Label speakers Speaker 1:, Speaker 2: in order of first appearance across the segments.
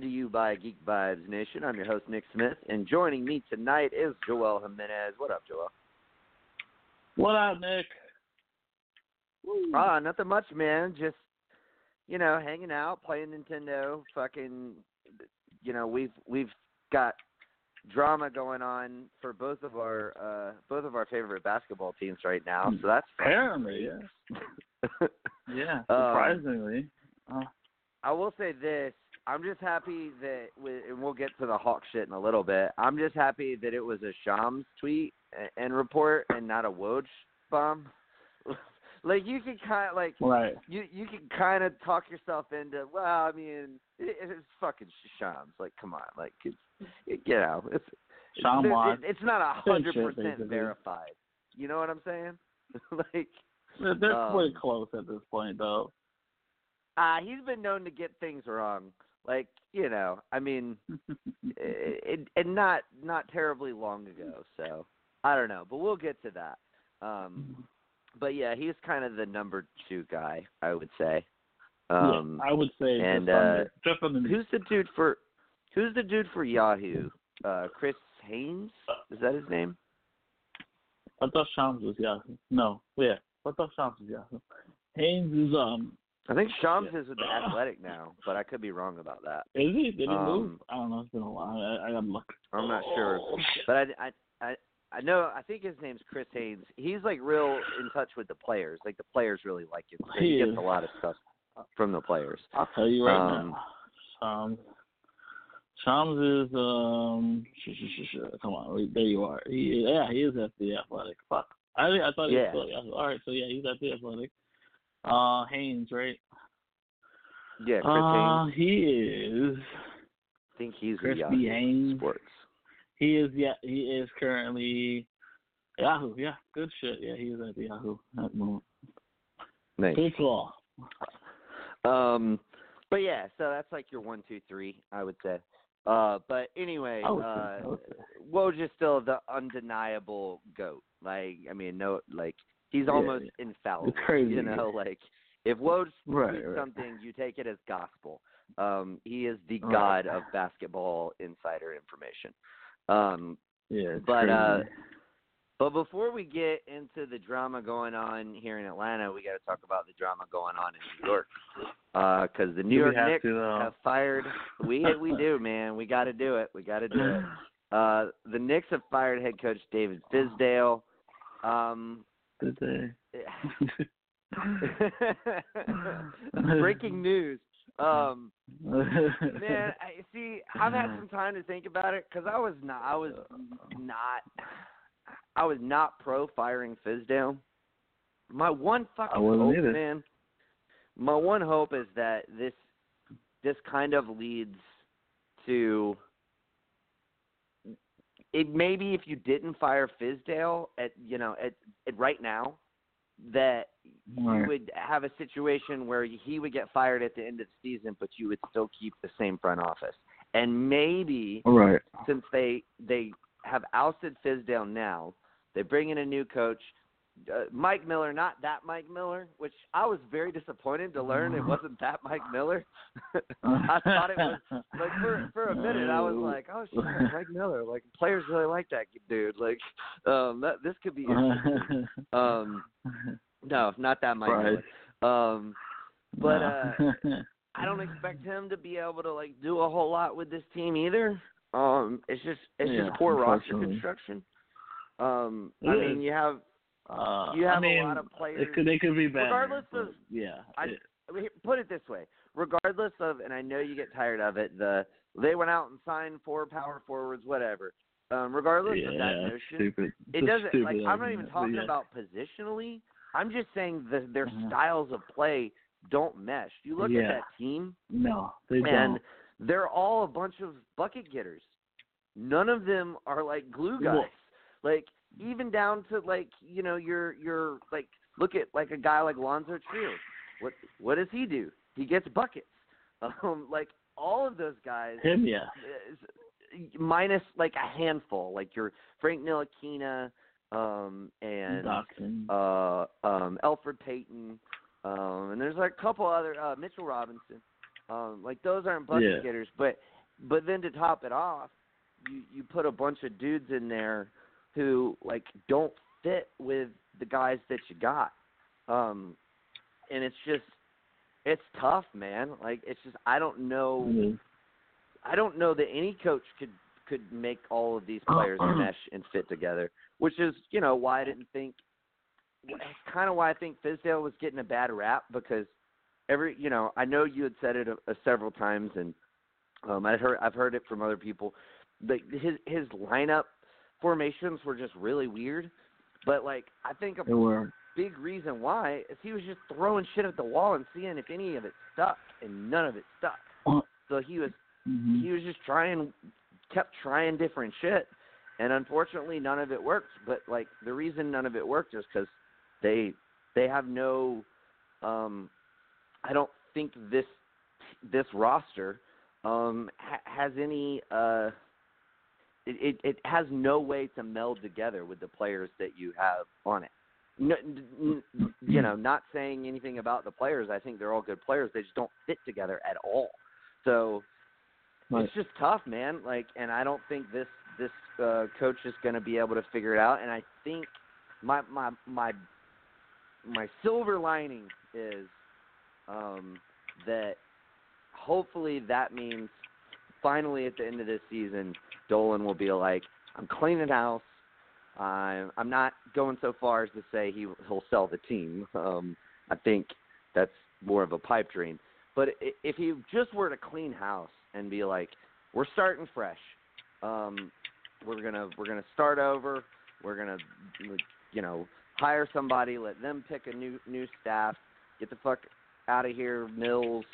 Speaker 1: Geekly, presented to you by Geek Vibes Nation. I'm your host, Nick Smith, and joining me tonight is Joel Jimenez. What up, Joel?
Speaker 2: What up, Nick?
Speaker 1: Ah, nothing much, man. Just you know, hanging out, playing Nintendo. Fucking, you know, we've we've got drama going on for both of our uh both of our favorite basketball teams right now. So that's fun.
Speaker 2: Apparently, yeah. Yeah,
Speaker 1: Um,
Speaker 2: surprisingly. Uh,
Speaker 1: I will say this. I'm just happy that, we, and we'll get to the Hawk shit in a little bit. I'm just happy that it was a Shams tweet and report and not a Woj bomb. like you can kind of like
Speaker 2: right.
Speaker 1: you you can kind of talk yourself into. Well, I mean, it, it's fucking Shams. Like, come on, like it's it, you know, it's
Speaker 2: Sham
Speaker 1: it, it's not a hundred percent verified. You know what I'm saying? like,
Speaker 2: They're, they're
Speaker 1: um,
Speaker 2: pretty close at this point, though.
Speaker 1: uh, he's been known to get things wrong. Like, you know, I mean, it, and not not terribly long ago. So I don't know, but we'll get to that. Um, but yeah, he's kind of the number two guy, I would say. Um,
Speaker 2: yeah, I would say
Speaker 1: and,
Speaker 2: just
Speaker 1: uh,
Speaker 2: under, just under
Speaker 1: who's the dude for Who's the dude for Yahoo? Uh, Chris Haynes? Is that his name?
Speaker 2: I thought Shams was Yahoo. No, yeah, I thought Shams was Yahoo. Haynes is um.
Speaker 1: I think Shams
Speaker 2: Yeah.
Speaker 1: is with the Athletic now, but I could be wrong about that.
Speaker 2: Is he? Did he
Speaker 1: Um,
Speaker 2: move? I don't know. It's been a while. I, I gotta look.
Speaker 1: I'm not sure, but I, I, I, I know. I think his name's Chris Haynes. He's like real in touch with the players. Like the players really like him. So he
Speaker 2: He
Speaker 1: gets a lot of stuff from the players.
Speaker 2: I'll tell you right
Speaker 1: Um,
Speaker 2: now. Shams. Shams is um. Sh- sh- sh- come on, there you are. He yeah, he is at the Athletic. Fuck. I I thought he
Speaker 1: Yeah.
Speaker 2: was. All right, so yeah, he's at the Athletic. Uh, Haynes, right?
Speaker 1: Yeah, Chris
Speaker 2: uh,
Speaker 1: Haynes.
Speaker 2: he is.
Speaker 1: I think he's
Speaker 2: Chris
Speaker 1: Yahoo
Speaker 2: B. Haynes.
Speaker 1: Sports.
Speaker 2: He is yeah. He is currently Yahoo. Yeah, good shit. Yeah, he is at the Yahoo at the moment.
Speaker 1: Nice.
Speaker 2: Good call.
Speaker 1: Um, but yeah, so that's like your one, two, three, I would say. Uh, but anyway,
Speaker 2: say-
Speaker 1: uh. Woj is still the undeniable goat. Like, I mean, no, like he's almost
Speaker 2: yeah.
Speaker 1: infallible.
Speaker 2: Crazy.
Speaker 1: You know, like if Woj
Speaker 2: Right,
Speaker 1: tweets
Speaker 2: right.
Speaker 1: something, you take it as gospel. Um, he is the
Speaker 2: Right.
Speaker 1: god of basketball insider information. Um,
Speaker 2: Yeah,
Speaker 1: but, uh, but before we get into the drama going on here in Atlanta, we got to talk about the drama going on in New York. Because the New York
Speaker 2: have
Speaker 1: Knicks
Speaker 2: to,
Speaker 1: have fired. We we do, man. We got to do it. We got to do it. Uh, the Knicks have fired head coach David Fizdale. Um,
Speaker 2: They?
Speaker 1: breaking news. Um, man, I see. I've had some time to think about it because I was not. I was not. I was not pro firing Fizdale. My one fucking hope,
Speaker 2: either.
Speaker 1: man. My one hope is that this this kind of leads to it. Maybe if you didn't fire Fizdale at you know at, at right now, that you
Speaker 2: Right.
Speaker 1: would have a situation where he would get fired at the end of the season, but you would still keep the same front office. And maybe
Speaker 2: right.
Speaker 1: since they they have ousted Fizdale now, they bring in a new coach, uh, Mike Miller. Not that Mike Miller, which I was very disappointed to learn it wasn't that Mike Miller. I thought it was like for for a minute I was like, oh shit, Mike Miller. Like players really like that dude. Like um that this could be interesting. Um no, not that Mike
Speaker 2: Right.
Speaker 1: Miller. Um but uh I don't expect him to be able to like do a whole lot with this team either. Um, it's just it's
Speaker 2: Yeah,
Speaker 1: just poor roster construction. Um, I mean, you have
Speaker 2: Uh,
Speaker 1: you have
Speaker 2: I mean,
Speaker 1: a lot of players.
Speaker 2: It could, they could be better.
Speaker 1: Regardless of-
Speaker 2: yeah,
Speaker 1: I,
Speaker 2: it-
Speaker 1: put it this way: regardless of, and I know you get tired of it. The they went out and signed four power forwards, whatever. Um, regardless
Speaker 2: yeah,
Speaker 1: of that notion,
Speaker 2: stupid.
Speaker 1: it doesn't
Speaker 2: stupid
Speaker 1: like I'm not even talking
Speaker 2: yeah.
Speaker 1: about positionally. I'm just saying that their
Speaker 2: Mhm.
Speaker 1: styles of play don't mesh. You look at that team,
Speaker 2: No, they
Speaker 1: and
Speaker 2: don't.
Speaker 1: they're all a bunch of bucket getters. None of them are like glue guys.
Speaker 2: Well-
Speaker 1: like even down to like you know your your like look at like a guy like Lonzo Trier. What what does he do? He gets buckets. Um, like all of those guys,
Speaker 2: Him, yeah.
Speaker 1: minus like a handful, like your Frank Ntilikina, um, and uh, um, Elfrid Payton, um, and there's like a couple other uh, Mitchell Robinson. Um, like those aren't bucket
Speaker 2: Yeah.
Speaker 1: getters, but but then to top it off, you you put a bunch of dudes in there who like don't fit with the guys that you got. Um and it's just it's tough, man. Like it's just I don't know
Speaker 2: Mhm.
Speaker 1: I don't know that any coach could could make all of these players mesh and fit together, which is you know why I didn't think. Kind of why I think Fizdale was getting a bad rap because every you know I know you had said it a, a several times and um I heard I've heard it from other people. Like his his lineup formations were just really weird, but like I think a big reason why is he was just throwing shit at the wall and seeing if any of it stuck, and none of it stuck.
Speaker 2: Uh,
Speaker 1: So he was
Speaker 2: mhm.
Speaker 1: he was just trying kept trying different shit and unfortunately none of it worked but like the reason none of it worked is because they they have no um i don't think this this roster um ha- has any uh it, it it has no way to meld together with the players that you have on it no, you know not saying anything about the players i think they're all good players they just don't fit together at all so
Speaker 2: Right.
Speaker 1: it's just tough, man. Like, and I don't think this this uh, coach is going to be able to figure it out. And I think my my my my silver lining is um, that hopefully that means finally at the end of this season, Dolan will be like, I'm cleaning house. I'm I'm not going so far as to say he he'll sell the team. Um, I think that's more of a pipe dream. But if he just were to clean house and be like, we're starting fresh, um, we're gonna we're gonna start over. We're gonna you know hire somebody, let them pick a new new staff, get the fuck out of here, Mills,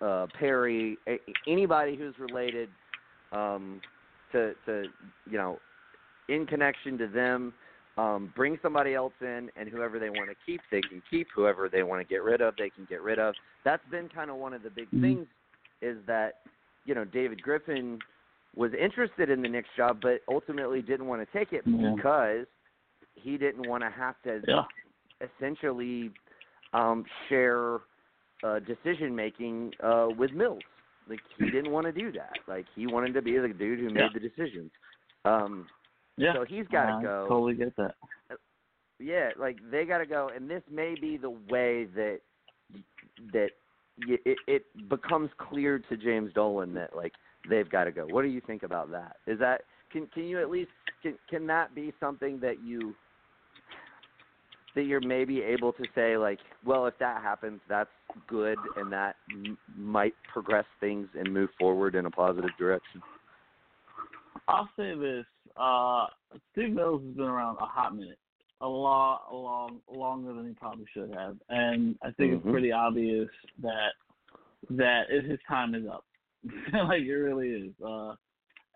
Speaker 1: uh, Perry, a- anybody who's related um, to to you know in connection to them. Um, bring somebody else in, and whoever they want to keep, they can keep. Whoever they want to get rid of, they can get rid of. That's been kind of one of the big
Speaker 2: Mhm.
Speaker 1: things, is that you know David Griffin was interested in the Knicks job, but ultimately didn't want to take it
Speaker 2: Yeah.
Speaker 1: because he didn't want to have to
Speaker 2: Yeah.
Speaker 1: essentially um, share uh, decision making uh, with Mills. Like he didn't want to do that. Like he wanted to be the dude who made
Speaker 2: Yeah.
Speaker 1: the decisions. Um,
Speaker 2: Yeah.
Speaker 1: so he's got to go.
Speaker 2: Totally get that.
Speaker 1: Yeah, like they got to go, and this may be the way that that y- it, it becomes clear to James Dolan that like they've got to go. What do you think about that? Is that can can you at least can can that be something that you that you're maybe able to say like, well, if that happens, that's good, and that m- might progress things and move forward in a positive direction.
Speaker 2: I'll say this: uh, Steve Mills has been around a hot minute, a lot, a long, longer than he probably should have, and I think
Speaker 1: Mhm.
Speaker 2: it's pretty obvious that that it, his time is up. like it really is. Uh,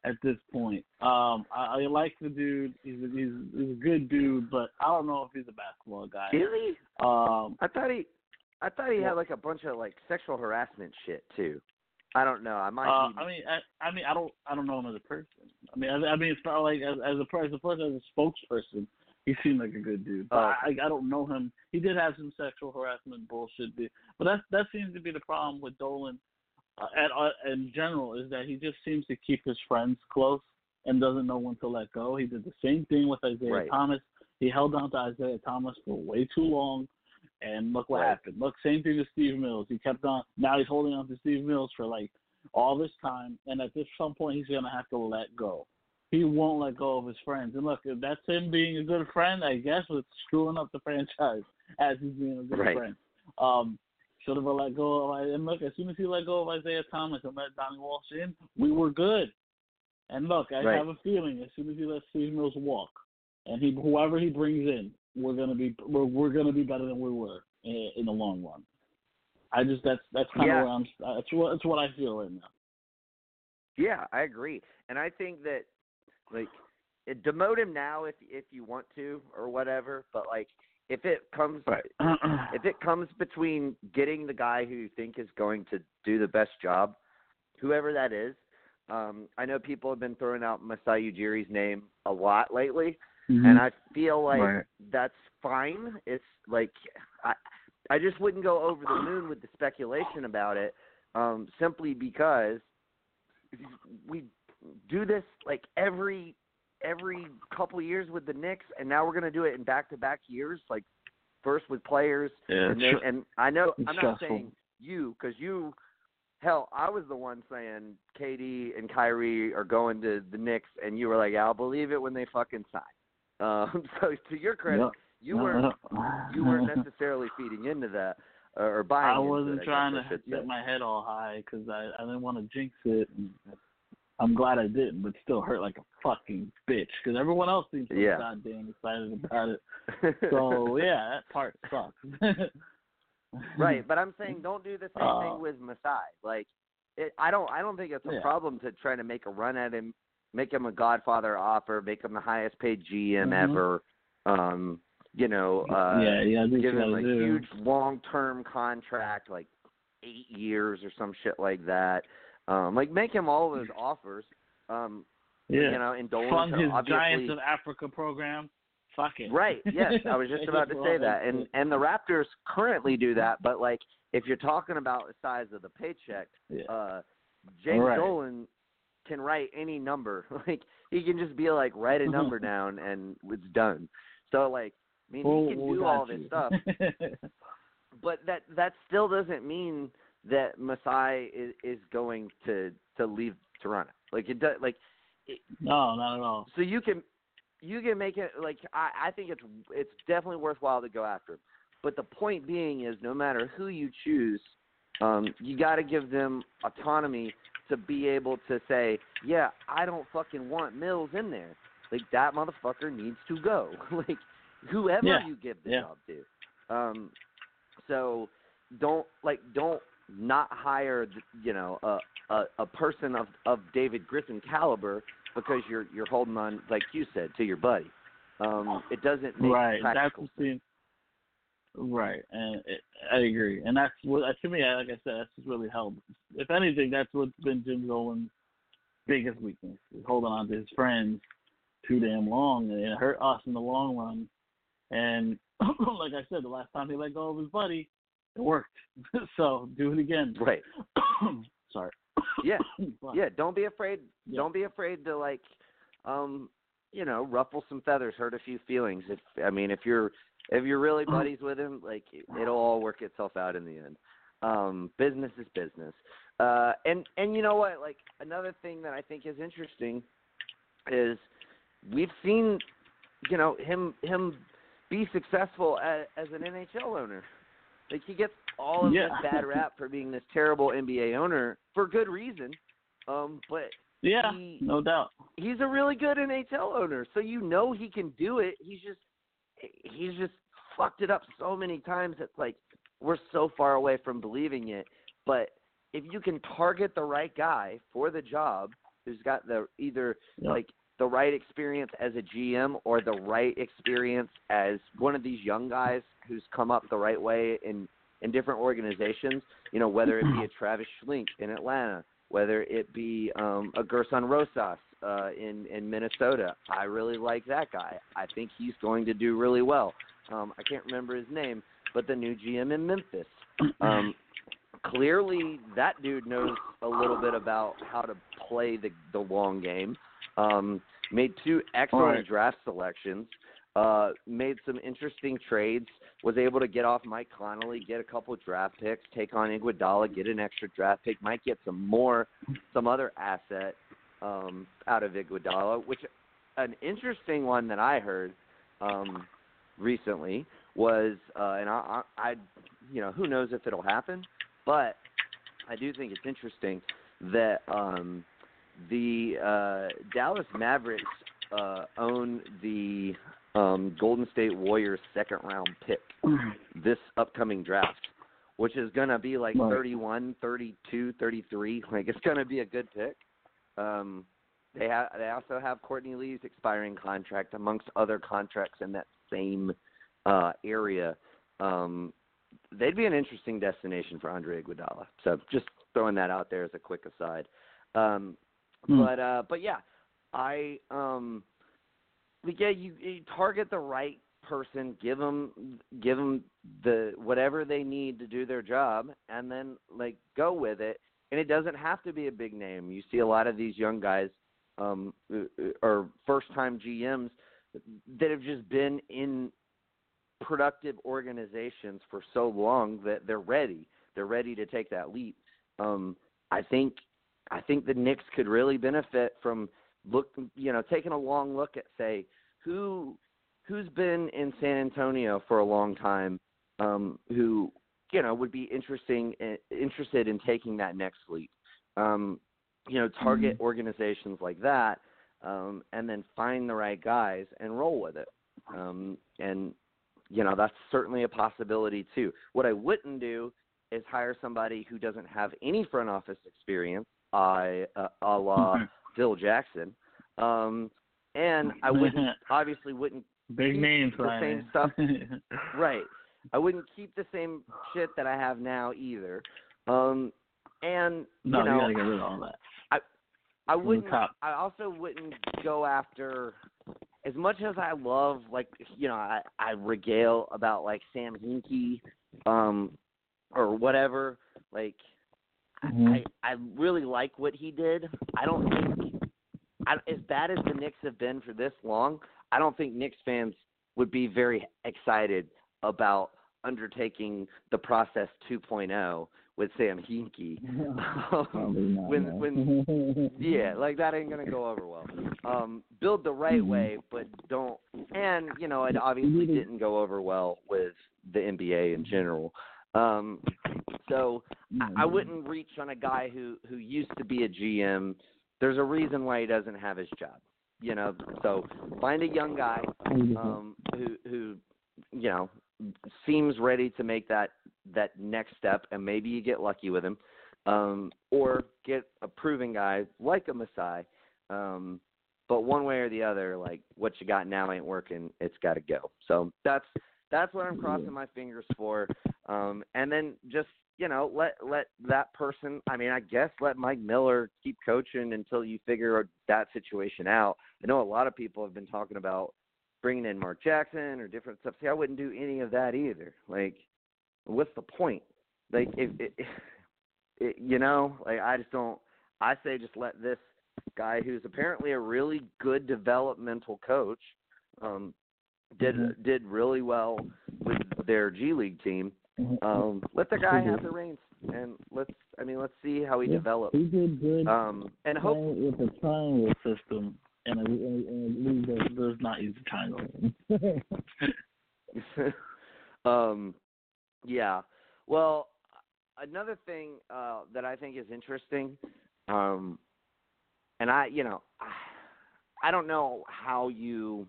Speaker 2: at this point, um, I, I like the dude. He's a, he's he's a good dude, but I don't know if he's a basketball guy.
Speaker 1: Really?
Speaker 2: Um,
Speaker 1: I thought he, I thought he had like a bunch of like sexual harassment shit too. I don't know. I might.
Speaker 2: Uh, I mean, I, I mean, I don't, I don't know him as a person. I mean, I, I mean, it's not like as, as a person, person, as a spokesperson, he seemed like a good dude. But
Speaker 1: Oh.
Speaker 2: I, I don't know him. He did have some sexual harassment bullshit, be- but that that seems to be the problem with Dolan. Uh, at uh, in general, is that he just seems to keep his friends close and doesn't know when to let go. He did the same thing with Isaiah
Speaker 1: Right.
Speaker 2: Thomas. He held on to Isaiah Thomas for way too long. And look what
Speaker 1: Right.
Speaker 2: happened. Look, same thing with Steve Mills. He kept on. Now he's holding on to Steve Mills for like all this time, and at this some point he's gonna have to let go. He won't let go of his friends. And look, if that's him being a good friend, I guess with screwing up the franchise as he's being a good
Speaker 1: Right.
Speaker 2: friend. Um, should have let go of and look, as soon as he let go of Isaiah Thomas and let Donnie Walsh in, we were good. And look, I
Speaker 1: Right.
Speaker 2: have a feeling as soon as he lets Steve Mills walk, and he whoever he brings in, we're gonna be we're we're gonna be better than we were in, in the long run. I just that's that's kind
Speaker 1: Yeah.
Speaker 2: of where I'm. That's what that's what I feel right now.
Speaker 1: yeah, I agree, and I think that like demote him now if if you want to or whatever. But like if it comes if it comes between getting the guy who you think is going to do the best job, whoever that is. Um, I know people have been throwing out Masai Ujiri's name a lot lately, and I feel like
Speaker 2: Right.
Speaker 1: that's fine. It's like I I just wouldn't go over the moon with the speculation about it, um, simply because we do this like every every couple of years with the Knicks, and now we're going to do it in back to back years, like first with players,
Speaker 2: Yeah,
Speaker 1: and then, and I know I'm not saying you because you. Hell, I was the one saying KD and Kyrie are going to the Knicks, and you were like, "I'll believe it when they fucking sign." Um, so to your credit,
Speaker 2: Yep.
Speaker 1: you weren't you weren't necessarily feeding into that or, buying.
Speaker 2: I wasn't
Speaker 1: it, I
Speaker 2: trying to get my head all high because I I didn't want to jinx it. And I'm glad I didn't, but still hurt like a fucking bitch because everyone else seems so
Speaker 1: Yeah.
Speaker 2: goddamn excited about it. So yeah, that part sucks.
Speaker 1: right, but I'm saying don't do the same
Speaker 2: Uh,
Speaker 1: thing with Masai. Like, it, I don't, I don't think it's a
Speaker 2: Yeah.
Speaker 1: problem to try to make a run at him, make him a Godfather offer, make him the highest paid GM
Speaker 2: Mhm.
Speaker 1: ever. Um, you know, uh,
Speaker 2: yeah, yeah,
Speaker 1: give him a
Speaker 2: do.
Speaker 1: huge long term contract, like eight years or some shit like that. Um, like make him all of those offers. Um,
Speaker 2: yeah.
Speaker 1: you know, indulge
Speaker 2: Fund his
Speaker 1: obviously.
Speaker 2: Giants of Africa program. Fuck it.
Speaker 1: Right. Yes, I was just about to say that, and and the Raptors currently do that. But like, if you're talking about the size of the paycheck,
Speaker 2: Yeah.
Speaker 1: uh, James
Speaker 2: Right.
Speaker 1: Dolan can write any number. Like he can just be like, write a number down, and it's done. So like, I mean, he can do all this stuff, but that that still doesn't mean that Masai is, is going to to leave Toronto. Like it does. Like
Speaker 2: no, not at all.
Speaker 1: so you can you can make it like I, I think it's it's definitely worthwhile to go after him. But the point being is no matter who you choose, um, you gotta give them autonomy to be able to say, Yeah, I don't fucking want Mills in there. Like that motherfucker needs to go. like whoever
Speaker 2: Yeah.
Speaker 1: you give the
Speaker 2: Yeah.
Speaker 1: job to. Um so don't like don't not hire you know a a, a person of of David Griffin caliber because you're you're holding on like you said to your buddy. Um, it doesn't make
Speaker 2: right. That's
Speaker 1: practical
Speaker 2: the thing. Right, and it, I agree, and that's what to me. Like I said, that's just really helped. If anything, that's what's been Jim Dolan's biggest weakness: is holding on to his friends too damn long, and it hurt us in the long run. And like I said, the last time he let go of his buddy, it worked. so do it again.
Speaker 1: right.
Speaker 2: Sorry.
Speaker 1: Yeah. Yeah, don't be afraid.
Speaker 2: Yeah.
Speaker 1: Don't be afraid to like, um, you know, ruffle some feathers, hurt a few feelings. If I mean, if you're if you're really buddies with him, like it'll all work itself out in the end. Um, business is business. Uh, and and you know what? Like another thing that I think is interesting is we've seen, you know, him him be successful as, as an NHL owner. Like he gets all of
Speaker 2: Yeah.
Speaker 1: this bad rap for being this terrible NBA owner for good reason. Um, but
Speaker 2: Yeah,
Speaker 1: he-
Speaker 2: no doubt.
Speaker 1: he's a really good NHL owner, so you know he can do it. He's just he's just fucked it up so many times. It's like we're so far away from believing it. But if you can target the right guy for the job, who's got the either
Speaker 2: Yeah.
Speaker 1: like the right experience as a GM or the right experience as one of these young guys who's come up the right way in in different organizations. You know, whether it be a Travis Schlenk in Atlanta, whether it be um, a Gersson Rosas uh, in in Minnesota. I really like that guy. I think he's going to do really well. Um, I can't remember his name, but the new GM in Memphis. Um, clearly, that dude knows a little bit about how to play the the long game. Um, made two excellent
Speaker 2: Right.
Speaker 1: draft selections. Uh, made some interesting trades. Was able to get off Mike Conley, get a couple draft picks, take on Iguodala, get an extra draft pick. Might get some more, some other asset um, out of Iguodala. Which an interesting one that I heard um, recently was, uh, and I, I, I, you know, who knows if it'll happen, but I do think it's interesting that um, the uh, Dallas Mavericks uh, own the um, Golden State Warriors second round pick this upcoming draft, which is going to be like
Speaker 2: Right.
Speaker 1: 31, 32, 33. Like it's going to be a good pick. Um, they have they also have Courtney Lee's expiring contract amongst other contracts in that same uh, area. Um, they'd be an interesting destination for Andre Iguodala. So just throwing that out there as a quick aside. Um,
Speaker 2: Hmm.
Speaker 1: but uh, but yeah, I um, like, yeah, you, you target the right person, give them give them the whatever they need to do their job, and then like go with it. And it doesn't have to be a big name. You see a lot of these young guys um, or first time GMs that have just been in productive organizations for so long that they're ready. They're ready to take that leap. Um, I think I think the Knicks could really benefit from look you know taking a long look at say who who's been in San Antonio for a long time um, who you know would be interesting eh, interested in taking that next leap. Um, you know, target mm-hmm. organizations like that, um, and then find the right guys and roll with it. Um, and you know, that's certainly a possibility too. What I wouldn't do is hire somebody who doesn't have any front office experience, I uh, a la mm-hmm. Phil Jackson. Um, and I wouldn't obviously wouldn't
Speaker 2: big names
Speaker 1: the same stuff. right. I wouldn't keep the same shit that I have now either. Um, and
Speaker 2: no,
Speaker 1: you know,
Speaker 2: you gotta get rid of all that.
Speaker 1: I I wouldn't. I also wouldn't go after as much as I love like you know I I regale about like Sam Hinkie, um, or whatever. Like
Speaker 2: mm-hmm.
Speaker 1: I I really like what he did. I don't think I, as bad as the Knicks have been for this long, I don't think Knicks fans would be very excited about undertaking the process 2.0 with Sam Hinkie.
Speaker 2: um,
Speaker 1: when when yeah, like that ain't gonna go over well. Um, build the right
Speaker 2: mm-hmm.
Speaker 1: way, but don't. And you know, it obviously didn't go over well with the NBA in general. Um, so I, I wouldn't reach on a guy who who used to be a GM. There's a reason why he doesn't have his job. You know, so find a young guy um, who who you know seems ready to make that that next step, and maybe you get lucky with him, um, or get a proven guy like a Masai. Um, but one way or the other, like what you got now ain't working. It's got to go. So that's that's what I'm crossing my fingers for. Um, and then just you know let let that person. I mean, I guess let Mike Miller keep coaching until you figure that situation out. I know a lot of people have been talking about bringing in Mark Jackson or different stuff. See, I wouldn't do any of that either. Like, what's the point? Like, if, if, if you know, like I just don't. I say just let this guy who's apparently a really good developmental coach um did
Speaker 2: mm-hmm.
Speaker 1: did really well with their G League team. Mm-hmm. Um let the guy have the reins and let's I mean let's see how he
Speaker 2: yeah,
Speaker 1: develops.
Speaker 2: He did good.
Speaker 1: Um and hope
Speaker 2: with the triangle system and a, and a league that does not use the triangle.
Speaker 1: um yeah. Well, another thing uh that I think is interesting um and I, you know, I don't know how you,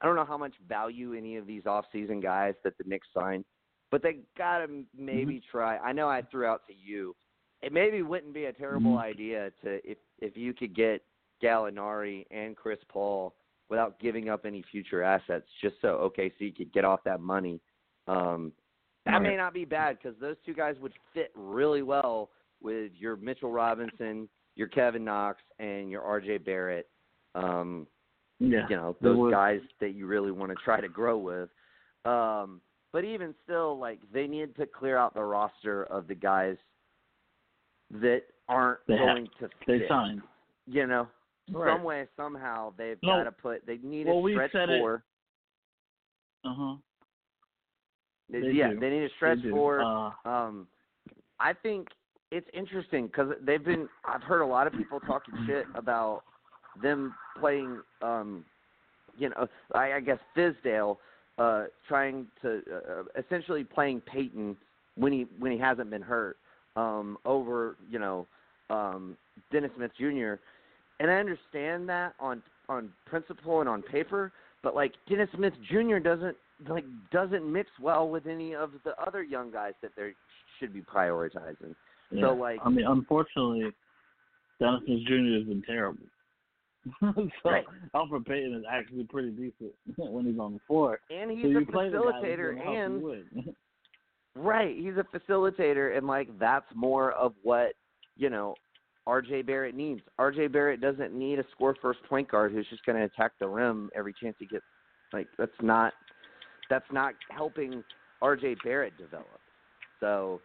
Speaker 1: I don't know how much value any of these off-season guys that the Knicks signed, but they gotta maybe
Speaker 2: mm-hmm.
Speaker 1: try. I know I threw out to you. It maybe wouldn't be a terrible
Speaker 2: mm-hmm.
Speaker 1: idea to if if you could get Gallinari and Chris Paul without giving up any future assets, just so OKC could get off that money. Um, that
Speaker 2: right.
Speaker 1: may not be bad because those two guys would fit really well with your Mitchell Robinson, your Kevin Knox and your RJ Barrett. Um,
Speaker 2: yeah,
Speaker 1: you know those guys that you really want to try to grow with. Um, but even still, like they need to clear out the roster of the guys that aren't
Speaker 2: they
Speaker 1: going
Speaker 2: have,
Speaker 1: to
Speaker 2: they sign.
Speaker 1: You know,
Speaker 2: right.
Speaker 1: some way, somehow they've
Speaker 2: no.
Speaker 1: got to put. They need
Speaker 2: well,
Speaker 1: a stretch four.
Speaker 2: Uh huh.
Speaker 1: yeah,
Speaker 2: do.
Speaker 1: they need a stretch
Speaker 2: they
Speaker 1: four.
Speaker 2: Uh,
Speaker 1: um, I think it's interesting because they've been. I've heard a lot of people talking shit about them playing. um You know, I, I guess Fizdale uh trying to uh, essentially playing Payton when he when he hasn't been hurt um over you know um Dennis Smith Jr. And I understand that on on principle and on paper, but like Dennis Smith Jr. doesn't like doesn't mix well with any of the other young guys that they should be prioritizing.
Speaker 2: Yeah.
Speaker 1: So like,
Speaker 2: I mean, unfortunately, Dennis Smith Jr. has been terrible. so
Speaker 1: right.
Speaker 2: Elfrid Payton is actually pretty decent when he's on the floor.
Speaker 1: And he's
Speaker 2: so
Speaker 1: a facilitator, and right, he's a facilitator, and like that's more of what you know R.J. Barrett needs. R.J. Barrett doesn't need a score first point guard who's just going to attack the rim every chance he gets. Like that's not that's not helping R.J. Barrett develop. So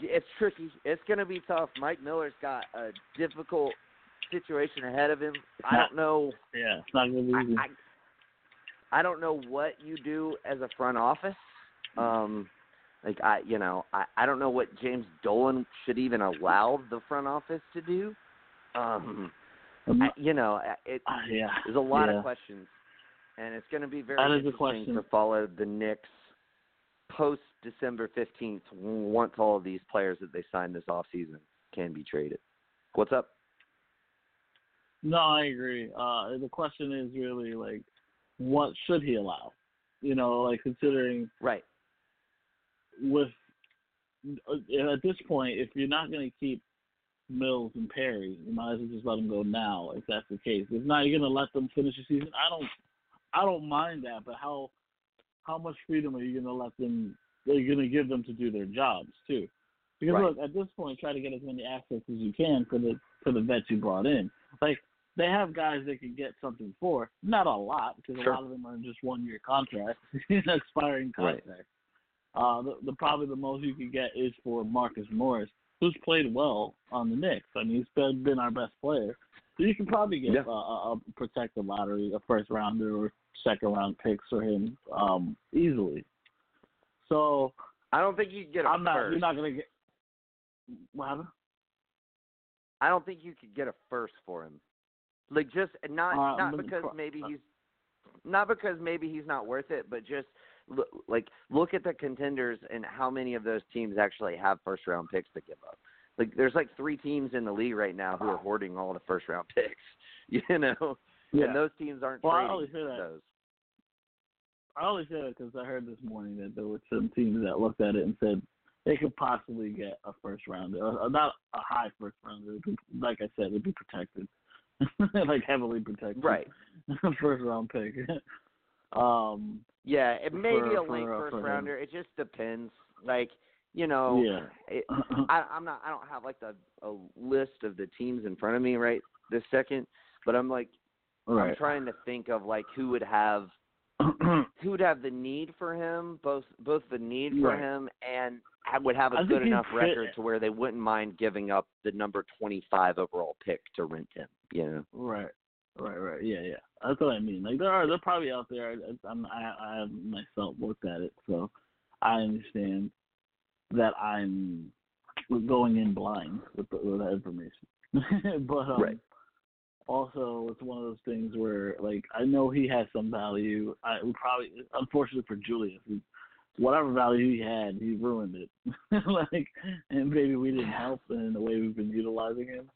Speaker 1: it's tricky. It's going to be tough. Mike Miller's got a difficult situation ahead of him. I don't know.
Speaker 2: Yeah, it's not going to be easy.
Speaker 1: I, I, I don't know what you do as a front office. Um, like I, you know, I, I don't know what James Dolan should even allow the front office to do. Um, I, you know, it,
Speaker 2: uh, yeah,
Speaker 1: there's a lot
Speaker 2: yeah.
Speaker 1: of questions, and it's going to be very interesting to follow the Knicks post December 15th once all of these players that they signed this off season can be traded. What's up?
Speaker 2: No, I agree. Uh, the question is really like, what should he allow? You know, like considering
Speaker 1: Right.
Speaker 2: with uh, at this point, if you're not going to keep Mills and Perry, you might as well just let them go now. If that's the case, if not, you're going to let them finish the season. I don't, I don't mind that, but how, how much freedom are you going to let them? Are you going to give them to do their jobs too? Because
Speaker 1: Right.
Speaker 2: look, at this point, try to get as many assets as you can for the for the vets you brought in. Like they have guys they can get something for, not a lot because
Speaker 1: Sure.
Speaker 2: a lot of them are just one year contracts, He's an expiring
Speaker 1: Right.
Speaker 2: contracts. Uh, the, the probably the most you could get is for Marcus Morris, who's played well on the Knicks. I mean, he's been, been our best player. So you can probably get
Speaker 1: Yeah.
Speaker 2: a, a, a protected lottery, a first rounder or second round picks for him um, easily. So
Speaker 1: I don't think you get a
Speaker 2: I'm not.
Speaker 1: first.
Speaker 2: You're not gonna get. What happened?
Speaker 1: I don't think you could get a first for him. Like just not
Speaker 2: Uh,
Speaker 1: not because
Speaker 2: pro-
Speaker 1: maybe
Speaker 2: uh,
Speaker 1: he's not because maybe he's not worth it, but just look, like look at the contenders and how many of those teams actually have first round picks to give up. Like there's like three teams in the league right now who are hoarding all the first round picks. You know,
Speaker 2: Yeah.
Speaker 1: and those teams aren't
Speaker 2: Well, I
Speaker 1: trading
Speaker 2: always say that.
Speaker 1: those.
Speaker 2: I only say that because I heard this morning that there were some teams that looked at it and said they could possibly get a first rounder, or not a high first rounder. Like I said, it'd be protected, like heavily protected.
Speaker 1: Right.
Speaker 2: first round pick. um.
Speaker 1: Yeah, it may be a late
Speaker 2: for, uh,
Speaker 1: first
Speaker 2: for him.
Speaker 1: rounder. It just depends. Like you know,
Speaker 2: Yeah.
Speaker 1: it, I, I'm not. I don't have like the a list of the teams in front of me right this second, but I'm like I'm trying to think of like who would have who would have the need for him, both both the need for
Speaker 2: Right.
Speaker 1: him and would have
Speaker 2: I
Speaker 1: a
Speaker 2: think
Speaker 1: good
Speaker 2: he'd
Speaker 1: enough
Speaker 2: fit-
Speaker 1: record to where they wouldn't mind giving up the number 25 overall pick to rent him. You know,
Speaker 2: Right, right, right. Yeah, yeah. That's what I mean. Like there are, they're probably out there. I- I'm, I, I myself looked at it, so I understand that I'm going in blind with, the, with that information. but um,
Speaker 1: Right.
Speaker 2: Also, it's one of those things where, like, I know he has some value. I would probably, unfortunately for Julius, he, whatever value he had, he ruined it. like, and maybe we didn't help in the way we've been utilizing him.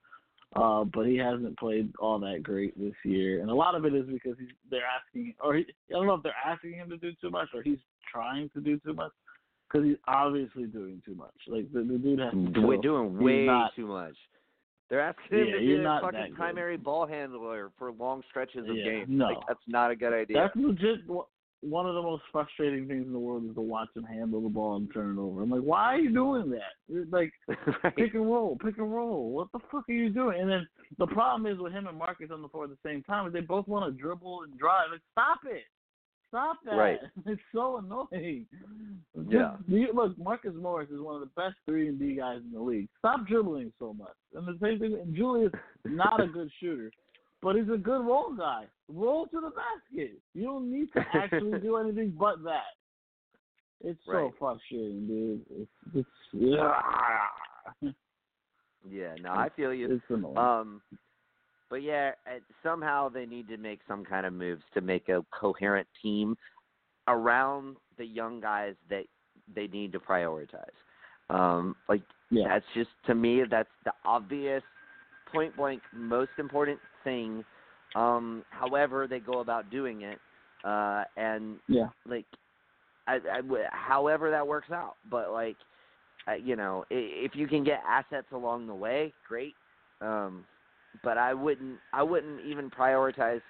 Speaker 2: Uh, but he hasn't played all that great this year, and a lot of it is because he's they're asking, or he, I don't know if they're asking him to do too much, or he's trying to do too much, because he's obviously doing too much. Like the, the dude has to
Speaker 1: we're doing way
Speaker 2: not-
Speaker 1: too much. They're asking him
Speaker 2: Yeah,
Speaker 1: to be a fucking primary ball handler for long stretches of
Speaker 2: Yeah,
Speaker 1: games.
Speaker 2: no.
Speaker 1: Like that's not a good idea.
Speaker 2: That's legit. One of the most frustrating things in the world is to watch him handle the ball and turn it over. I'm like, why are you doing that? It's like
Speaker 1: right.
Speaker 2: pick and roll, pick and roll. What the fuck are you doing? And then the problem is with him and Marcus on the floor at the same time is they both want to dribble and drive. Like, stop it. Stop that.
Speaker 1: Right.
Speaker 2: It's so annoying. Just-
Speaker 1: Yeah.
Speaker 2: you- look, Marcus Morris is one of the best three and D guys in the league. Stop dribbling so much. And the same thing, and Julius, not a good shooter, but he's a good roll guy. Roll to the basket. You don't need to actually do anything but that. It's so
Speaker 1: Right.
Speaker 2: frustrating, dude. It's, it's
Speaker 1: yeah, no, I feel you.
Speaker 2: It's annoying.
Speaker 1: Um, but yeah, somehow they need to make some kind of moves to make a coherent team around the young guys that they need to prioritize. Um, like
Speaker 2: yeah.
Speaker 1: that's just to me that's the obvious, point blank, most important thing. Um, however they go about doing it, uh, and
Speaker 2: Yeah.
Speaker 1: like, I, I w- however that works out. But like, uh, you know, i- if you can get assets along the way, great. Um, but I wouldn't, I wouldn't even prioritize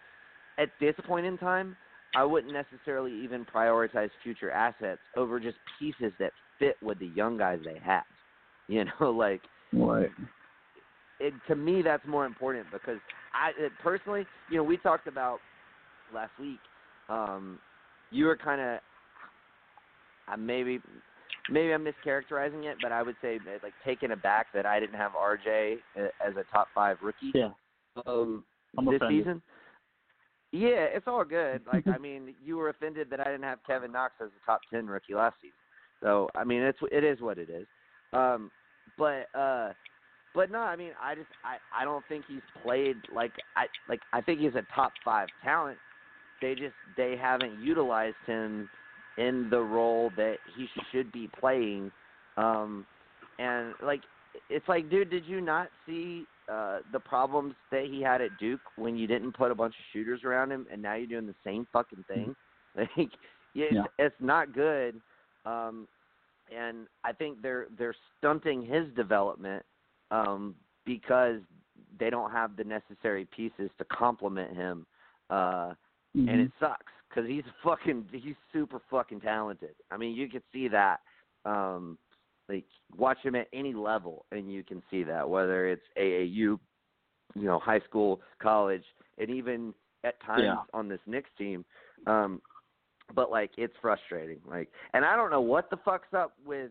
Speaker 1: at this point in time. I wouldn't necessarily even prioritize future assets over just pieces that fit with the young guys they have. You know, like
Speaker 2: Right.
Speaker 1: it, to me that's more important because I it, personally, you know, we talked about last week um, you were kind of uh, maybe maybe I'm mischaracterizing it, but I would say like taken aback that I didn't have RJ uh, as a top five rookie.
Speaker 2: Yeah.
Speaker 1: Um,
Speaker 2: I'm
Speaker 1: this
Speaker 2: offended.
Speaker 1: season. Yeah, it's all good. Like I mean, you were offended that I didn't have Kevin Knox as a top ten rookie last season. So I mean, it's it is what it is. Um, but uh, but no, I mean, I just I I don't think he's played like I like I think he's a top five talent. They just they haven't utilized him in the role that he should be playing. Um, and like it's like, dude, did you not see uh, the problems that he had at Duke when you didn't put a bunch of shooters around him, and now you're doing the same fucking thing? Like, it's,
Speaker 2: Yeah.
Speaker 1: it's not good. Um, and I think they're they're stunting his development um, because they don't have the necessary pieces to complement him, uh,
Speaker 2: Mhm.
Speaker 1: and it sucks because he's fucking he's super fucking talented. I mean, you can see that. Um, like watch him at any level, and you can see that whether it's AAU, you know, high school, college, and even at times
Speaker 2: Yeah.
Speaker 1: on this Knicks team. Um, but like it's frustrating. Like, and I don't know what the fuck's up with,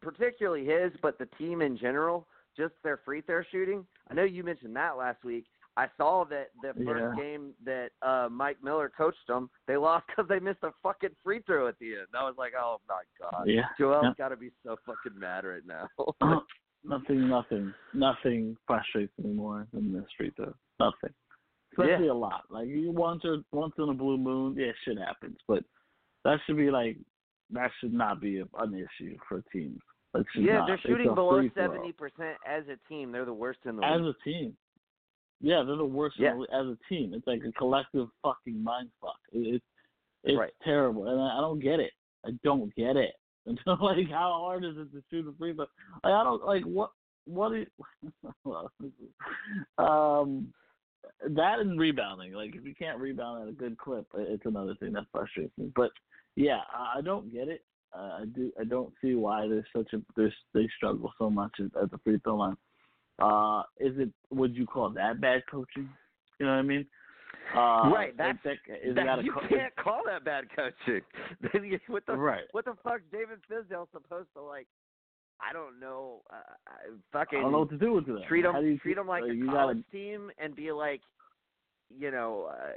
Speaker 1: particularly his, but the team in general. Just their free throw shooting. I know you mentioned that last week. I saw that the first
Speaker 2: Yeah.
Speaker 1: game that uh Mike Miller coached them, they lost because they missed a fucking free throw at the end. I was like, oh my god,
Speaker 2: Yeah.
Speaker 1: Joel's
Speaker 2: Yeah.
Speaker 1: got to be so fucking mad right now.
Speaker 2: nothing, nothing, nothing frustrates me more than this free throw. Nothing. Especially
Speaker 1: Yeah.
Speaker 2: a lot. Like you once or once in a blue moon, yeah, shit happens. But that should be like that should not be an issue for teams.
Speaker 1: Yeah,
Speaker 2: not.
Speaker 1: they're shooting below seventy percent as a team. They're the worst in the
Speaker 2: as
Speaker 1: league.
Speaker 2: a team. Yeah, they're the worst
Speaker 1: Yeah.
Speaker 2: as a team. It's like a collective fucking mind fuck. It, it's it's
Speaker 1: Right.
Speaker 2: terrible, and I, I don't get it. I don't get it. And like, how hard is it to shoot a free throw? Like, I don't like what what is um that and rebounding. Like, if you can't rebound at a good clip, it's another thing that frustrates me. But yeah, I I don't get it. Uh, I do. I don't see why there's such a there's they struggle so much at, at the free throw line. Uh, is it? Would you call that bad coaching? You know what I mean? Uh,
Speaker 1: Right, that's-
Speaker 2: that, is
Speaker 1: That-
Speaker 2: that a
Speaker 1: you
Speaker 2: co-
Speaker 1: can't call that bad coaching. what the
Speaker 2: right?
Speaker 1: what the fuck? David Fizdale supposed to like? I don't know. Uh, uh, fucking
Speaker 2: I don't know what to do with that.
Speaker 1: treat them
Speaker 2: How do you
Speaker 1: treat them like
Speaker 2: uh,
Speaker 1: a college
Speaker 2: gotta,
Speaker 1: team and be like, you know, uh,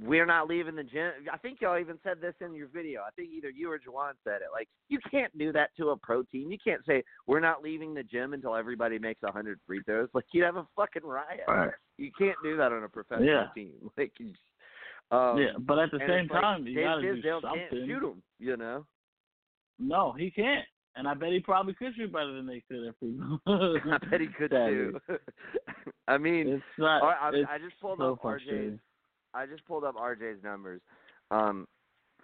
Speaker 1: we're not leaving the gym. I think y'all even said this in your video. I think either you or Juwan said it. Like, you can't do that to a pro team. You can't say we're not leaving the gym until everybody makes a hundred free throws. Like, you'd have a fucking riot.
Speaker 2: Right.
Speaker 1: You can't do that on a professional
Speaker 2: Yeah.
Speaker 1: team. Like, um,
Speaker 2: yeah, but at the same
Speaker 1: it's like,
Speaker 2: time, you gotta do something.
Speaker 1: can't shoot 'em, You know.
Speaker 2: No, he can't. And I bet he probably could shoot better than they could if he.
Speaker 1: I bet he could too. I mean,
Speaker 2: It's not.
Speaker 1: I, I, I just pulled
Speaker 2: so
Speaker 1: up RJ's. I just pulled up RJ's numbers. Um,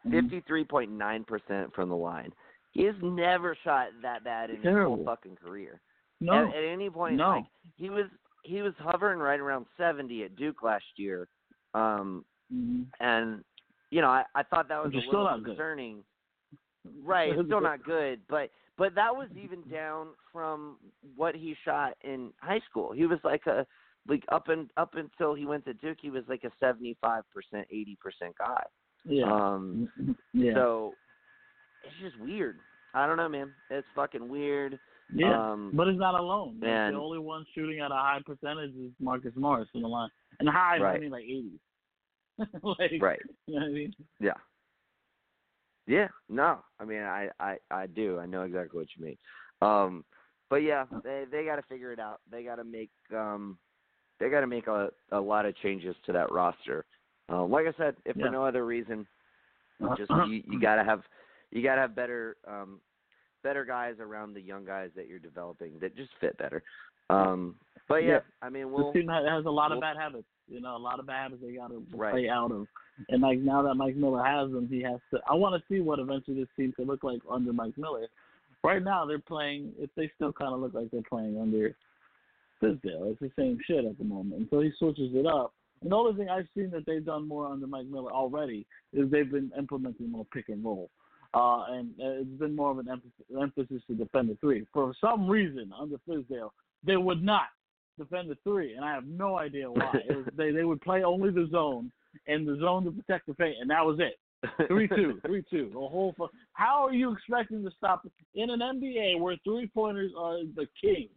Speaker 2: Mhm.
Speaker 1: fifty-three point nine percent from the line. He has never shot that bad in his whole fucking career.
Speaker 2: No,
Speaker 1: At, at any point,
Speaker 2: no.
Speaker 1: like he was he was hovering right around seventy at Duke last year. Um,
Speaker 2: Mhm.
Speaker 1: and you know, I, I thought that was
Speaker 2: Which
Speaker 1: a little
Speaker 2: not good.
Speaker 1: Right, it's still not good, but but that was even down from what he shot in high school. He was like a like up and up until he went to Duke, he was like a seventy five percent, eighty percent guy.
Speaker 2: Yeah.
Speaker 1: Um,
Speaker 2: yeah.
Speaker 1: so it's just weird. I don't know, man. It's fucking weird.
Speaker 2: yeah.
Speaker 1: Um,
Speaker 2: but it's not alone.
Speaker 1: And-
Speaker 2: the only one shooting at a high percentage is Marcus Morris in the line, and high I mean like eighties. like,
Speaker 1: right.
Speaker 2: You know what I mean?
Speaker 1: Yeah. Yeah, no. I mean, I, I, I do. I know exactly what you mean. Um, but yeah, they they got to figure it out. They got to make um, they got to make a a lot of changes to that roster. Uh, like I said, if
Speaker 2: Yeah.
Speaker 1: for no other reason, just you, you got to have you got to have better um, better guys around the young guys that you're developing that just fit better. Um, but yeah,
Speaker 2: Yeah.
Speaker 1: I mean,
Speaker 2: This
Speaker 1: we'll
Speaker 2: team has has a lot
Speaker 1: we'll-
Speaker 2: of bad habits. You know, a lot of bad habits they got to
Speaker 1: Right.
Speaker 2: play out of. And like now that Mike Miller has them, he has to. I want to see what eventually this team could look like under Mike Miller. Right now, they're playing. If they still kind of look like they're playing under Fizdale, it's the same shit at the moment. And so he switches it up. And the only thing I've seen that they've done more under Mike Miller already is they've been implementing more pick and roll. Uh, and uh, it's been more of an emphasis, emphasis to defend the three. For some reason, under Fizdale, they would not defend the three, and I have no idea why. it was, they they would play only the zone and the zone to protect the paint, and that was it. three two, three two. The whole. Fu- How are you expecting to stop in an NBA where three pointers are the king?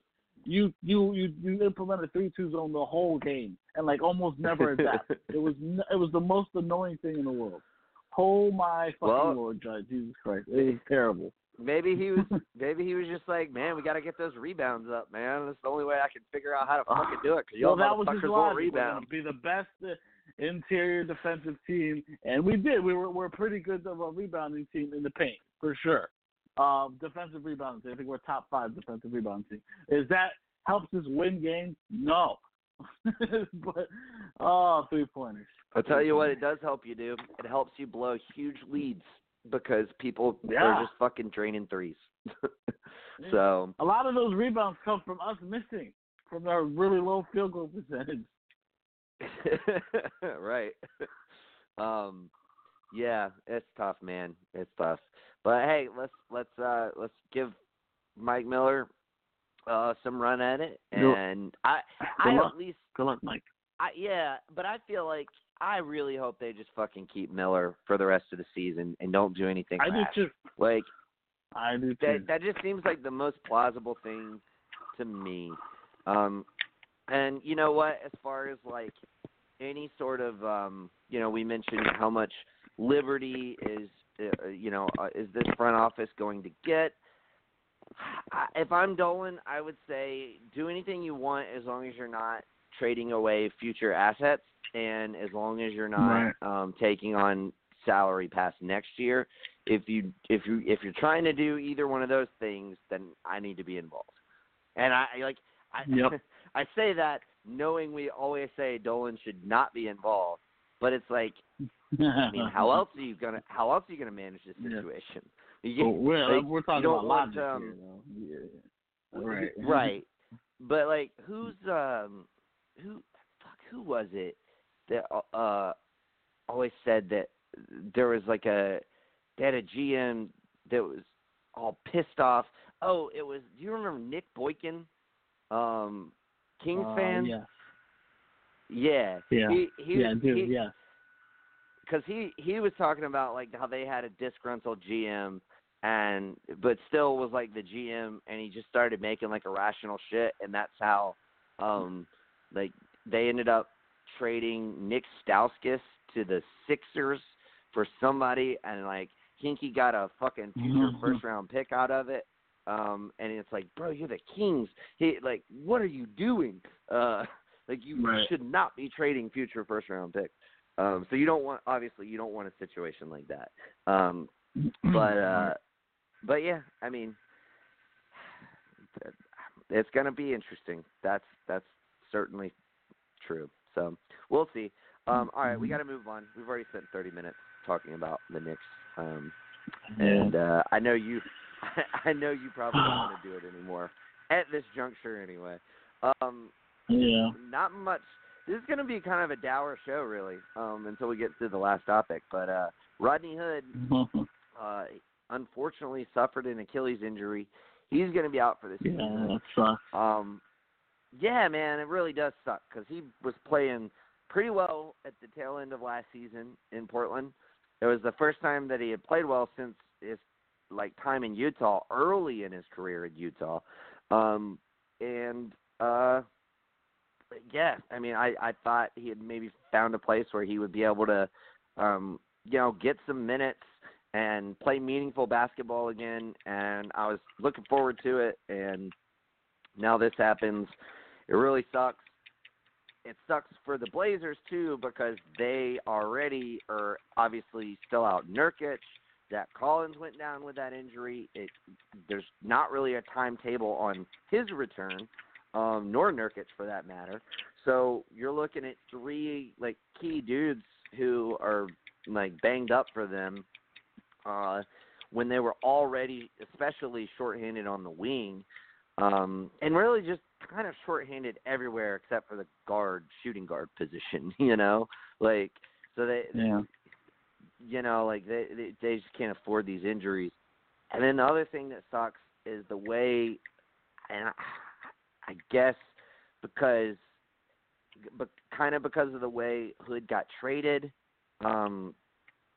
Speaker 2: You you you you implemented three two zone the whole game and like almost never adapt. it was n- it was the most annoying thing in the world. Oh my fucking
Speaker 1: Well-
Speaker 2: lord, Judge, Jesus Christ, it was terrible.
Speaker 1: Maybe he was maybe he was just like, man, we got to get those rebounds up, man. That's the only way I can figure out how to fucking do it. Cause y'all
Speaker 2: well, that was his logic.
Speaker 1: rebound.
Speaker 2: be the best uh, interior defensive team, and we did. We were we're pretty good of a rebounding team in the paint for sure. Um, defensive rebounding team. I think we're top five defensive rebounding team. Is that helps us win games? No. but oh, three pointers.
Speaker 1: I'll tell you what, it does help you do. It helps you blow huge leads because people
Speaker 2: Yeah.
Speaker 1: are just fucking draining threes. so
Speaker 2: A lot of those rebounds come from us missing from our really low field goal percentage.
Speaker 1: right. Um yeah, it's tough, man. It's tough. But hey, let's let's uh let's give Mike Miller uh some run at it and I
Speaker 2: Good
Speaker 1: I
Speaker 2: luck.
Speaker 1: at least
Speaker 2: Good luck, Mike.
Speaker 1: I yeah, but I feel like I really hope they just fucking keep Miller for the rest of the season and don't do anything
Speaker 2: I do too.
Speaker 1: Like
Speaker 2: I do too.
Speaker 1: that that just seems like the most plausible thing to me. Um and you know what as far as like any sort of um you know we mentioned how much liberty is uh, you know uh, is this front office going to get I, if I'm Dolan, I would say do anything you want as long as you're not trading away future assets and as long as you're not
Speaker 2: Right.
Speaker 1: um taking on salary past next year if you if you if you're trying to do either one of those things, then I need to be involved. And I like I
Speaker 2: Yep.
Speaker 1: I say that knowing we always say Dolan should not be involved, but it's like I mean, how else are you gonna how else are you gonna manage this
Speaker 2: Yeah.
Speaker 1: situation? You,
Speaker 2: Oh, we're
Speaker 1: like,
Speaker 2: we're talking about
Speaker 1: want, um,
Speaker 2: here. Yeah. Right.
Speaker 1: right. But like, who's um, who? Fuck, who was it that uh always said that there was like a they had a GM that was all pissed off. Oh, it was. Do you remember Nick Boykin, um, Kings
Speaker 2: Uh,
Speaker 1: fan?
Speaker 2: Yes.
Speaker 1: Yeah.
Speaker 2: Yeah.
Speaker 1: He, he,
Speaker 2: yeah, dude.
Speaker 1: he,
Speaker 2: yes.
Speaker 1: because he he was talking about like how they had a disgruntled GM and but still was like the GM and he just started making like irrational shit and that's how um like they ended up trading Nick Stauskas to the Sixers for somebody and like Hinkie got a fucking future
Speaker 2: Mhm.
Speaker 1: first round pick out of it. Um and it's like, bro, you're the Kings. He like what are you doing? Uh like you
Speaker 2: Right.
Speaker 1: should not be trading future first round picks. Um, so you don't want obviously you don't want a situation like that. Um, but uh, but yeah, I mean, it's gonna be interesting. That's that's certainly true. So we'll see. Um, all right, we got to move on. We've already spent 30 minutes talking about the Knicks, um,
Speaker 2: Yeah.
Speaker 1: and uh, I know you, I know you probably don't want to do it anymore at this juncture anyway. Um,
Speaker 2: yeah.
Speaker 1: not much. This is going to be kind of a dour show, really, um, until we get to the last topic. But uh, Rodney Hood, uh, unfortunately, suffered an Achilles injury. He's going to be out for this
Speaker 2: yeah,
Speaker 1: season.
Speaker 2: that sucks.
Speaker 1: Um, yeah, man, it really does suck because he was playing pretty well at the tail end of last season in Portland. It was the first time that he had played well since his like time in Utah, early in his career in Utah. Um, and uh, yeah, I mean, I I thought he had maybe found a place where he would be able to, um, you know, get some minutes and play meaningful basketball again. And I was looking forward to it. And now this happens. It really sucks. It sucks for the Blazers too because they already are obviously still out Nurkic. Zach Collins went down with that injury. It there's not really a timetable on his return, um, nor Nurkic for that matter. So you're looking at three like key dudes who are like banged up for them uh, when they were already especially shorthanded on the wing, um, and really just kind of shorthanded everywhere except for the guard shooting guard position. You know, like so they
Speaker 2: Yeah.
Speaker 1: you know, like they, they they just can't afford these injuries. And then the other thing that sucks is the way, and I, I guess because, but kind of because of the way Hood got traded, um,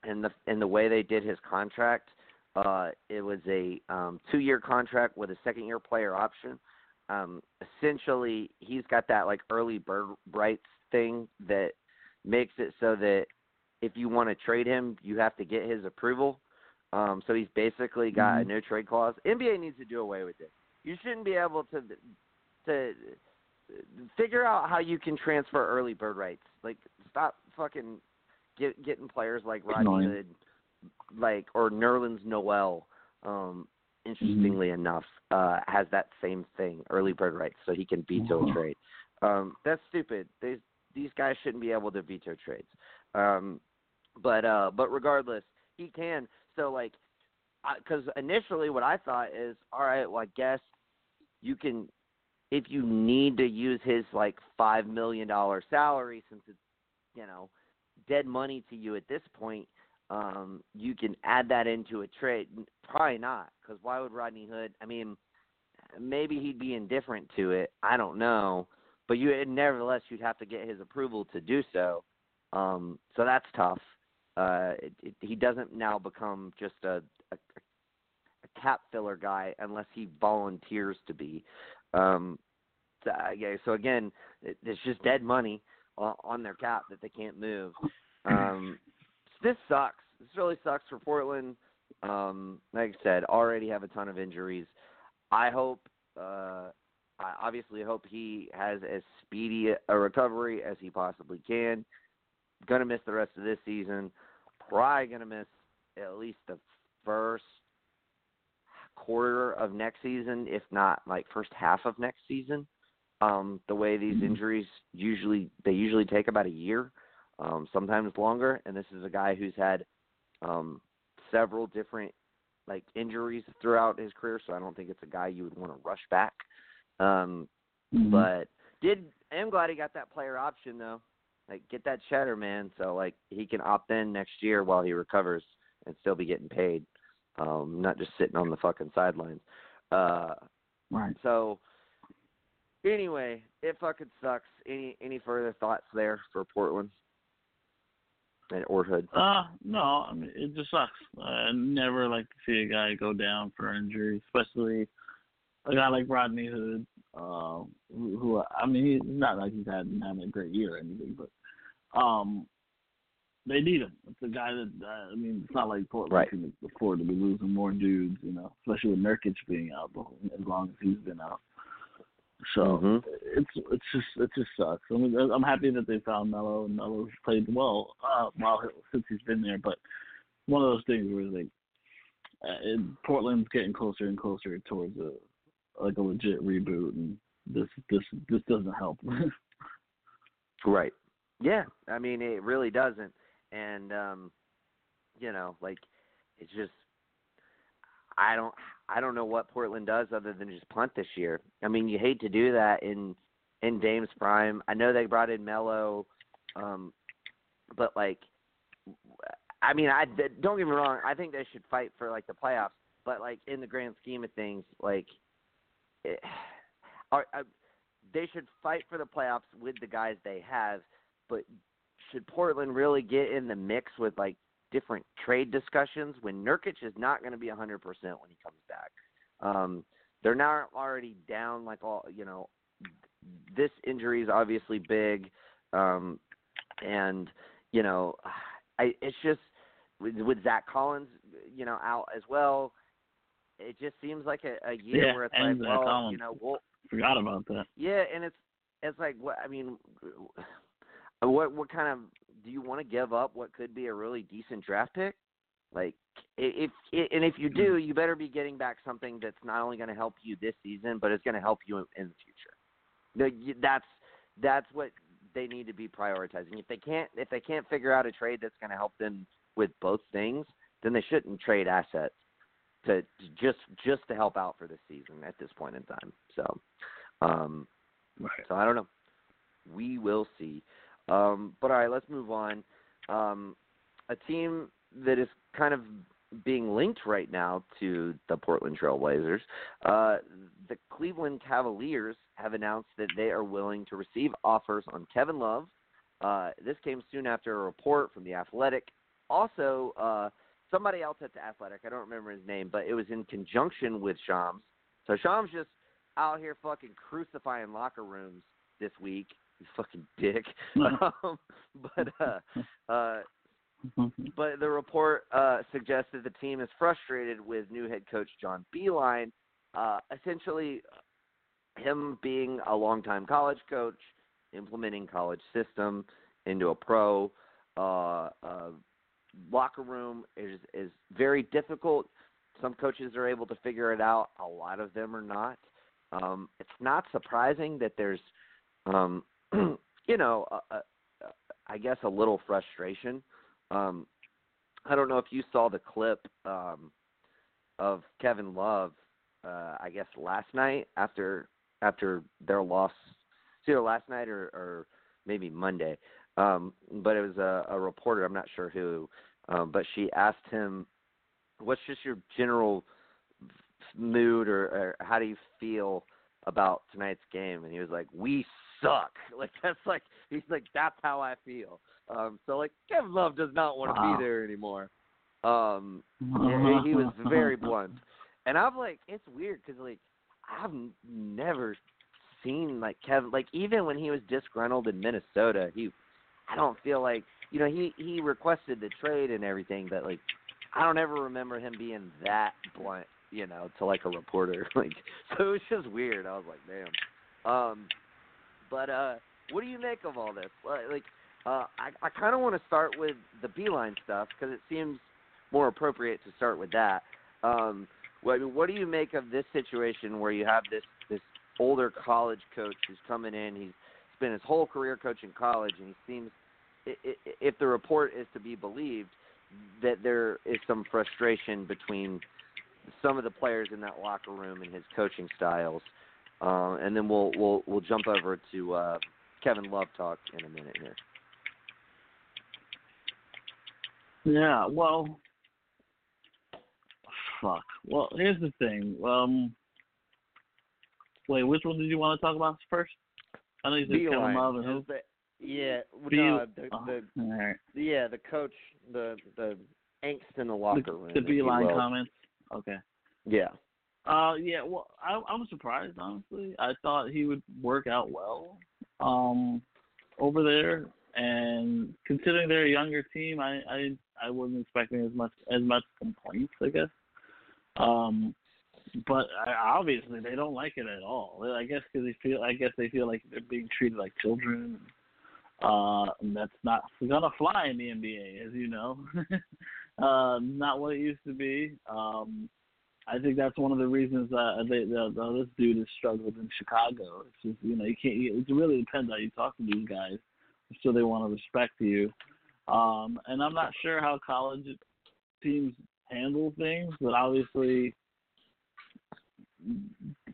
Speaker 1: and the and the way they did his contract, uh, it was a um, two-year contract with a second-year player option. Um, essentially, he's got that like early bird rights thing that makes it so that if you want to trade him, you have to get his approval. Um, so he's basically got
Speaker 2: mm-hmm.
Speaker 1: a no trade clause. NBA needs to do away with it. You shouldn't be able to to figure out how you can transfer early bird rights. Like stop fucking get, getting players like Rodney Hood, like or Nerlens Noel. Um, interestingly
Speaker 2: mm-hmm.
Speaker 1: enough, uh, has that same thing, early bird rights, so he can veto
Speaker 2: uh-huh.
Speaker 1: a trade. Um, that's stupid. They, these guys shouldn't be able to veto trades. Um, but uh, but regardless, he can. So like, because initially what I thought is, all right, well I guess you can, if you need to use his like five million dollar salary, since it's you know dead money to you at this point, um, you can add that into a trade. Probably not, because why would Rodney Hood? I mean, maybe he'd be indifferent to it. I don't know, but you nevertheless you'd have to get his approval to do so. Um, so that's tough. Uh, it, it, he doesn't now become just a, a, a cap filler guy unless he volunteers to be. Um, so, yeah, so again, it, it's just dead money on, on their cap that they can't move. Um, this sucks. This really sucks for Portland. Um, like I said, already have a ton of injuries. I hope, uh, I obviously hope he has as speedy a recovery as he possibly can. Gonna miss the rest of this season. Probably gonna miss at least the first quarter of next season, if not like first half of next season. Um, the way these
Speaker 2: Mm-hmm.
Speaker 1: injuries usually they usually take about a year, um, sometimes longer. And this is a guy who's had um, several different like injuries throughout his career, so I don't think it's a guy you would want to rush back. Um,
Speaker 2: mm-hmm.
Speaker 1: But did I am glad he got that player option though. Like get that cheddar, man. So like he can opt in next year while he recovers and still be getting paid, um, not just sitting on the fucking sidelines. Uh,
Speaker 2: right.
Speaker 1: So anyway, it fucking sucks. Any any further thoughts there for Portland and Orhood?
Speaker 2: Uh, no. I mean, it just sucks. I never like to see a guy go down for injury, especially a guy like Rodney Hood. Uh, who, who I mean, he's not like he's had having a great year or anything, but um, they need him. It's a guy that uh, I mean, it's not like Portland
Speaker 1: right.
Speaker 2: can afford to be losing more dudes, you know, especially with Nurkic being out as long as he's been out. So
Speaker 1: mm-hmm.
Speaker 2: it's it's just it just sucks. I mean, I'm happy that they found Melo and Melo's played well uh, while since he's been there. But one of those things where like uh, Portland's getting closer and closer towards a like a legit reboot, and this this this doesn't help.
Speaker 1: right. Yeah. I mean, it really doesn't. And um, you know, like it's just I don't I don't know what Portland does other than just punt this year. I mean, you hate to do that in in Dame's prime. I know they brought in Melo, um, but like, I mean, I don't get me wrong. I think they should fight for like the playoffs. But like in the grand scheme of things, like, it, are, are, they should fight for the playoffs with the guys they have. But should Portland really get in the mix with like different trade discussions when Nurkic is not going to be 100% when he comes back. Um, they're now already down like all, you know, this injury is obviously big. Um, and, you know, I, it's just with, with Zach Collins, you know, out as well. It just seems like a, a year
Speaker 2: yeah,
Speaker 1: where it's like,
Speaker 2: Zach
Speaker 1: well,
Speaker 2: Collins.
Speaker 1: you know, we'll,
Speaker 2: forgot about that.
Speaker 1: Yeah, and it's it's like what I mean, what what kind of do you want to give up what could be a really decent draft pick? Like if, and if you do, you better be getting back something that's not only going to help you this season, but it's going to help you in, in the future. That's that's what they need to be prioritizing. If they can't if they can't figure out a trade that's going to help them with both things, then they shouldn't trade assets to, to just just to help out for this season at this point in time. So, um,
Speaker 2: right.
Speaker 1: so I don't know. We will see. Um, but all right, let's move on. Um, a team that is kind of being linked right now to the Portland Trailblazers, uh, the Cleveland Cavaliers have announced that they are willing to receive offers on Kevin Love. Uh, this came soon after a report from The Athletic also uh, somebody else at the Athletic. I don't remember his name, but it was in conjunction with Shams. So Shams just out here fucking crucifying locker rooms this week. You fucking dick. um, but uh, uh, but the report uh, suggested the team is frustrated with new head coach John Beilein. Uh, essentially, him being a longtime college coach, implementing college system into a pro uh, uh, locker room is is very difficult. Some coaches are able to figure it out. A lot of them are not. Um, it's not surprising that there's, um, you know, a, a, I guess a little frustration. Um, I don't know if you saw the clip um, of Kevin Love. Uh, I guess last night after after their loss, either last night or, or maybe Monday. Um, but it was a, a reporter. I'm not sure who, um, but she asked him, "What's just your general mood, or, or how do you feel about tonight's game?" And he was like, "We suck." Like that's like he's like that's how I feel. Um, so like Kevin Love does not want to
Speaker 2: wow.
Speaker 1: be there anymore. Um, he, he was very blunt, and I'm like, it's weird because like I've never seen like Kevin like even when he was disgruntled in Minnesota, he I don't feel like you know he he requested the trade and everything, but like I don't ever remember him being that blunt, you know, to like a reporter. Like so it was just weird. I was like, damn. Um, but uh, what do you make of all this? Like, uh, I I kind of want to start with the Beilein stuff because it seems more appropriate to start with that. Um, what, what do you make of this situation where you have this this older college coach who's coming in? He's spent his whole career coaching college, and he seems, if the report is to be believed, that there is some frustration between some of the players in that locker room and his coaching styles. Uh, and then we'll we'll we'll jump over to uh, Kevin Love talk in a minute here.
Speaker 2: Yeah, well, fuck. Well, here's the thing. Um, wait, which one did you want to talk about first? I know you said Kevin Love and who?
Speaker 1: Yeah,
Speaker 2: Be-
Speaker 1: no, the,
Speaker 2: oh,
Speaker 1: the
Speaker 2: right.
Speaker 1: yeah the coach the the angst in the locker
Speaker 2: the,
Speaker 1: room.
Speaker 2: the
Speaker 1: if you
Speaker 2: Beilein
Speaker 1: will.
Speaker 2: comments. Okay.
Speaker 1: Yeah.
Speaker 2: Uh, yeah. Well, I I was surprised honestly. I thought he would work out well, um, over there. And considering they're a younger team, I I I wasn't expecting as much as much complaints. I guess. Um, but obviously they don't like it at all. I guess because they feel I guess they feel like they're being treated like children. Uh, and that's not gonna fly in the NBA, as you know. uh, not what it used to be. Um, I think that's one of the reasons uh, they, the, the, this dude has struggled in Chicago. It's just you know you can't. It really depends how you talk to these guys, so they want to respect you. Um, and I'm not sure how college teams handle things, but obviously,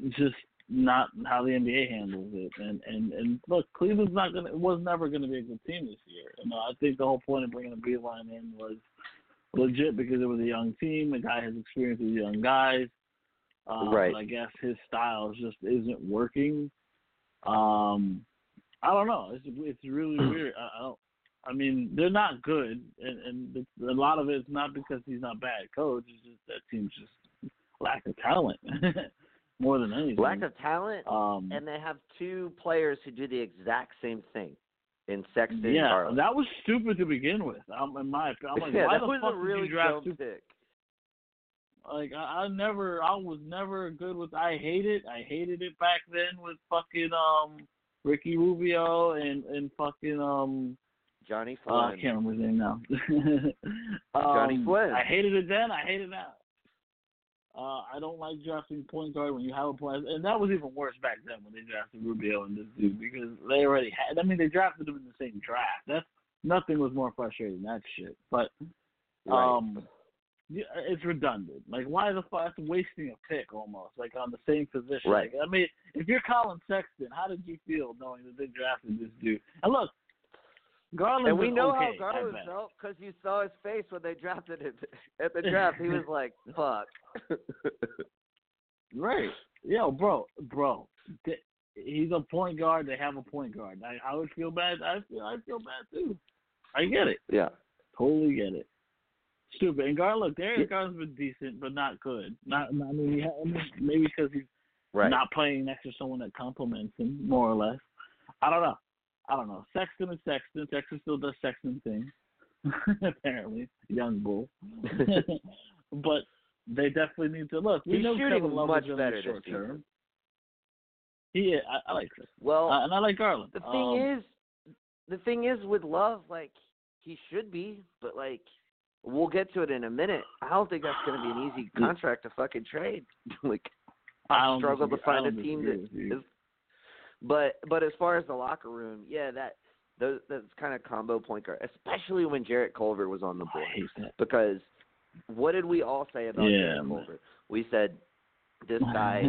Speaker 2: it's just not how the NBA handles it. And and and look, Cleveland's not gonna was never gonna be a good team this year. And I think the whole point of bringing a Beilein in was legit because it was a young team. The guy has experience with young guys. Uh,
Speaker 1: Right.
Speaker 2: I guess his style just isn't working. Um, I don't know. It's it's really weird. I, I don't. I mean, they're not good, and and a lot of it's not because he's not bad coach. It's just that team's just lack of talent more than anything.
Speaker 1: Lack of talent,
Speaker 2: um,
Speaker 1: and they have two players who do the exact same thing in Sexton
Speaker 2: yeah,
Speaker 1: Garland.
Speaker 2: that was stupid to begin with. I'm, in my opinion, I'm like,
Speaker 1: yeah,
Speaker 2: why
Speaker 1: that
Speaker 2: the
Speaker 1: was
Speaker 2: fuck
Speaker 1: a
Speaker 2: did
Speaker 1: really
Speaker 2: you draft
Speaker 1: dumb pick.
Speaker 2: Like I, I never, I was never good with. I hated, it. I hated it back then with fucking um Ricky Rubio and and fucking um
Speaker 1: Johnny
Speaker 2: uh, I can't remember his name now. um,
Speaker 1: Johnny Flynn.
Speaker 2: I hated it then. I hated it now. Uh, I don't like drafting point guard when you have a point, and that was even worse back then when they drafted Rubio and this dude because they already had. I mean, they drafted them in the same draft. That's nothing was more frustrating than that shit. But
Speaker 1: Right.
Speaker 2: um, yeah, it's redundant. Like, why the fuck? That's wasting a pick almost, like on the same position.
Speaker 1: Right.
Speaker 2: Like, I mean, if you're Collin Sexton, how did you feel knowing that they drafted this dude? And look, Garland's
Speaker 1: and we know
Speaker 2: okay
Speaker 1: how Garland felt because you saw his face when they drafted him at the draft. He was like, "Fuck."
Speaker 2: Right. Yo, bro, bro. He's a point guard. They have a point guard. I, I would feel bad. I feel. I feel bad too. I get it.
Speaker 1: yeah.
Speaker 2: Totally get it. stupid. And Garland, look, Darius Garland's been decent, but not good. Not, not I mean, I mean maybe because he's
Speaker 1: right.
Speaker 2: not playing next to someone that complements him more or less. I don't know. I don't know. Sexton is Sexton. Sexton still does Sexton things. Apparently, young bull. but they definitely need to look. We
Speaker 1: He's
Speaker 2: know
Speaker 1: shooting
Speaker 2: Kevin Love
Speaker 1: much better
Speaker 2: short
Speaker 1: this
Speaker 2: term. He, I, I like Chris,
Speaker 1: Well,
Speaker 2: uh, and I like Garland.
Speaker 1: the thing
Speaker 2: um,
Speaker 1: is, the thing is with Love, like he should be, but like we'll get to it in a minute. I don't think that's going to be an easy contract to fucking trade. like
Speaker 2: I
Speaker 1: struggle to find a team that is. But but as far as the locker room, yeah, that those that's kind of combo point guard, especially when Jarrett Culver was on the
Speaker 2: I
Speaker 1: board. Because what did we all say about
Speaker 2: Yeah,
Speaker 1: Jarrett. Culver? We said this guy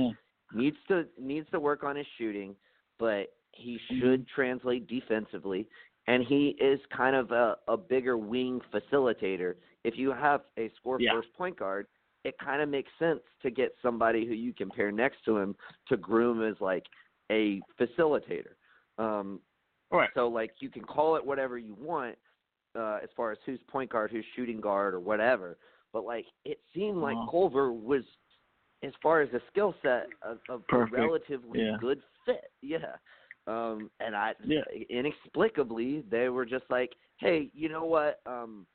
Speaker 1: needs to needs to work on his shooting, but he
Speaker 2: Mm-hmm.
Speaker 1: should translate defensively, and he is kind of a, a bigger wing facilitator. If you have a score
Speaker 2: Yeah.
Speaker 1: first point guard, it kind of makes sense to get somebody who you can pair next to him to groom as like a facilitator. Um,
Speaker 2: Right.
Speaker 1: so like you can call it whatever you want uh, as far as who's point guard, who's shooting guard, or whatever. But like it seemed like
Speaker 2: Wow.
Speaker 1: Culver was, as far as a skill set, a, a relatively
Speaker 2: Yeah.
Speaker 1: good fit. Yeah. Um, and I
Speaker 2: Yeah.
Speaker 1: inexplicably they were just like, hey, you know what? Um,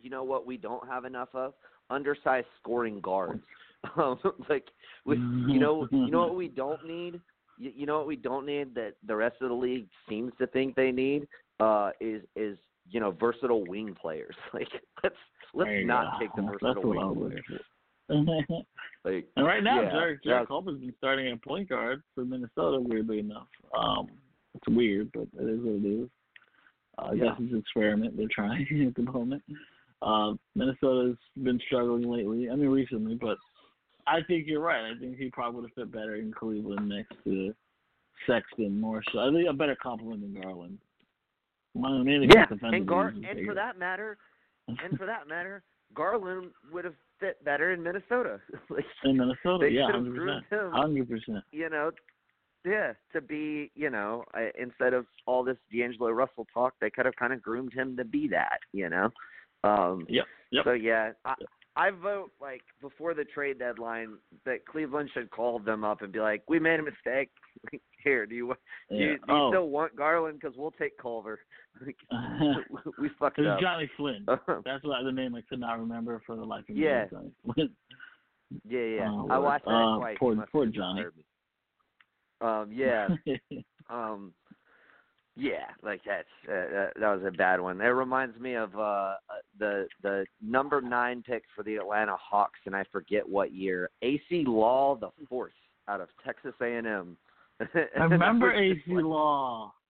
Speaker 1: you know what we don't have enough of undersized scoring guards. Um, like we, you know, you know what we don't need. You, you know what we don't need that the rest of the league seems to think they need uh, is is you know versatile wing players. Like let's let's not
Speaker 2: go.
Speaker 1: take the
Speaker 2: That's
Speaker 1: versatile
Speaker 2: what I
Speaker 1: wing players. Like
Speaker 2: And right now,
Speaker 1: Yeah,
Speaker 2: Jarrett,
Speaker 1: Jarrett
Speaker 2: Culver's been starting at point guard for Minnesota. Weirdly enough, um, it's weird, but it is what it is. Uh, I
Speaker 1: Yeah.
Speaker 2: guess it's an experiment they're trying at the moment. Uh, Minnesota's been struggling lately. I mean, recently, but I think you're right. I think he probably would have fit better in Cleveland next to Sexton more so. I think a better compliment than Garland. Maybe
Speaker 1: yeah, and Gar and
Speaker 2: bigger.
Speaker 1: for that matter, and for that matter, Garland would have fit better in Minnesota. like
Speaker 2: in Minnesota,
Speaker 1: they
Speaker 2: yeah, hundred percent,
Speaker 1: you know, yeah, to be, you know, uh, instead of all this D'Angelo Russell talk, they could have kind of groomed him to be that, you know. Um,
Speaker 2: yeah. yep.
Speaker 1: So yeah, I, I vote like before the trade deadline that Cleveland should call them up and be like, "We made a mistake. Here, do you do you,
Speaker 2: Yeah.
Speaker 1: do you
Speaker 2: oh.
Speaker 1: still want Garland? Because we'll take Culver. We fucked
Speaker 2: It's
Speaker 1: up."
Speaker 2: Johnny Flynn. That's what the name I could not remember for the life of me.
Speaker 1: Yeah. Yeah, yeah.
Speaker 2: Oh,
Speaker 1: I watched that
Speaker 2: Uh,
Speaker 1: twice.
Speaker 2: poor- poor Johnny.
Speaker 1: Um, yeah. Um, yeah, like that's uh, that, that was a bad one. It reminds me of uh the the number nine pick for the Atlanta Hawks, and I forget what year. Acie Law the fourth out of Texas A and M.
Speaker 2: I remember Acie Law.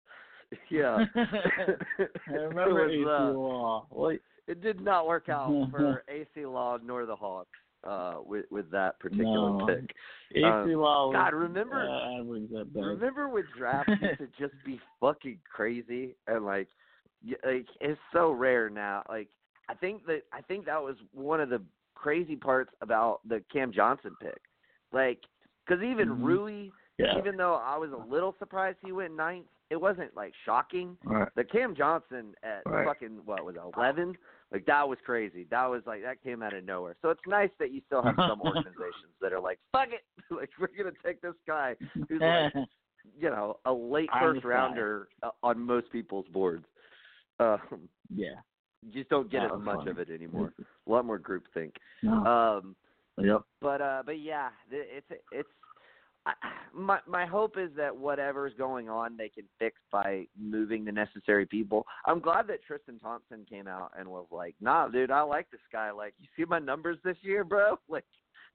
Speaker 1: Yeah,
Speaker 2: I remember
Speaker 1: Acie uh,
Speaker 2: Law. Well,
Speaker 1: it did not work out for Acie Law nor the Hawks uh, with with that particular
Speaker 2: No.
Speaker 1: pick. Um.
Speaker 2: Was,
Speaker 1: God, remember
Speaker 2: Uh, average that bad.
Speaker 1: Remember when drafts used to just be fucking crazy and like, like it's so rare now. Like I think that I think that was one of the crazy parts about the Cam Johnson pick. Like, because even
Speaker 2: Mhm.
Speaker 1: Rui,
Speaker 2: Yeah.
Speaker 1: even though I was a little surprised he went ninth, it wasn't like shocking.
Speaker 2: Right.
Speaker 1: The Cam Johnson at
Speaker 2: Right.
Speaker 1: fucking what was it, eleven? Like that was crazy. That was like that came out of nowhere. So it's nice that you still have some organizations that are like, fuck it, like we're gonna take this guy who's like you know, a late first rounder uh, on most people's boards. Um,
Speaker 2: yeah.
Speaker 1: you just don't get as much
Speaker 2: funny.
Speaker 1: of it anymore. A lot more groupthink.
Speaker 2: No.
Speaker 1: Um,
Speaker 2: yep.
Speaker 1: but uh, but yeah, it's it's. I, my my hope is that whatever's going on, they can fix by moving the necessary people. I'm glad that Tristan Thompson came out and was like, "Nah, dude, I like this guy. Like, you see my numbers this year, bro? Like,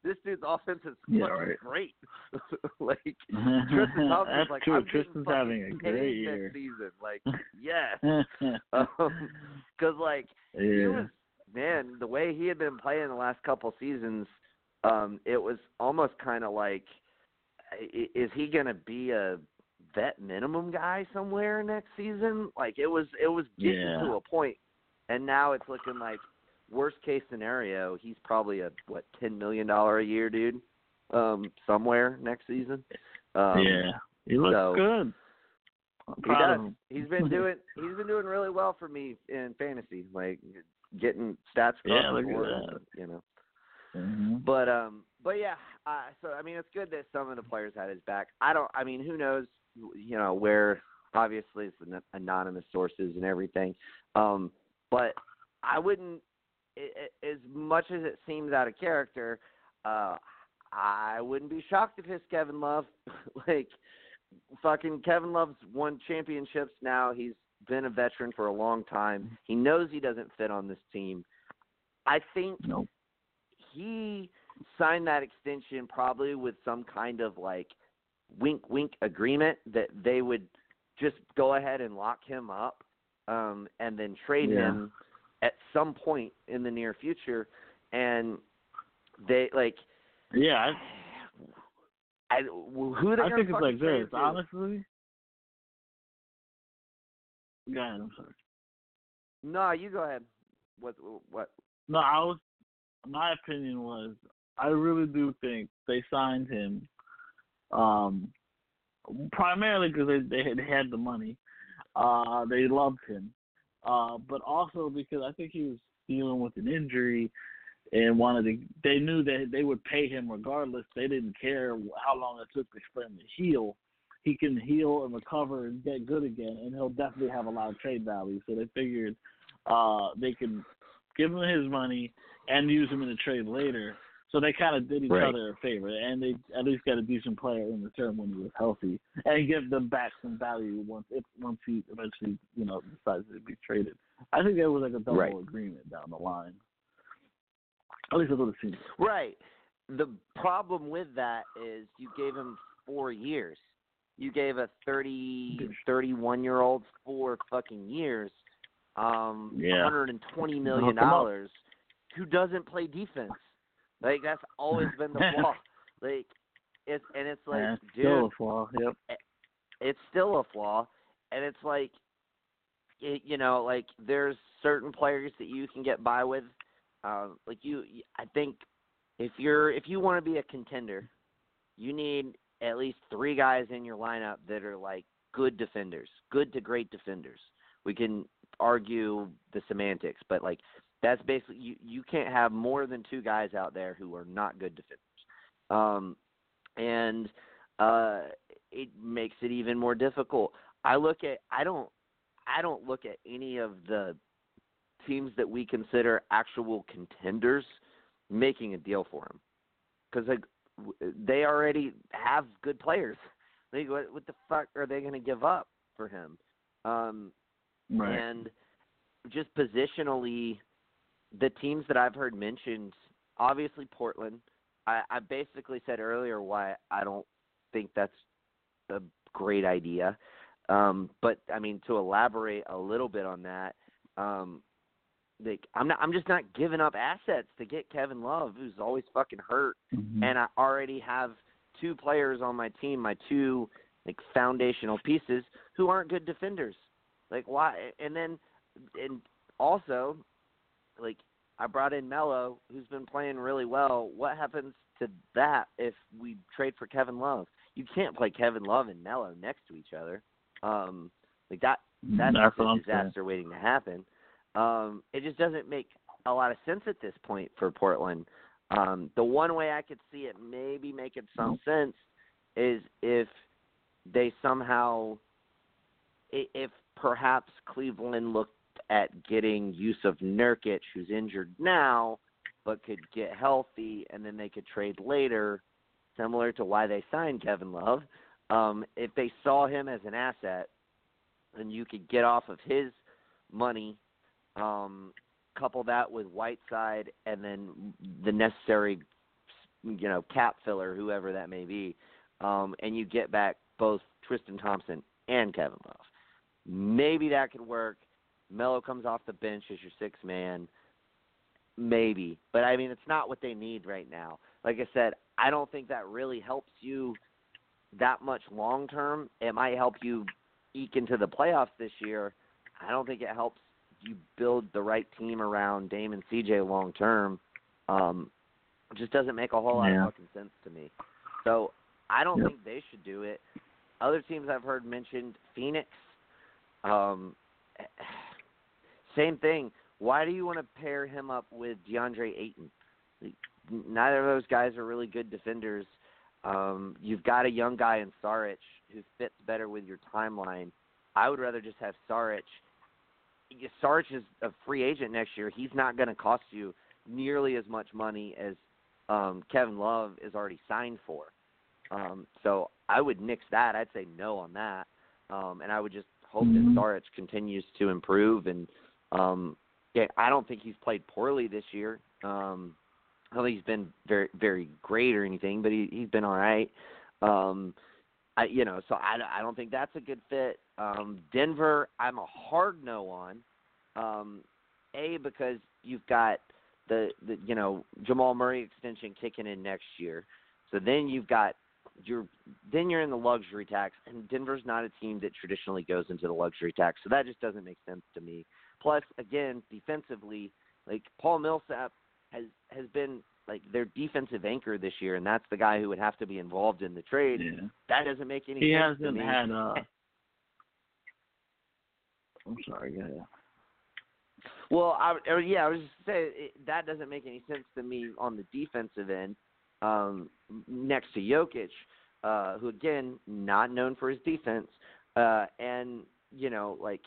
Speaker 1: this dude's offense is
Speaker 2: Yeah, right.
Speaker 1: great. like, Tristan Thompson's like,
Speaker 2: true.
Speaker 1: I'm
Speaker 2: Tristan's having a great year.
Speaker 1: season. Like, yes, because like he was man, the way he had been playing the last couple seasons, um, it was almost kind of like, is he going to be a vet minimum guy somewhere next season? Like it was, it was getting
Speaker 2: Yeah.
Speaker 1: to a point, and now it's looking like worst case scenario, he's probably a what ten million dollar a year dude, um, somewhere next season. Um,
Speaker 2: yeah. He looks
Speaker 1: so-
Speaker 2: good.
Speaker 1: He does. He's been doing he's been doing really well for me in fantasy. Like getting stats
Speaker 2: Yeah, look at that.
Speaker 1: you know.
Speaker 2: Mm-hmm.
Speaker 1: But um, but yeah. Uh, so I mean, it's good that some of the players had his back. I don't. I mean, who knows? You know, where obviously it's an- anonymous sources and everything. Um, but I wouldn't. i i as much as it seems out of character, uh, I wouldn't be shocked if it's Kevin Love. like, fucking Kevin Love's won championships now. He's been a veteran for a long time. He knows he doesn't fit on this team. I think
Speaker 2: Nope.
Speaker 1: he signed that extension probably with some kind of like wink wink agreement that they would just go ahead and lock him up um and then trade
Speaker 2: Yeah.
Speaker 1: him at some point in the near future and they like
Speaker 2: Yeah,
Speaker 1: I, who
Speaker 2: I,
Speaker 1: they
Speaker 2: I think it's like this.
Speaker 1: to?
Speaker 2: Honestly, go ahead. I'm sorry.
Speaker 1: No, you go ahead. What what
Speaker 2: No, I was. My opinion was, I really do think they signed him, um, primarily because they they had, had the money. Uh, they loved him, uh, but also because I think he was dealing with an injury and wanted to. They knew that they would pay him regardless. They didn't care how long it took for him to heal. He can heal and recover and get good again, and he'll definitely have a lot of trade value. So they figured uh, they could give him his money and use him in a trade later. So they kind of did each
Speaker 1: Right.
Speaker 2: other a favor, and they at least got a decent player in return when he was healthy, and give them back some value once if once he eventually you know decides to be traded. I think that was like a double
Speaker 1: Right.
Speaker 2: agreement down the line. At least that's what it seems.
Speaker 1: Right. The problem with that is you gave him four years. You gave a 30, 31 year old four fucking years, um,
Speaker 2: Yeah.
Speaker 1: 120 million
Speaker 2: Hook 'em up.
Speaker 1: dollars, who doesn't play defense. Like that's always been the flaw. Like it's and it's like,
Speaker 2: Yeah,
Speaker 1: dude,
Speaker 2: still a flaw. Yep.
Speaker 1: it's still a flaw and it's like it, you know like there's certain players that you can get by with uh, like you i think if you're if you want to be a contender you need at least three guys in your lineup that are like good defenders good to great defenders we can argue the semantics but like that's basically you you can't have more than two guys out there who are not good defenders um and uh it makes it even more difficult. I look at I don't I don't look at any of the teams that we consider actual contenders making a deal for him because like they already have good players. Like what, what the fuck are they going to give up for him? Um,
Speaker 2: Right.
Speaker 1: and just positionally, the teams that I've heard mentioned, obviously Portland. I, I basically said earlier why I don't think that's a great idea. Um, but I mean, to elaborate a little bit on that, um, like I'm not, I'm just not giving up assets to get Kevin Love, who's always fucking hurt,
Speaker 2: Mhm.
Speaker 1: and I already have two players on my team, my two like foundational pieces who aren't good defenders. Like why? And then, and also, like I brought in Melo, who's been playing really well. What happens to that if we trade for Kevin Love? You can't play Kevin Love and Melo next to each other. Um, like that that's
Speaker 2: That's
Speaker 1: a disaster waiting to happen. Um, it just doesn't make a lot of sense at this point for Portland. Um, the one way I could see it maybe making some sense is if they somehow, if perhaps Cleveland looked at getting use of Nurkic, who's injured now, but could get healthy, and then they could trade later, similar to why they signed Kevin Love. Um, if they saw him as an asset, then you could get off of his money, um, couple that with Whiteside, and then the necessary, you know, cap filler, whoever that may be, um, and you get back both Tristan Thompson and Kevin Love. Maybe that could work. Melo comes off the bench as your sixth man. Maybe. But I mean it's not what they need right now. Like I said, I don't think that really helps you that much long term. It might help you eke into the playoffs this year. I don't think it helps you build the right team around Dame and CJ long term. Um it just doesn't make a whole lot
Speaker 2: Yeah.
Speaker 1: of fucking sense to me. So I don't
Speaker 2: Yep.
Speaker 1: think they should do it. Other teams I've heard mentioned, Phoenix. Um, same thing. why do you want to pair him up with DeAndre Ayton? Neither of those guys are really good defenders. Um, you've got a young guy in Saric who fits better with your timeline. I would rather just have Saric. Saric is a free agent next year. He's not going to cost you nearly as much money as um, Kevin Love is already signed for. Um, so I would nix that. I'd say no on that, um, and I would just hope
Speaker 2: Mhm.
Speaker 1: that Saric continues to improve. And um, yeah, I don't think he's played poorly this year. Um, I don't think he's been very very great or anything, but he he's been all right. Um, I you know, so I I don't think that's a good fit. Um, Denver, I'm a hard no on. Um, a because you've got the, the you know Jamal Murray extension kicking in next year, so then you've got you're then you're in the luxury tax, and Denver's not a team that traditionally goes into the luxury tax, so that just doesn't make sense to me. Plus, again, defensively, like Paul Millsap has has been like their defensive anchor this year, and that's the guy who would have to be involved in the trade.
Speaker 2: Yeah.
Speaker 1: That doesn't make any
Speaker 2: He
Speaker 1: sense to
Speaker 2: hasn't
Speaker 1: me.
Speaker 2: had. Uh, I'm sorry. Yeah. yeah.
Speaker 1: Well, I, yeah, I was just saying it, that doesn't make any sense to me on the defensive end. Um, next to Jokic, uh, who again not known for his defense, uh, and you know, like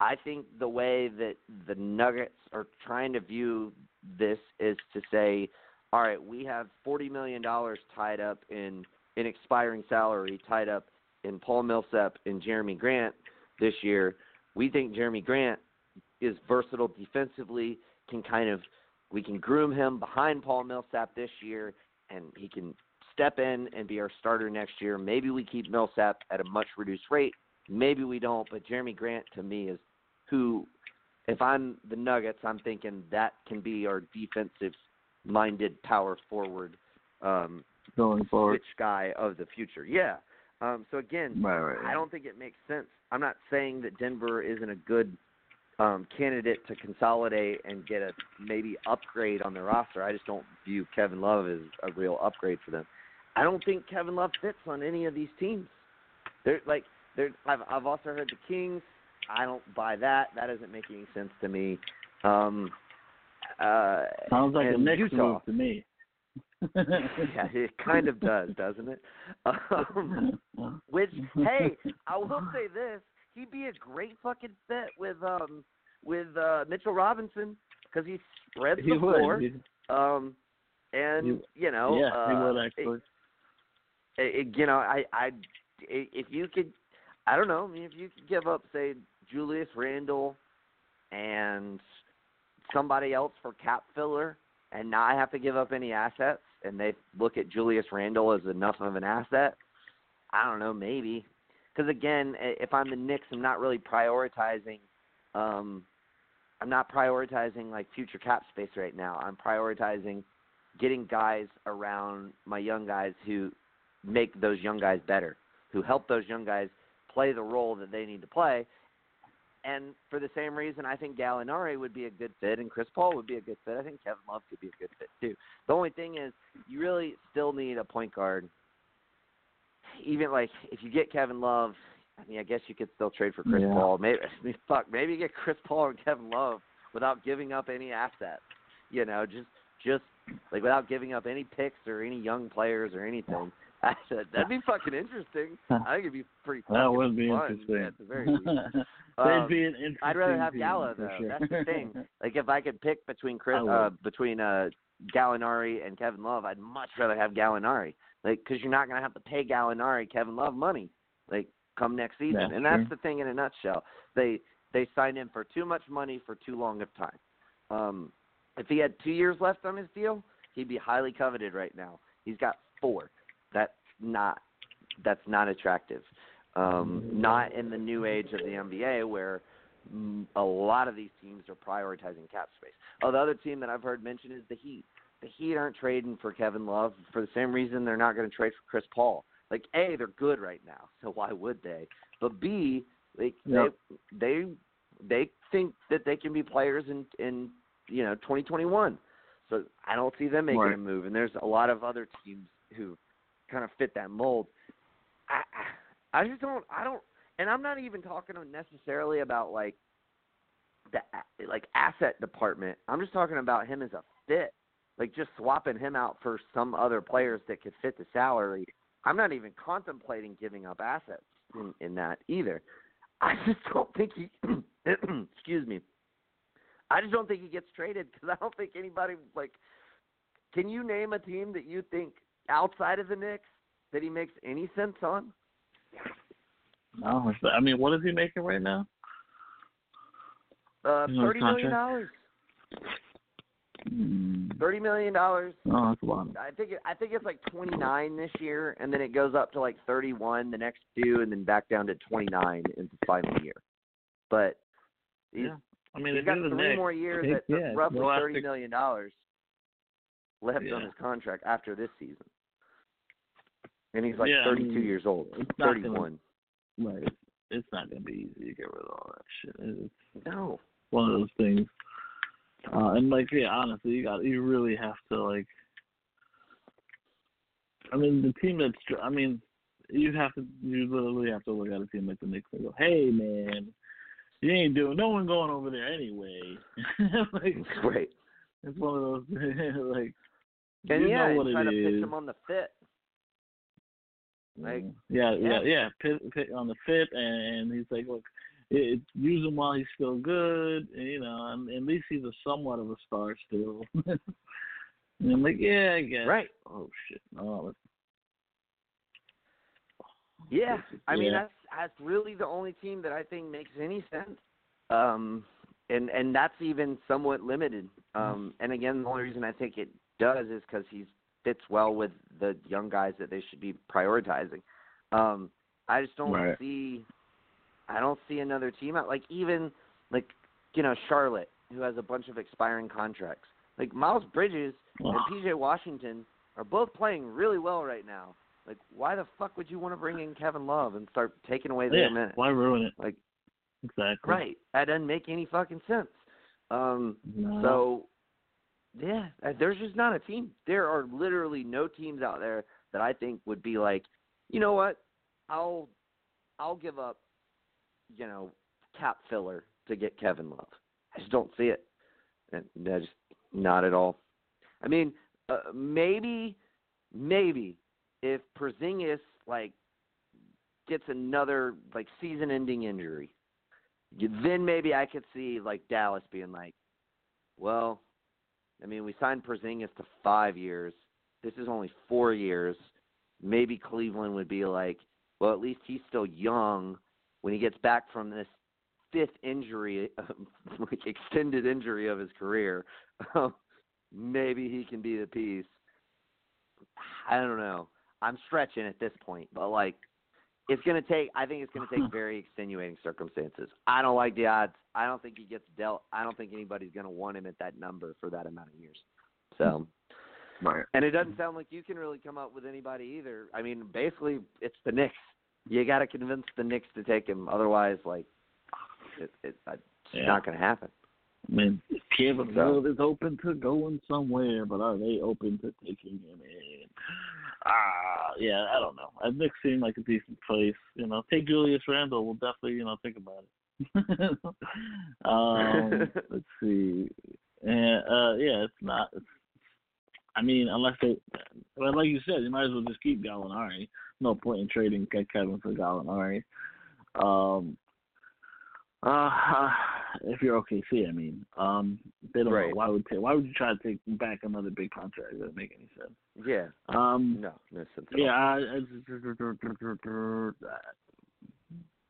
Speaker 1: I think the way that the Nuggets are trying to view this is to say, all right, we have forty million dollars tied up in in expiring salary, tied up in Paul Millsap and Jerami Grant this year. We think Jerami Grant is versatile defensively, can kind of we can groom him behind Paul Millsap this year and he can step in and be our starter next year. Maybe we keep Millsap at a much reduced rate. Maybe we don't, but Jerami Grant to me is who if I'm the Nuggets, I'm thinking that can be our defensive minded power forward um
Speaker 2: Going forward.
Speaker 1: switch guy of the future. Yeah. Um so again,
Speaker 2: Right. Right.
Speaker 1: I don't think it makes sense. I'm not saying that Denver isn't a good um, candidate to consolidate and get a maybe upgrade on their roster. I just don't view Kevin Love as a real upgrade for them. I don't think Kevin Love fits on any of these teams. They're like they're. I've I've also heard the Kings. I don't buy that. That doesn't make any sense to me. Um, uh,
Speaker 2: Sounds like a Knicks move to me.
Speaker 1: yeah, it kind of does, doesn't it? Um, which, hey, I will say this: he'd be a great fucking fit with um with uh Mitchell Robinson because he spreads
Speaker 2: he
Speaker 1: the floor.
Speaker 2: would.
Speaker 1: Um, and you know,
Speaker 2: yeah,
Speaker 1: uh,
Speaker 2: he would actually.
Speaker 1: it, you know, I, I, i- if you could, I don't know, I mean, if you could give up, say, Julius Randle and somebody else for cap filler, and not have to give up any assets, and they look at Julius Randle as enough of an asset, I don't know, maybe. Because again, if I'm the Knicks, I'm not really prioritizing. Um, I'm not prioritizing like future cap space right now. I'm prioritizing getting guys around my young guys who make those young guys better, who help those young guys play the role that they need to play. And for the same reason, I think Gallinari would be a good fit, and Chris Paul would be a good fit. I think Kevin Love could be a good fit too. The only thing is, you really still need a point guard. Even like if you get Kevin Love, I mean, I guess you could still trade for Chris
Speaker 2: Yeah.
Speaker 1: Paul. Maybe, fuck, maybe you get Chris Paul and Kevin Love without giving up any assets. You know, just just like without giving up any picks or any young players or anything. I said that'd be fucking interesting. I think it'd be pretty.
Speaker 2: That
Speaker 1: fucking
Speaker 2: would be
Speaker 1: fun,
Speaker 2: interesting.
Speaker 1: At the very least.
Speaker 2: They'd
Speaker 1: Um,
Speaker 2: be an interesting.
Speaker 1: I'd rather have
Speaker 2: Gallo
Speaker 1: though.
Speaker 2: Sure.
Speaker 1: That's the thing. Like if I could pick between Chris, uh, between uh, Gallinari and Kevin Love, I'd much rather have Gallinari. Like because you're not gonna have to pay Gallinari Kevin Love money. Like come next season,
Speaker 2: That's
Speaker 1: and that's
Speaker 2: true.
Speaker 1: the thing in a nutshell. They they signed him for too much money for too long of time. Um, if he had two years left on his deal, he'd be highly coveted right now. He's got four. That's not that's not attractive. Um, not in the new age of the NBA where a lot of these teams are prioritizing cap space. Oh, the other team that I've heard mentioned is the Heat. The Heat aren't trading for Kevin Love for the same reason they're not going to trade for Chris Paul. Like A, they're good right now, so why would they? But B, like
Speaker 2: Yep.
Speaker 1: they they they think that they can be players in in you know 2021. So I don't see them making
Speaker 2: Right.
Speaker 1: a move, and there's a lot of other teams who kind of fit that mold. I I just don't I don't, and I'm not even talking necessarily about like the like asset department. I'm just talking about him as a fit. Like just swapping him out for some other players that could fit the salary. I'm not even contemplating giving up assets in, in that either. I just don't think he. excuse me. I just don't think he gets traded because I don't think anybody like. Can you name a team that you think outside of the Knicks that he makes any sense on?
Speaker 2: No, I mean, what is he making right now?
Speaker 1: Uh, thirty million dollars.
Speaker 2: Hmm.
Speaker 1: Thirty million dollars.
Speaker 2: Oh, that's a lot.
Speaker 1: I think it, I think it's like twenty nine this year, and then it goes up to like thirty one the next two, and then back down to twenty nine in the final year. But
Speaker 2: Yeah. I mean,
Speaker 1: he's got three
Speaker 2: Knicks,
Speaker 1: more years at
Speaker 2: yeah,
Speaker 1: roughly thirty million dollars left on his contract after this season, and he's like
Speaker 2: Yeah, I
Speaker 1: thirty two
Speaker 2: mean,
Speaker 1: years old,
Speaker 2: it's not gonna-
Speaker 1: one.
Speaker 2: Right. It's, not gonna be easy to get rid of all that shit. It's
Speaker 1: No,
Speaker 2: one of those things. Uh, and like, yeah, honestly, you got you really have to like. I mean, the team that's. I mean, you have to. You literally have to look at a team like the Knicks and go, "Hey, man, you ain't doing. No one going over there anyway." like,
Speaker 1: great.
Speaker 2: it's one of those like.
Speaker 1: And
Speaker 2: you
Speaker 1: yeah,
Speaker 2: know what
Speaker 1: try
Speaker 2: it
Speaker 1: to pitch him on the fit. Like,
Speaker 2: yeah,
Speaker 1: yeah.
Speaker 2: yeah, yeah. Pit, pit on the fit, and he's like, look, it, use him while he's still good. And, you know, and at least he's a somewhat of a star still. and I'm like, yeah, I guess.
Speaker 1: Right.
Speaker 2: Oh shit. Oh,
Speaker 1: Yeah, I mean
Speaker 2: Yeah.
Speaker 1: that's that's really the only team that I think makes any sense. Um, and and that's even somewhat limited. Um, and again, the only reason I think it does is because he fits well with the young guys that they should be prioritizing. Um, I just don't
Speaker 2: Right.
Speaker 1: see, I don't see another team out like even like you know Charlotte who has a bunch of expiring contracts. Like Miles Bridges and PJ Washington are both playing really well right now. Like, why the fuck would you want to bring in Kevin Love and start taking away their
Speaker 2: yeah.
Speaker 1: minutes?
Speaker 2: Why ruin it?
Speaker 1: Like,
Speaker 2: Exactly.
Speaker 1: right? That doesn't make any fucking sense. Um,
Speaker 2: No.
Speaker 1: so, yeah, there's just not a team. There are literally no teams out there that I think would be like, you know what? I'll, I'll give up, you know, cap filler to get Kevin Love. I just don't see it. And just not at all. I mean, uh, maybe, maybe if Porzingis like gets another like season-ending injury, then maybe I could see like Dallas being like, well, I mean, we signed Porzingis to five years. This is only four years. Maybe Cleveland would be like, well, at least he's still young. When he gets back from this fifth injury, like extended injury of his career, maybe he can be the piece. I don't know. I'm stretching at this point, but like, it's gonna take. I think it's gonna take very extenuating circumstances. I don't like the odds. I don't think he gets dealt. I don't think anybody's gonna want him at that number for that amount of years. So,
Speaker 2: Right.
Speaker 1: and it doesn't sound like you can really come up with anybody either. I mean, basically, it's the Knicks. You got to convince the Knicks to take him. Otherwise, like, it, it, it's
Speaker 2: Yeah.
Speaker 1: not going to happen.
Speaker 2: I mean, Kevin
Speaker 1: So-
Speaker 2: Love is open to going somewhere, but are they open to taking him in? Ah, yeah, I don't know. I Knicks seem like a decent place. You know, take Julius Randle. We'll definitely, you know, think about it. um, let's see. And uh, yeah, it's not. It's, I mean, unless they, well, like you said, you might as well just keep Gallinari. No point in trading Kevin for Gallinari. Um, uh, if you're OKC, I mean, um, they don't.
Speaker 1: Right.
Speaker 2: Know. Why would ta- Why would you try to take back another big contract? That doesn't make any sense.
Speaker 1: yeah.
Speaker 2: Um,
Speaker 1: No, no sense
Speaker 2: yeah. I, I,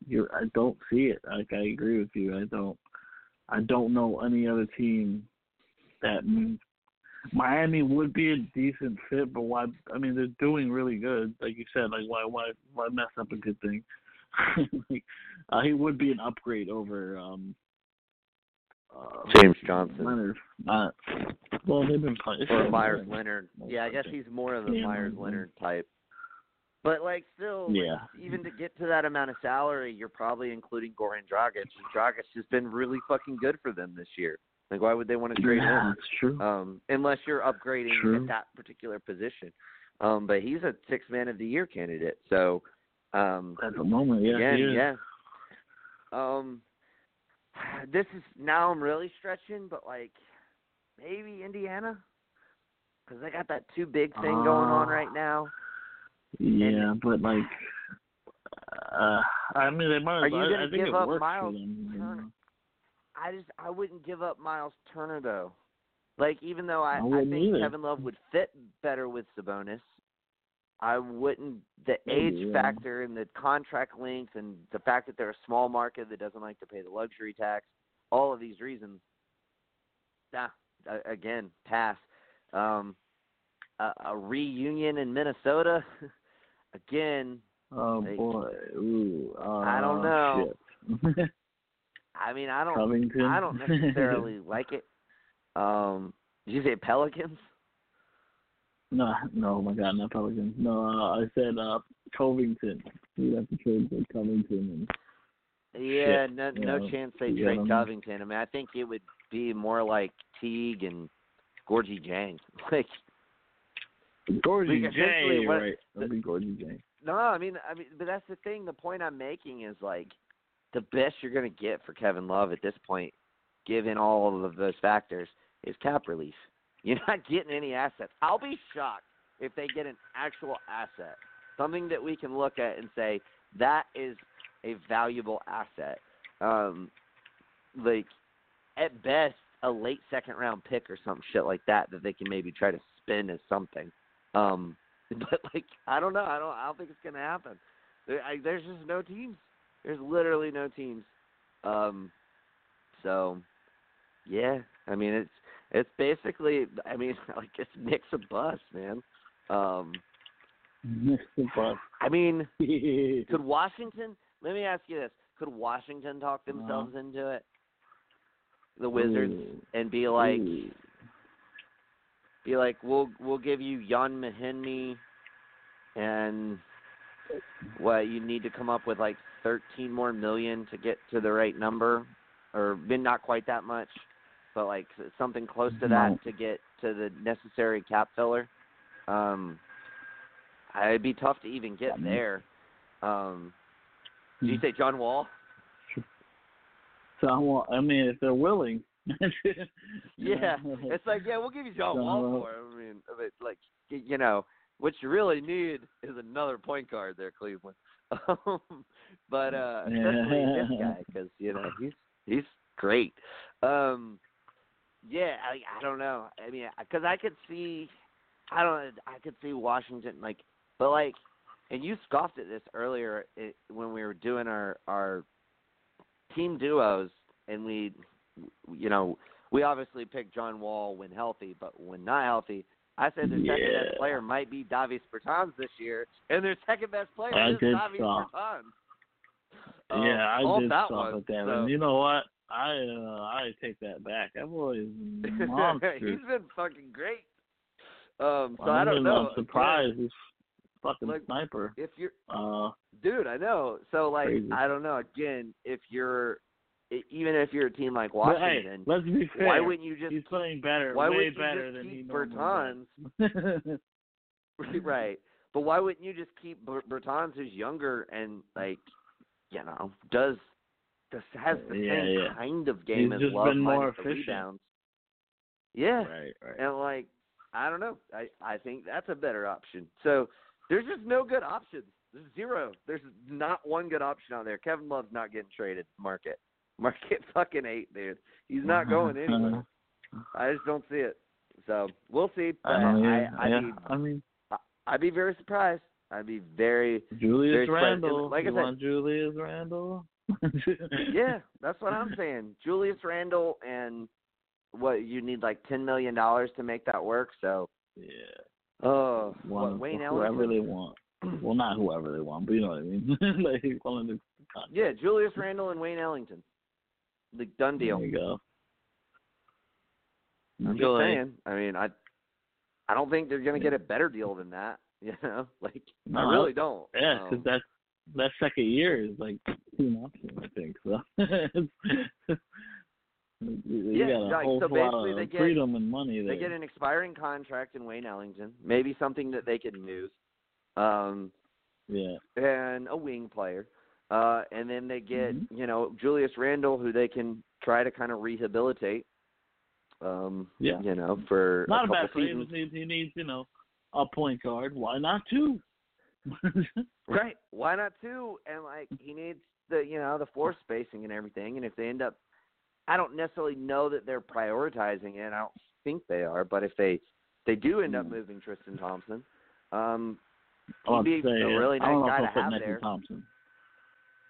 Speaker 2: you I don't see it. Like I agree with you. I don't. I don't know any other team that Miami would be a decent fit, but why? I mean, they're doing really good. Like you said, like why why why mess up a good thing? like, uh, he would be an upgrade over um uh,
Speaker 1: James Johnson.
Speaker 2: Leonard. Not well, they've been playing.
Speaker 1: or Meyers Leonard. Yeah, I guess he's more of a
Speaker 2: Yeah, Meyers.
Speaker 1: Leonard type. But like still, like, even to get to that amount of salary, you're probably including Goran Dragic, and Dragic has been really fucking good for them this year. Like, why would they want to trade
Speaker 2: Yeah,
Speaker 1: him?
Speaker 2: that's true.
Speaker 1: Um, unless you're upgrading
Speaker 2: True.
Speaker 1: at that particular position. Um, but he's a six man of the year candidate. So, um,
Speaker 2: At the moment, yeah,
Speaker 1: again, yeah. Um, this is now I'm really stretching, but like maybe Indiana because they got that two big thing uh, going on right now.
Speaker 2: Yeah, and, but like, uh, I mean, they might.
Speaker 1: Are you
Speaker 2: going
Speaker 1: to give
Speaker 2: up
Speaker 1: Miles Turner? I just I wouldn't give up Miles Turner though. Like even though I,
Speaker 2: I,
Speaker 1: I think
Speaker 2: either.
Speaker 1: Kevin Love would fit better with Sabonis, I wouldn't. The age
Speaker 2: yeah.
Speaker 1: factor and the contract length and the fact that they're a small market that doesn't like to pay the luxury tax, all of these reasons. Nah, again, pass. Um, a, a reunion in Minnesota, again.
Speaker 2: Oh boy, Ooh, uh,
Speaker 1: I don't know. I mean, I don't.
Speaker 2: Covington.
Speaker 1: I don't necessarily like it. Um, did you say Pelicans?
Speaker 2: No, no, oh my God, not Pelicans. No, uh, I said uh, Covington. We have to trade for Covington. And
Speaker 1: yeah,
Speaker 2: shit,
Speaker 1: no, no
Speaker 2: know,
Speaker 1: chance they
Speaker 2: you
Speaker 1: trade. Covington. I mean, I think it would be more like Teague and Gorgui Dieng. Like,
Speaker 2: Gorgie
Speaker 1: like,
Speaker 2: J,
Speaker 1: essentially what-
Speaker 2: right? That'd be Gorgie J.
Speaker 1: no, I mean, I mean, but that's the thing. The point I'm making is like the best you're going to get for Kevin Love at this point, given all of those factors, is cap relief. You're not getting any assets. I'll be shocked if they get an actual asset, something that we can look at and say that is a valuable asset. Um, like at best, a late second round pick or some shit like that that they can maybe try to spin as something. Um, but like I don't know. I don't. I don't think it's gonna happen. There, I, there's just no teams. There's literally no teams. Um, so yeah, I mean it's it's basically I mean like it's mix a bust, man. Um,
Speaker 2: the bus.
Speaker 1: I mean, could Washington? Let me ask you this: Could Washington talk themselves into it? The Wizards
Speaker 2: Ooh.
Speaker 1: and be like,
Speaker 2: Ooh.
Speaker 1: be like, we'll we'll give you Ian Mahinmi, and what you need to come up with like thirteen more million to get to the right number, or been not quite that much, but like something close to that
Speaker 2: No.
Speaker 1: to get to the necessary cap filler. Um, it'd be tough to even get there. Um, did you
Speaker 2: Hmm.
Speaker 1: say John Wall?
Speaker 2: So I want. I mean, if they're willing.
Speaker 1: Yeah, it's like yeah, we'll give you John
Speaker 2: John
Speaker 1: Wall
Speaker 2: Wall.
Speaker 1: for. it. I mean, but like you know, what you really need is another point guard there, Cleveland. Um, but uh especially this guy because you know he's he's great. Um, yeah, I I don't know. I mean, because I could see, I don't. I could see Washington like, but like, and you scoffed at this earlier it, when we were doing our our team duos, and we, you know, we obviously picked John Wall when healthy, but when not healthy, I said their second best player might be Davis Bertans this year, and their second best player
Speaker 2: I
Speaker 1: is
Speaker 2: did
Speaker 1: Davis. Bertans. Um,
Speaker 2: yeah, I did
Speaker 1: that one,
Speaker 2: at that.
Speaker 1: so-
Speaker 2: And you know what? I uh, I take that back. That boy is monster.
Speaker 1: He's been fucking great. Um, so
Speaker 2: I'm
Speaker 1: I don't know.
Speaker 2: I'm surprised. He's fucking
Speaker 1: Like,
Speaker 2: sniper.
Speaker 1: If you're,
Speaker 2: Uh,
Speaker 1: dude, I know. So like,
Speaker 2: Crazy.
Speaker 1: I don't know. Again, if you're, even if you're a team like
Speaker 2: but hey,
Speaker 1: Washington,
Speaker 2: let's be fair.
Speaker 1: why wouldn't you just
Speaker 2: He's playing better,
Speaker 1: why
Speaker 2: way better
Speaker 1: just
Speaker 2: than he
Speaker 1: Bertans? right? But why wouldn't you just keep Ber- Bertans, who's younger and like, you know, does does has the
Speaker 2: Yeah,
Speaker 1: same
Speaker 2: yeah.
Speaker 1: kind of game
Speaker 2: He's
Speaker 1: as
Speaker 2: just
Speaker 1: Love
Speaker 2: been more
Speaker 1: minus the
Speaker 2: efficient.
Speaker 1: rebounds? Yeah,
Speaker 2: right, right.
Speaker 1: and like I don't know. I I think that's a better option. So there's just no good options. There's zero. There's not one good option out there. Kevin Love's not getting traded. Market. Market fucking eight, dude. He's not going anywhere. I just don't see it. So we'll see. But
Speaker 2: I know,
Speaker 1: I,
Speaker 2: yeah.
Speaker 1: I,
Speaker 2: yeah.
Speaker 1: Be,
Speaker 2: I mean,
Speaker 1: I'd be very surprised. I'd be very
Speaker 2: Julius
Speaker 1: very.
Speaker 2: Randle.
Speaker 1: Like I said-
Speaker 2: want Julius Randle?
Speaker 1: yeah. That's what I'm saying. Julius Randle and what you need like ten million dollars to make that work. So
Speaker 2: Yeah.
Speaker 1: oh, what
Speaker 2: of
Speaker 1: Wayne
Speaker 2: whoever
Speaker 1: Ellington?
Speaker 2: they want. Well, not whoever they want, but you know what I mean. like one of the
Speaker 1: Yeah, Julius Randle and Wayne Ellington. The done deal.
Speaker 2: There you go.
Speaker 1: I'm just saying. I mean, I I don't think they're going to get a better deal than that. You know, like
Speaker 2: No,
Speaker 1: I really don't.
Speaker 2: Yeah,
Speaker 1: Um,
Speaker 2: because that that second year is like team option, I think. So
Speaker 1: Yeah, like, so basically they get-
Speaker 2: freedom and money there.
Speaker 1: they get an expiring contract in Wayne Ellington, maybe something that they can use, um,
Speaker 2: yeah,
Speaker 1: and a wing player. Uh, and then they get
Speaker 2: Mhm.
Speaker 1: you know Julius Randle, who they can try to kind of rehabilitate. Um,
Speaker 2: Yeah.
Speaker 1: you know, for
Speaker 2: Not
Speaker 1: a
Speaker 2: a bad
Speaker 1: seasons.
Speaker 2: He needs, he needs, you know, a point guard. Why not two?
Speaker 1: Right. Why not two? And like he needs the you know the floor spacing and everything. And if they end up, I don't necessarily know that they're prioritizing it. I don't think they are. But if they they do end up
Speaker 2: Hmm.
Speaker 1: moving Tristan Thompson, um,
Speaker 2: was
Speaker 1: he'd be
Speaker 2: about to say,
Speaker 1: a really
Speaker 2: I don't
Speaker 1: nice
Speaker 2: know
Speaker 1: guy
Speaker 2: if
Speaker 1: to have there.
Speaker 2: Thompson.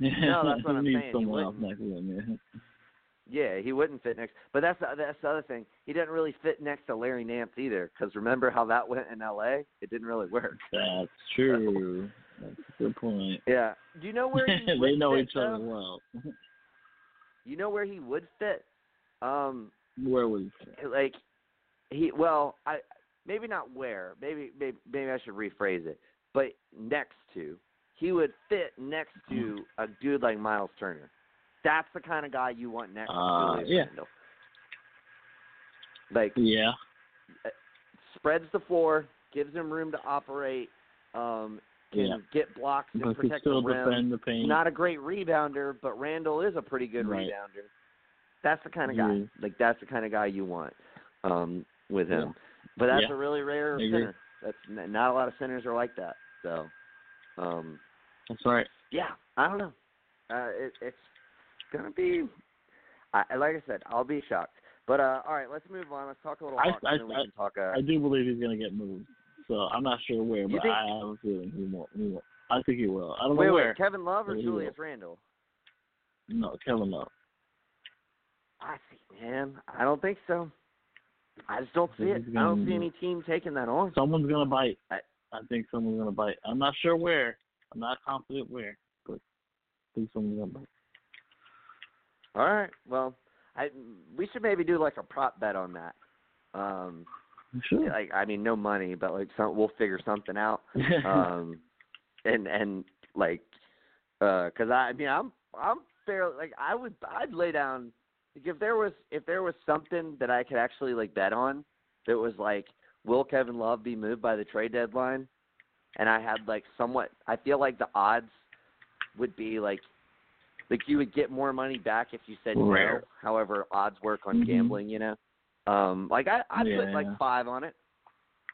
Speaker 1: No, that's what I'm saying. He wouldn't.
Speaker 2: next to him.
Speaker 1: Yeah, he wouldn't fit next. But that's the, that's the other thing. He doesn't really fit next to Larry Nance either. Because remember how that went in L.A. It didn't really work.
Speaker 2: That's true. That's a good point.
Speaker 1: Yeah. Do you know where he
Speaker 2: they know
Speaker 1: fit,
Speaker 2: each other well.
Speaker 1: You know where he would fit? Um,
Speaker 2: Where was
Speaker 1: like he well i maybe not where maybe maybe maybe i should rephrase it but next to he would fit next to a dude like miles turner that's the kind of guy you want next
Speaker 2: Uh,
Speaker 1: to Julius
Speaker 2: yeah.
Speaker 1: Randle. like
Speaker 2: Yeah.
Speaker 1: spreads the floor gives him room to operate um can
Speaker 2: Yeah.
Speaker 1: get blocks and
Speaker 2: But
Speaker 1: protect
Speaker 2: still
Speaker 1: the rim
Speaker 2: defend the paint.
Speaker 1: not a great rebounder, but Randle is a pretty good
Speaker 2: Right.
Speaker 1: rebounder. That's the kind of guy. Like that's the kind of guy you want um, with him.
Speaker 2: Yeah.
Speaker 1: But that's a really rare center. That's not a lot of centers are like that. So, um,
Speaker 2: That's right.
Speaker 1: yeah, I don't know. Uh, it, it's gonna be. I, like I said, I'll be shocked. But uh, all right, let's move on. Let's talk a little
Speaker 2: I-
Speaker 1: Hawks,
Speaker 2: I- I-
Speaker 1: talk. Uh,
Speaker 2: I do believe he's gonna get moved. So I'm not sure where, but
Speaker 1: think-
Speaker 2: I have a feeling he won't. He won't. I think he will. I don't
Speaker 1: wait,
Speaker 2: know
Speaker 1: wait,
Speaker 2: where.
Speaker 1: Kevin Love or Julius Randle?
Speaker 2: No, Kevin Love.
Speaker 1: I see, man. I don't think so. I just don't see it. I don't see any team taking that on.
Speaker 2: Someone's gonna bite.
Speaker 1: I-
Speaker 2: I think someone's gonna bite. I'm not sure where. I'm not confident where, but I think someone's gonna bite.
Speaker 1: All right. Well, I we should maybe do like a prop bet on that. Um,
Speaker 2: Sure.
Speaker 1: like I mean, no money, but like some we'll figure something out. Um, and and like, uh 'cause I, I mean, I'm I'm fairly like I would I'd lay down like if there was if there was something that I could actually like bet on that was like will Kevin Love be moved by the trade deadline, and I had like somewhat I feel like the odds would be like like you would get more money back if you said no. However, odds work on
Speaker 2: Mhm.
Speaker 1: gambling, you know. Um, like I I'd put like five on it,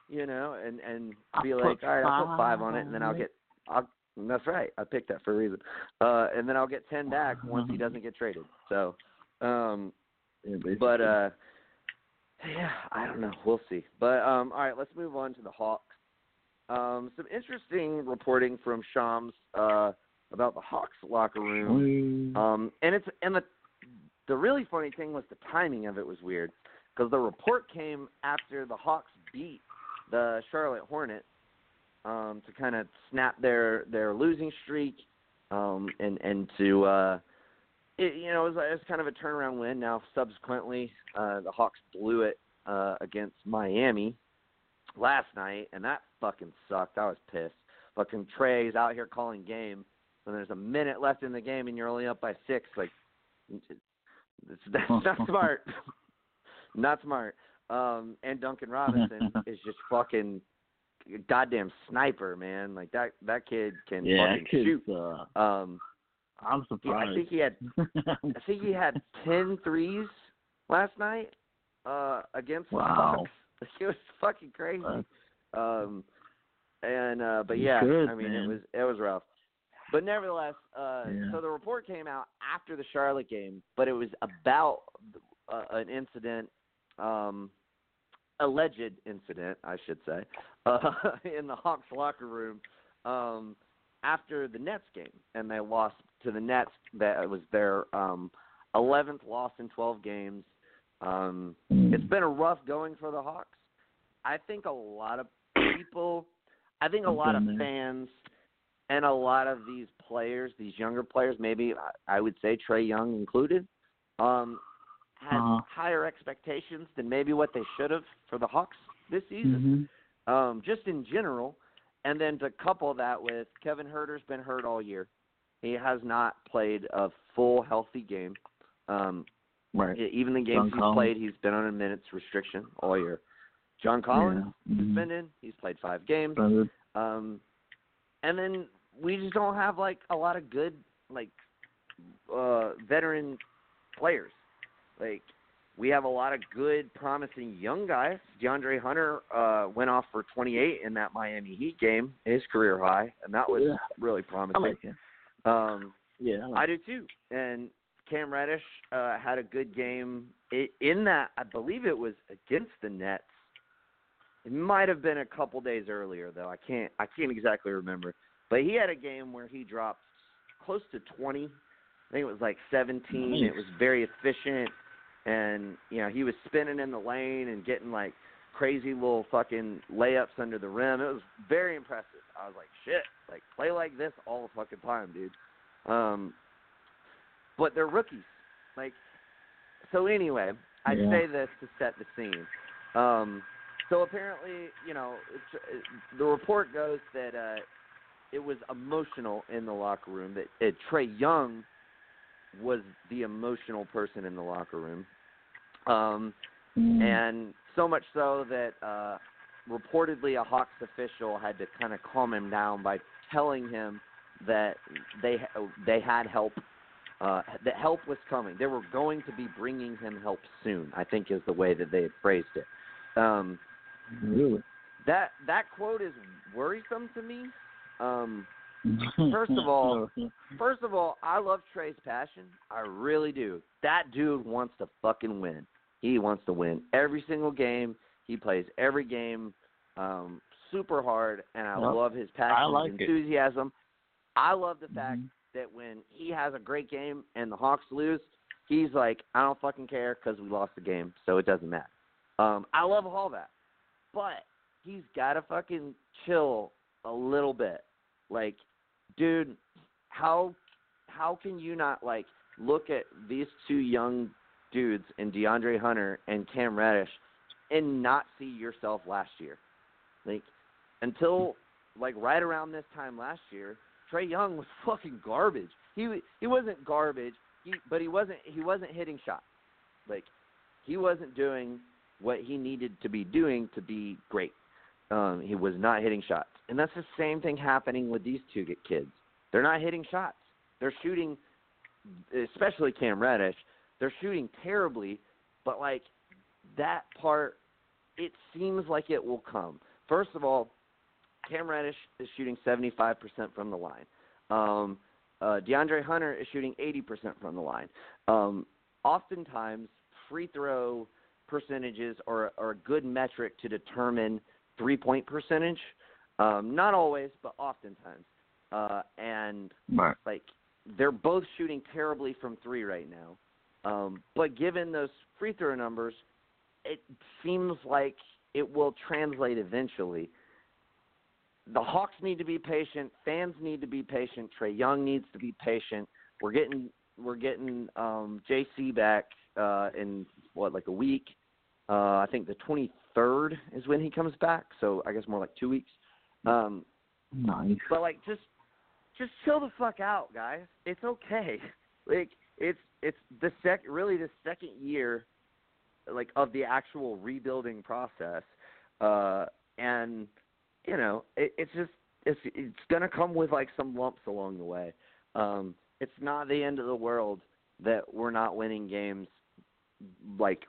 Speaker 1: you know, and and
Speaker 2: I'll
Speaker 1: be like, all right, I'll put five on it, and then I'll get I'll. That's right. I picked that for a reason. Uh, and then I'll get ten back once he doesn't get traded. So, um,
Speaker 2: Yeah,
Speaker 1: but uh, yeah, I don't know. We'll see. But um, all right, let's move on to the Hawks. Um, some interesting reporting from Shams uh, about the Hawks locker room. Um, and it's and the the really funny thing was the timing of it was weird because the report came after the Hawks beat the Charlotte Hornets um, to kind of snap their their losing streak um, and and to uh, it, you know it was, it was kind of a turnaround win. Now subsequently uh, the Hawks blew it uh, against Miami last night, and that fucking sucked. I was pissed. Fucking Trey's out here calling game when there's a minute left in the game and you're only up by six. Like, it's, that's not smart. Not smart. Um, and Duncan Robinson is just fucking goddamn sniper, man. Like that that kid can
Speaker 2: yeah,
Speaker 1: fucking
Speaker 2: kid's,
Speaker 1: shoot.
Speaker 2: uh,
Speaker 1: Um,
Speaker 2: I'm surprised.
Speaker 1: I think he had I think he had ten threes last night uh, against the
Speaker 2: Wow.
Speaker 1: Hawks. It was fucking crazy. Um, and uh, but yeah,
Speaker 2: should,
Speaker 1: I mean
Speaker 2: man.
Speaker 1: it was it was rough. But nevertheless, uh,
Speaker 2: Yeah.
Speaker 1: so the report came out after the Charlotte game, but it was about uh, an incident, um, alleged incident, I should say, uh, in the Hawks locker room um, after the Nets game, and they lost to the Nets. That was their um, 11th loss in 12 games. Um, it's been a rough going for the Hawks. I think a lot of people, I think a lot of fans, and a lot of these players, these younger players, maybe I- I would say Trey Young included, um, had
Speaker 2: Uh-huh.
Speaker 1: higher expectations than maybe what they should have for the Hawks this season,
Speaker 2: Mhm.
Speaker 1: um, just in general. And then to couple that with Kevin Huerter's been hurt all year. He has not played a full healthy game. Um,
Speaker 2: Right.
Speaker 1: Even the games
Speaker 2: John
Speaker 1: he's
Speaker 2: Collins.
Speaker 1: played, he's been on a minutes restriction all year. John Collins
Speaker 2: Yeah. Mhm.
Speaker 1: suspended. He's played five games. Um, and then we just don't have like a lot of good like uh veteran players. Like we have a lot of good, promising young guys. DeAndre Hunter uh, went off for 28 in that Miami Heat game, his career high, and that was
Speaker 2: Yeah.
Speaker 1: really promising.
Speaker 2: I like him.
Speaker 1: um,
Speaker 2: Yeah, I, like
Speaker 1: I do too. And Cam Reddish uh, had a good game in that. I believe it was against the Nets. It might have been a couple days earlier though. I can't. I can't exactly remember. But he had a game where he dropped close to 20. I think it was like 17.
Speaker 2: Nice.
Speaker 1: It was very efficient, and you know he was spinning in the lane and getting like crazy little fucking layups under the rim. It was very impressive. I was like, shit, like play like this all the fucking time, dude. Um, but they're rookies. Like, so anyway, I
Speaker 2: Yeah.
Speaker 1: say this to set the scene. Um, so apparently, you know, it's, the report goes that uh, it was emotional in the locker room. That uh, Trey Young was the emotional person in the locker room. Um,
Speaker 2: Mm.
Speaker 1: and so much so that uh, reportedly a Hawks official had to kind of calm him down by telling him that they they had help, uh, that help was coming. They were going to be bringing him help soon. I think is the way that they had phrased it. Um,
Speaker 2: really.
Speaker 1: that that quote is worrisome to me. Um, First of all- First of all, I love Trey's passion. I really do. That dude wants to fucking win. He wants to win every single game. He plays every game um, super hard, and I
Speaker 2: Yep.
Speaker 1: love his passion,
Speaker 2: like
Speaker 1: his
Speaker 2: it.
Speaker 1: enthusiasm. I love the fact
Speaker 2: Mhm.
Speaker 1: that when he has a great game and the Hawks lose, he's like, I don't fucking care because we lost the game, so it doesn't matter. Um, I love all that, but he's got to fucking chill a little bit. Like, dude, how how can you not like look at these two young dudes in DeAndre Hunter and Cam Reddish and not see yourself last year? Like until like right around this time last year, Trey Young was fucking garbage. He he wasn't garbage, he but he wasn't he wasn't hitting shots. Like he wasn't doing what he needed to be doing to be great. Um, he was not hitting shots, and that's the same thing happening with these two kids. They're not hitting shots. They're shooting, especially Cam Reddish. They're shooting terribly, but like that part, it seems like it will come. First of all, Cam Reddish is shooting 75% from the line. Um, uh, DeAndre Hunter is shooting 80% from the line. Um, oftentimes, free throw percentages are, are a good metric to determine three point percentage. Um, not always, but oftentimes. Uh, and
Speaker 2: Right.
Speaker 1: like they're both shooting terribly from three right now. Um, but given those free throw numbers, it seems like it will translate eventually. The Hawks need to be patient. Fans need to be patient. Trey Young needs to be patient. We're getting we're getting um, JC back uh, in what like a week. Uh, I think the 23rd is when he comes back. So I guess more like two weeks. Um,
Speaker 2: Nice.
Speaker 1: but like just just chill the fuck out, guys. It's okay. Like it's it's the sec really the second year like of the actual rebuilding process. Uh and you know, it, it's just it's it's gonna come with like some lumps along the way. Um it's not the end of the world that we're not winning games like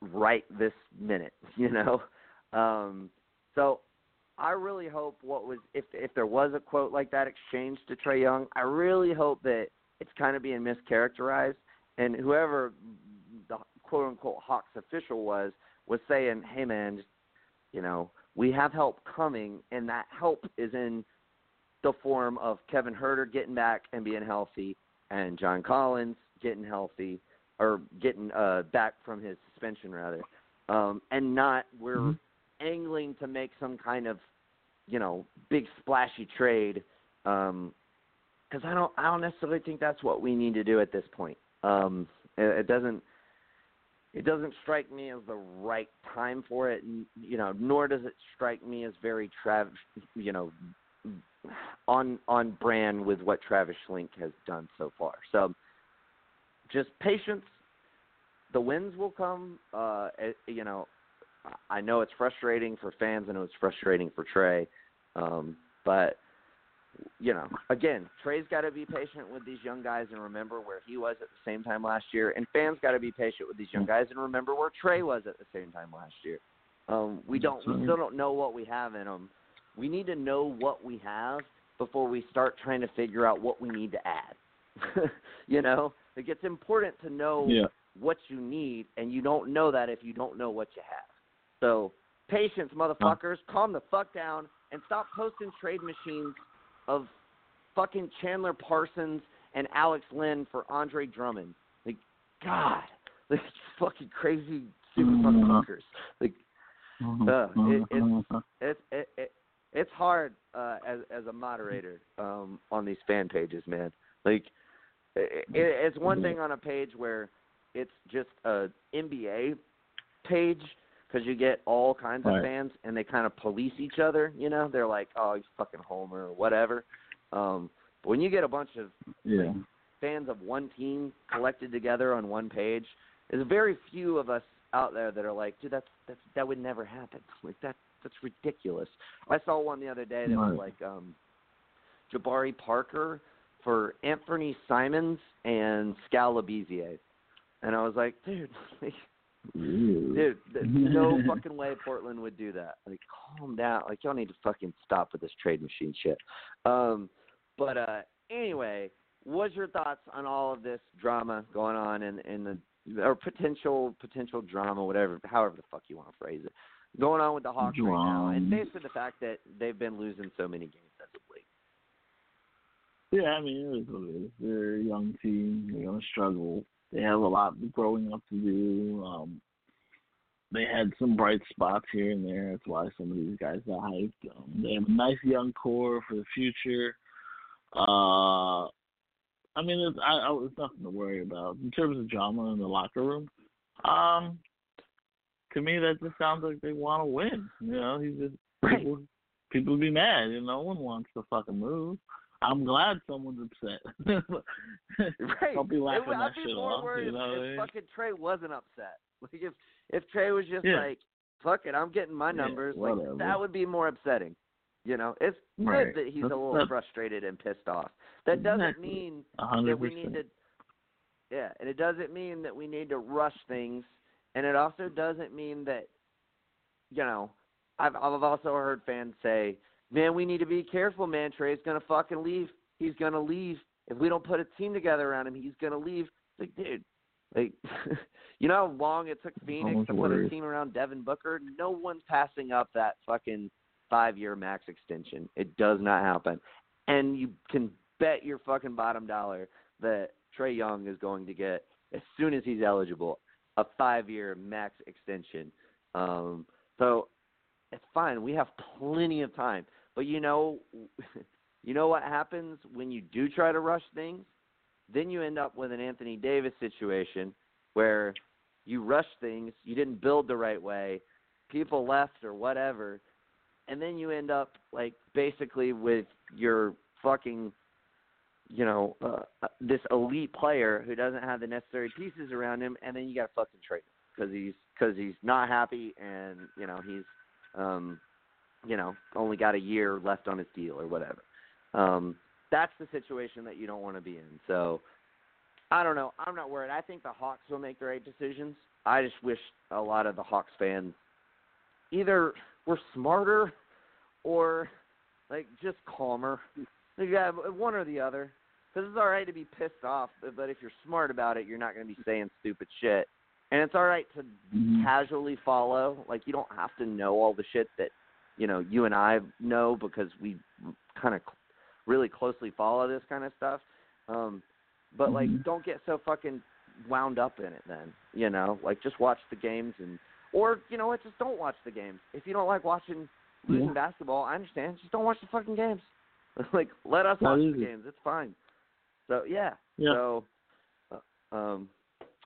Speaker 1: right this minute, you know? Um so I really hope what was if if there was a quote like that exchanged to Trey Young, I really hope that it's kind of being mischaracterized and whoever the quote unquote Hawks official was was saying, "Hey man, just, you know, we have help coming and that help is in the form of Kevin Huerter getting back and being healthy and John Collins getting healthy or getting uh back from his suspension rather. Um and not we're
Speaker 2: Mhm.
Speaker 1: angling to make some kind of you know big splashy trade um because I don't I don't necessarily think that's what we need to do at this point. Um, it, it doesn't it doesn't strike me as the right time for it, n- you know. Nor does it strike me as very Trav, you know, on on brand with what Travis Schlenk has done so far. So just patience. The wins will come. Uh, you know, I know it's frustrating for fans. and it was frustrating for Trey, um, but you know, again, Trey's got to be patient with these young guys and remember where he was at the same time last year, and fans got to be patient with these young guys and remember where Trey was at the same time last year. Um, we don't, we still don't know what we have in them. We need to know what we have before we start trying to figure out what we need to add. you know, like it's important to know
Speaker 2: Yeah.
Speaker 1: what you need, and you don't know that if you don't know what you have. So patience, motherfuckers. Calm the fuck down and stop posting trade machines of fucking Chandler Parsons and Alex Len for Andre Drummond. Like, God, like fucking crazy super
Speaker 2: Mhm.
Speaker 1: motherfuckers. Like, Uh, it-
Speaker 2: Mm-hmm.
Speaker 1: it's it, it it's hard uh, as as a moderator um, on these fan pages, man. Like it, it's one thing on a page where it's just a NBA page because you get all kinds of fans and they kind of police each other. You know, they're like, "Oh, he's fucking Homer" or whatever. Um, but when you get a bunch of
Speaker 2: yeah.
Speaker 1: fans of one team collected together on one page. There's very few of us out there that are like, dude, that's that's that would never happen. Like that that's ridiculous. I saw one the other day that was like um Jabari Parker for Anthony Simons and Skal Labissière. And I was like, dude, like. Dude, th- no fucking way Portland would do that. Like, calm down. Like, y'all need to fucking stop with this trade machine shit. Um, but uh, anyway, what's your thoughts on all of this drama going on in in the or potential potential drama, whatever, however the fuck you want to phrase it, going on with the Hawks right now, and
Speaker 2: based
Speaker 1: on the fact that they've been losing so many games as of late.
Speaker 2: Yeah, I mean, it is what it is. They're a young team. They're going to struggle. They have a lot growing up to do. Um, they had some bright spots here and there. That's why some of these guys got hyped. Um, they have a nice young core for the future. Uh, I mean, it's, I, I, it's nothing to worry about in terms of drama in the locker room. Um, to me, that just sounds like they want to win. You know, he's just
Speaker 1: Right.
Speaker 2: people, people be mad. You know, no one wants to fucking move. I'm glad someone's upset.
Speaker 1: Right.
Speaker 2: Don't be laughing
Speaker 1: it,
Speaker 2: that
Speaker 1: I'd be
Speaker 2: shit
Speaker 1: more
Speaker 2: off.
Speaker 1: worried
Speaker 2: You know what I
Speaker 1: if fucking Trey wasn't upset. Like if if Trey was just
Speaker 2: Yeah.
Speaker 1: like, "Fuck it, I'm getting my numbers,"
Speaker 2: whatever.
Speaker 1: like that would be more upsetting. You know, it's
Speaker 2: Right.
Speaker 1: good that he's a little
Speaker 2: that's-
Speaker 1: frustrated and pissed off. That doesn't
Speaker 2: Exactly.
Speaker 1: mean
Speaker 2: A
Speaker 1: that
Speaker 2: hundred
Speaker 1: we need to. Yeah, and it doesn't mean that we need to rush things, and it also doesn't mean that, you know, I've I've also heard fans say, "Man, we need to be careful, man. Trey's gonna fucking leave. He's gonna leave. If we don't put a team together around him, he's gonna leave." Like, dude, like, you know how long it took Phoenix to put a team around Devin Booker? No one's passing up that fucking five-year max extension. It does not happen, and you can bet your fucking bottom dollar that Trey Young is going to get as soon as he's eligible a five-year max extension. Um, so it's fine. We have plenty of time. But you know, you know what happens when you do try to rush things? Then you end up with an Anthony Davis situation where you rush things, you didn't build the right way, people left or whatever, and then you end up like basically with your fucking you know, uh, this elite player who doesn't have the necessary pieces around him, and then you got to fucking trade him because he's because he's not happy, and you know he's, um, you know, only got a year left on his deal or whatever. Um, that's the situation that you don't want to be in. So, I don't know. I'm not worried. I think the Hawks will make the right decisions. I just wish a lot of the Hawks fans either were smarter or like just calmer. Yeah, one or the other. Because it's all right to be pissed off, but if you're smart about it, you're not going to be saying stupid shit. And it's all right to
Speaker 2: Mhm.
Speaker 1: casually follow. Like you don't have to know all the shit that you know you and I know because we kind of really closely follow this kind of stuff. Um, but like,
Speaker 2: Mhm.
Speaker 1: don't get so fucking wound up in it. Then you know, like just watch the games and, or you know what, just don't watch the games. If you don't like watching losing
Speaker 2: Yeah.
Speaker 1: basketball, I understand. Just don't watch the fucking games. like let us
Speaker 2: Not
Speaker 1: watch the games. It's fine. So yeah.
Speaker 2: Yeah.
Speaker 1: So, uh, um,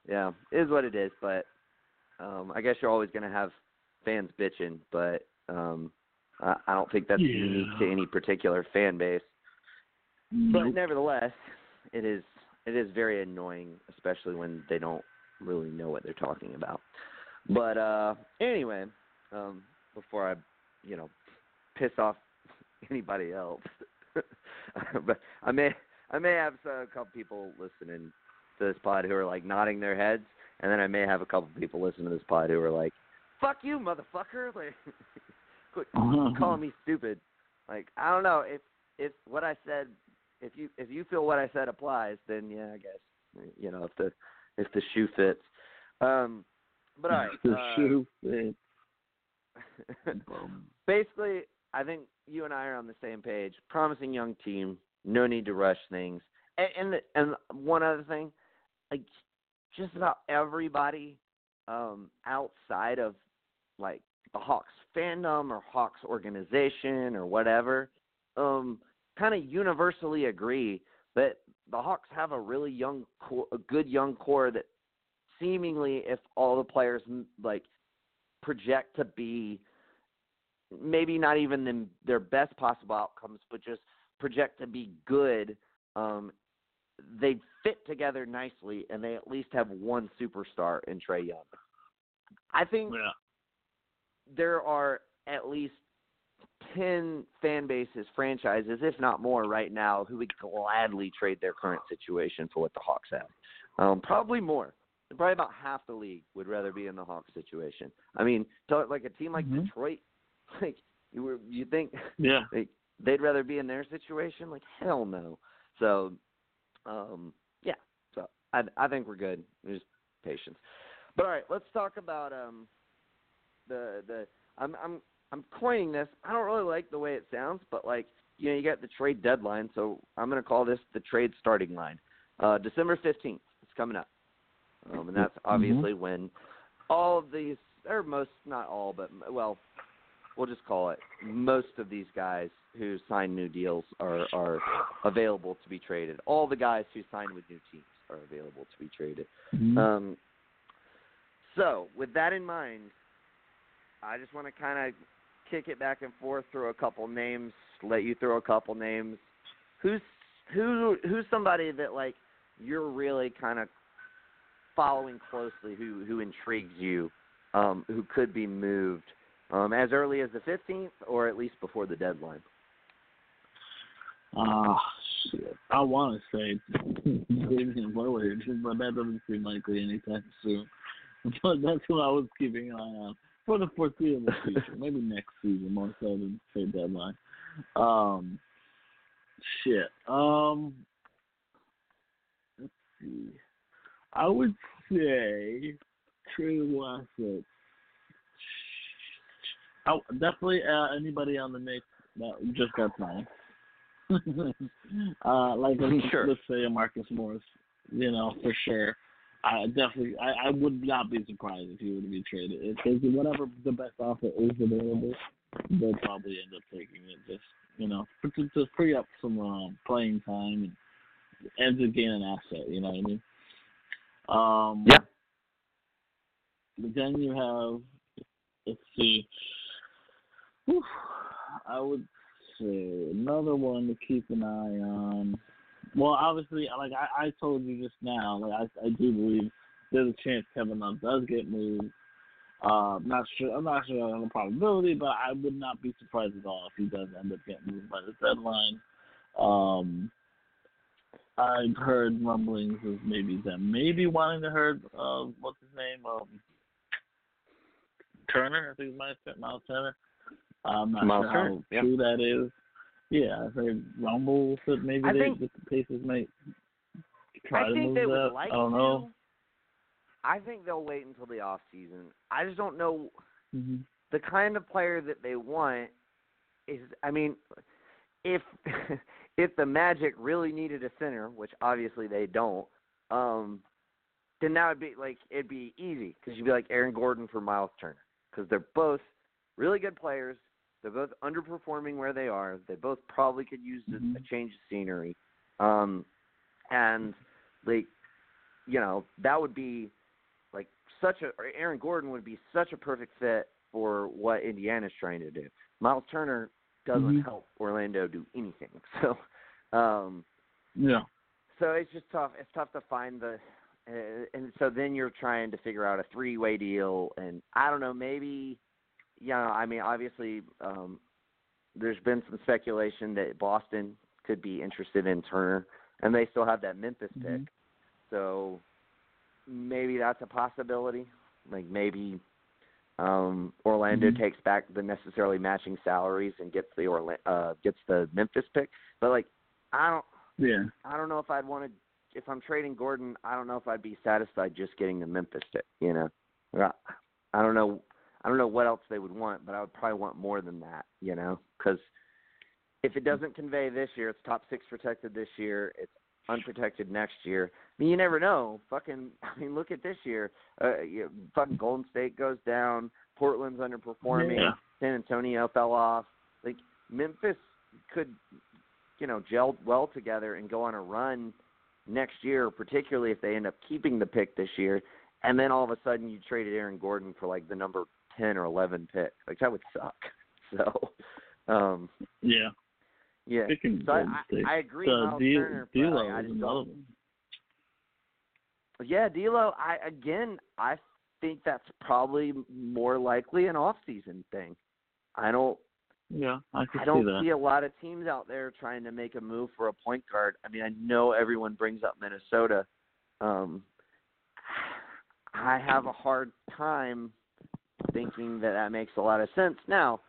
Speaker 1: yeah, it is what it is. But um, I guess you're always going to have fans bitching, but um, I, I don't think that's
Speaker 2: Yeah.
Speaker 1: unique to any particular fan base. But nevertheless, it is it is very annoying, especially when they don't really know what they're talking about. But uh, anyway, um, before I, you know, piss off anybody else, but I may I may have a couple people listening to this pod who are like nodding their heads, and then I may have a couple people listening to this pod who are like, "Fuck you, motherfucker!" Like, quit calling me stupid. Like I don't know if if what I said if you if you feel what I said applies, then yeah, I guess you know if the if the shoe fits. Um, but all right,
Speaker 2: the
Speaker 1: uh,
Speaker 2: shoe fits.
Speaker 1: basically, I think you and I are on the same page. Promising young team, no need to rush things. And and, the, and one other thing, like just about everybody um, outside of like the Hawks fandom or Hawks organization or whatever, um, kind of universally agree that the Hawks have a really young, core, a good young core that seemingly, if all the players like project to be maybe not even the, their best possible outcomes, but just project to be good, um, they fit together nicely, and they at least have one superstar in Trey Young. I think
Speaker 2: Yeah.
Speaker 1: There are at least 10 fan bases, franchises, if not more, right now, who would gladly trade their current situation for what the Hawks have. Um, probably more. Probably about half the league would rather be in the Hawks situation. I mean, so like a team like
Speaker 2: Mhm.
Speaker 1: Detroit, like you were, you think
Speaker 2: Yeah.
Speaker 1: like they'd rather be in their situation? Like hell no. So, um, yeah. So I I think we're good. Just patience. But all right, let's talk about um the the I'm I'm I'm coining this. I don't really like the way it sounds, but like you know, you got the trade deadline, so I'm going to call this the trade starting line. Uh, December 15th. It's coming up, um, and that's obviously when all of these, or most, not all, but well, we'll just call it most of these guys who sign new deals are are available to be traded. All the guys who sign with new teams are available to be traded.
Speaker 2: Mhm.
Speaker 1: Um, so, with that in mind, I just want to kind of kick it back and forth through a couple names, let you throw a couple names. Who's who? Who's somebody that like you're really kind of following closely? Who who intrigues you? Um, who could be moved um, as early as the 15th, or at least before the deadline?
Speaker 2: Ah, shit. I want to say Damian Lillard, but that doesn't seem likely anytime soon. But that's who I was keeping an eye on for the foreseeable future. Maybe next season, more so than trade deadline. Um, shit. Um, let's see. I would say tradable assets. I, definitely uh, anybody on the Knicks that just got signed. uh, like let's,
Speaker 1: Sure.
Speaker 2: let's say a Marcus Morris, you know, for sure. I definitely, I, I would not be surprised if he were to be traded. Because whatever the best offer is available, they'll probably end up taking it. Just you know, to, to free up some um, playing time and, and to gain an asset. You know what I mean? Um,
Speaker 1: Yeah.
Speaker 2: But then you have, let's see, whew, I would say another one to keep an eye on. Well, obviously, like I, I told you just now, like I, I do believe there's a chance Kevin Love does get moved. Uh, not sure. I'm not sure on the probability, but I would not be surprised at all if he does end up getting moved by the deadline. Um, I've heard rumblings of maybe them maybe wanting to hurt uh, what's his name, um, Turner. I think it might have Miles Turner. I'm not
Speaker 1: Miles
Speaker 2: sure
Speaker 1: Turner,
Speaker 2: how
Speaker 1: yeah.
Speaker 2: true that is. Yeah, I've heard rumbles that maybe
Speaker 1: I
Speaker 2: they,
Speaker 1: think-
Speaker 2: that the Pacers might try
Speaker 1: I
Speaker 2: to
Speaker 1: think
Speaker 2: move
Speaker 1: they would like
Speaker 2: I don't
Speaker 1: to.
Speaker 2: know.
Speaker 1: I think they'll wait until the off season. I just don't know
Speaker 2: hmm
Speaker 1: the kind of player that they want is I mean if if the Magic really needed a center, which obviously they don't, um then that would be like it'd be easy cuz you'd be like Aaron Gordon for Miles Turner cuz they're both really good players. They're both underperforming where they are. They both probably could use a- a change of scenery. Um and like you know, that would be like such a Aaron Gordon would be such a perfect fit for what Indiana's trying to do. Miles Turner doesn't
Speaker 2: Mhm.
Speaker 1: help Orlando do anything. So um
Speaker 2: Yeah.
Speaker 1: so it's just tough. It's tough to find the uh, and so then you're trying to figure out a three-way deal and I don't know, maybe know, I mean obviously um there's been some speculation that Boston could be interested in Turner, and they still have that Memphis pick.
Speaker 2: Mm-hmm.
Speaker 1: So maybe that's a possibility. Like maybe um Orlando
Speaker 2: Mhm.
Speaker 1: takes back the necessarily matching salaries and gets the Orla- uh gets the Memphis pick. But like I don't
Speaker 2: Yeah.
Speaker 1: I don't know if I'd want to if I'm trading Gordon, I don't know if I'd be satisfied just getting the Memphis pick, you know. I don't know I don't know what else they would want, but I would probably want more than that, you know, cuz if it doesn't convey this year, it's top 6 protected this year, it's unprotected next year. I mean, you never know. Fucking, I mean, look at this year. Uh, you, fucking Golden State goes down. Portland's underperforming.
Speaker 2: Yeah.
Speaker 1: San Antonio fell off. Like Memphis could, you know, gel well together and go on a run next year, particularly if they end up keeping the pick this year. And then all of a sudden you traded Aaron Gordon for like the number ten or eleven pick. Like that would suck. So, um,
Speaker 2: Yeah.
Speaker 1: yeah. So I, I, I agree,
Speaker 2: uh,
Speaker 1: Myles
Speaker 2: D-
Speaker 1: Turner, but I, I just don't. Yeah, D'Lo. I again, I think that's probably more likely an off-season thing. I don't.
Speaker 2: Yeah, I
Speaker 1: I don't
Speaker 2: see
Speaker 1: see a lot of teams out there trying to make a move for a point guard. I mean, I know everyone brings up Minnesota. Um, I have a hard time thinking that that makes a lot of sense. Now,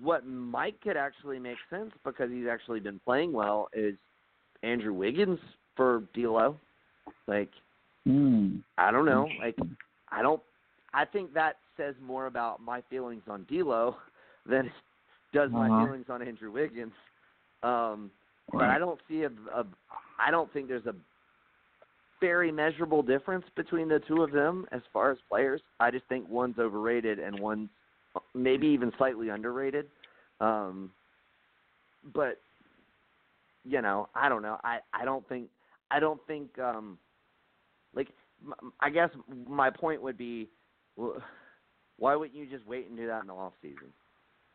Speaker 1: what might could actually make sense because he's actually been playing well is Andrew Wiggins for D'Lo. Like,
Speaker 2: Mm.
Speaker 1: I don't know. Like, I don't. I think that says more about my feelings on D'Lo than it does my
Speaker 2: Uh-huh.
Speaker 1: feelings on Andrew Wiggins. Um, but I don't see a, a. I don't think there's a very measurable difference between the two of them as far as players. I just think one's overrated and one's maybe even slightly underrated. Um, but you know, I don't know. I I don't think I don't think um like I guess my point would be wh- why wouldn't you just wait and do that in the off season?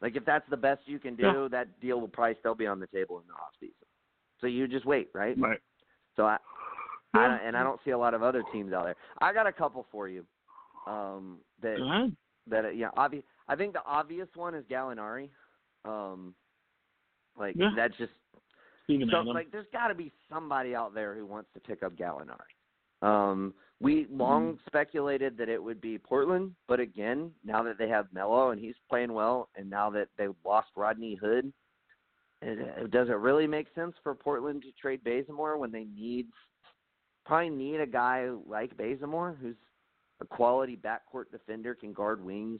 Speaker 1: Like if that's the best you can do,
Speaker 2: Yeah.
Speaker 1: that deal will probably still be on the table in the off season. So you just wait, right?
Speaker 2: Right.
Speaker 1: So I
Speaker 2: Yeah.
Speaker 1: don't- and I don't see a lot of other teams out there. I got a couple for you. Um, that that uh, yeah, obvious. I think the obvious one is Gallinari. Um, like
Speaker 2: Yeah.
Speaker 1: that's just
Speaker 2: Steven
Speaker 1: so
Speaker 2: Adams.
Speaker 1: like there's got to be somebody out there who wants to pick up Gallinari. Um, we long
Speaker 2: Mm-hmm.
Speaker 1: speculated that it would be Portland, but again, now that they have Melo and he's playing well, and now that they've lost Rodney Hood, it, it, does it really make sense for Portland to trade Bazemore when they need probably need a guy like Bazemore who's a quality backcourt defender, can guard wings.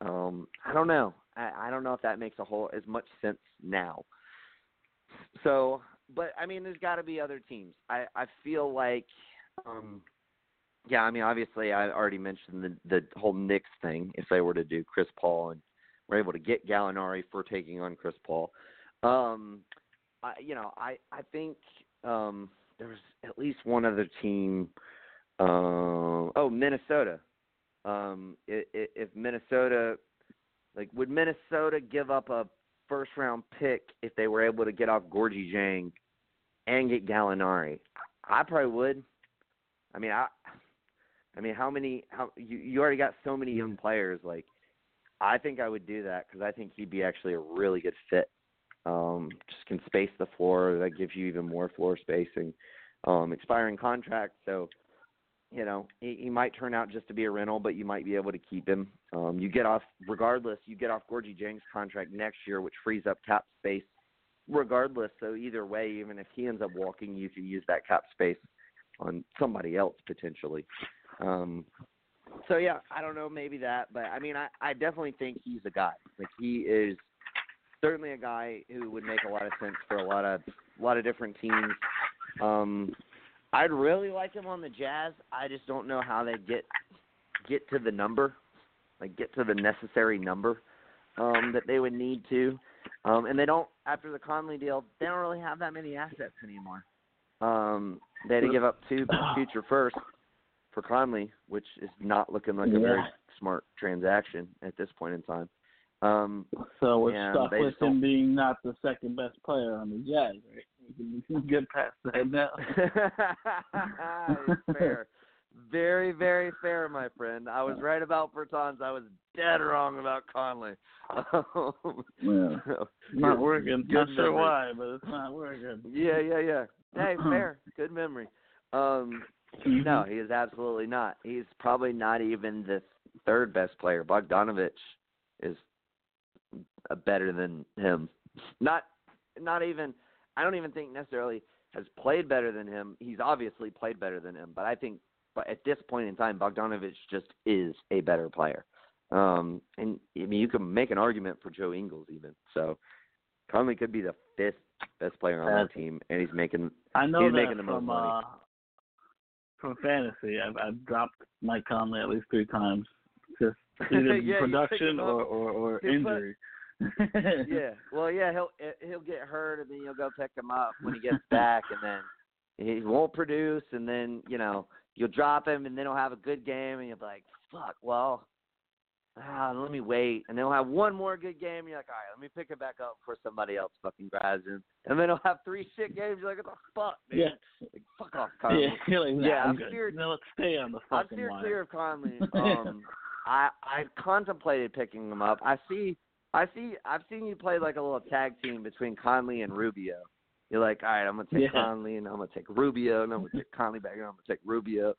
Speaker 1: Um, I don't know. I, I don't know if that makes a whole as much sense now. So, but I mean, there's got to be other teams. I I feel like, um, yeah. I mean, obviously, I already mentioned the the whole Knicks thing. If they were to do Chris Paul and were able to get Gallinari for taking on Chris Paul, um, I, you know, I I think um, there's at least one other team. Uh, oh, Minnesota. Um, if Minnesota, like, would Minnesota give up a first round pick if they were able to get off Gorgui Dieng and get Gallinari? I probably would. I mean, I, I mean, how many? How you you already got so many young players. Like, I think I would do that because I think he'd be actually a really good fit. Um, just can space the floor. That gives you even more floor spacing. Um, expiring contract, so you know he, he might turn out just to be a rental, but you might be able to keep him. Um, you get off, regardless, you get off Gorgui Dieng's contract next year, which frees up cap space. Regardless, so either way, even if he ends up walking, you can use that cap space on somebody else potentially. Um, so yeah, I don't know, maybe that, but I mean, I, I definitely think he's a guy. Like he is certainly a guy who would make a lot of sense for a lot of a lot of different teams. Um, I'd really like him on the Jazz. I just don't know how they get get to the number, like get to the necessary number um, that they would need to. Um, and they don't after the Conley deal. They don't really have that many assets anymore. Um, they had to give up two future first for Conley, which is not looking like a very smart transaction at this point in time. Um,
Speaker 2: So we're stuck with him being not the second best player on the Jazz, right? We can, get past that now.
Speaker 1: fair. very, very fair, my friend. I was right about Bertans. I was dead wrong about Conley.
Speaker 2: yeah. Not working.
Speaker 1: Good
Speaker 2: Not sure why, but it's not working.
Speaker 1: Yeah, yeah, yeah. Hey, fair. Good memory. Um,
Speaker 2: Mm-hmm.
Speaker 1: no, he is absolutely not. He's probably not even the third best player. Bogdanovich is better than him. Not, not even. I don't even think necessarily has played better than him. He's obviously played better than him, but I think, but at this point in time, Bogdanovich just is a better player. Um, and I mean, you can make an argument for Joe Ingles even. So Conley could be the fifth best player on that team, and he's making
Speaker 2: I know
Speaker 1: He's
Speaker 2: that
Speaker 1: making the most
Speaker 2: from
Speaker 1: money.
Speaker 2: uh from fantasy. I've I've dropped Mike Conley at least three times. Just either
Speaker 1: Yeah,
Speaker 2: production or or, or injury.
Speaker 1: yeah. Well, yeah, he'll he'll get hurt, and then you'll go pick him up when he gets back, and then he won't produce, and then you know you'll drop him, and then he'll have a good game, and you'll be like, "Fuck, well, ah, let me wait," and then he'll have one more good game, and you're like, "All right, let me pick it back up before somebody else fucking grabs him," and then he'll have three shit games. You're like, "What the fuck, man?
Speaker 2: Yeah.
Speaker 1: Like, fuck off, Conley."
Speaker 2: Yeah, like, nah,
Speaker 1: Yeah,
Speaker 2: I'm
Speaker 1: I'm
Speaker 2: good.
Speaker 1: steered-
Speaker 2: No, let's stay on the fucking
Speaker 1: I'm
Speaker 2: fucking
Speaker 1: steer
Speaker 2: line.
Speaker 1: clear of Conley. Um, I I contemplated picking him up. I see I see I've seen you play like a little tag team between Conley and Rubio. You're like, all right, I'm gonna take
Speaker 2: Yeah.
Speaker 1: Conley and I'm gonna take Rubio and I'm gonna take Conley back and I'm gonna take Rubio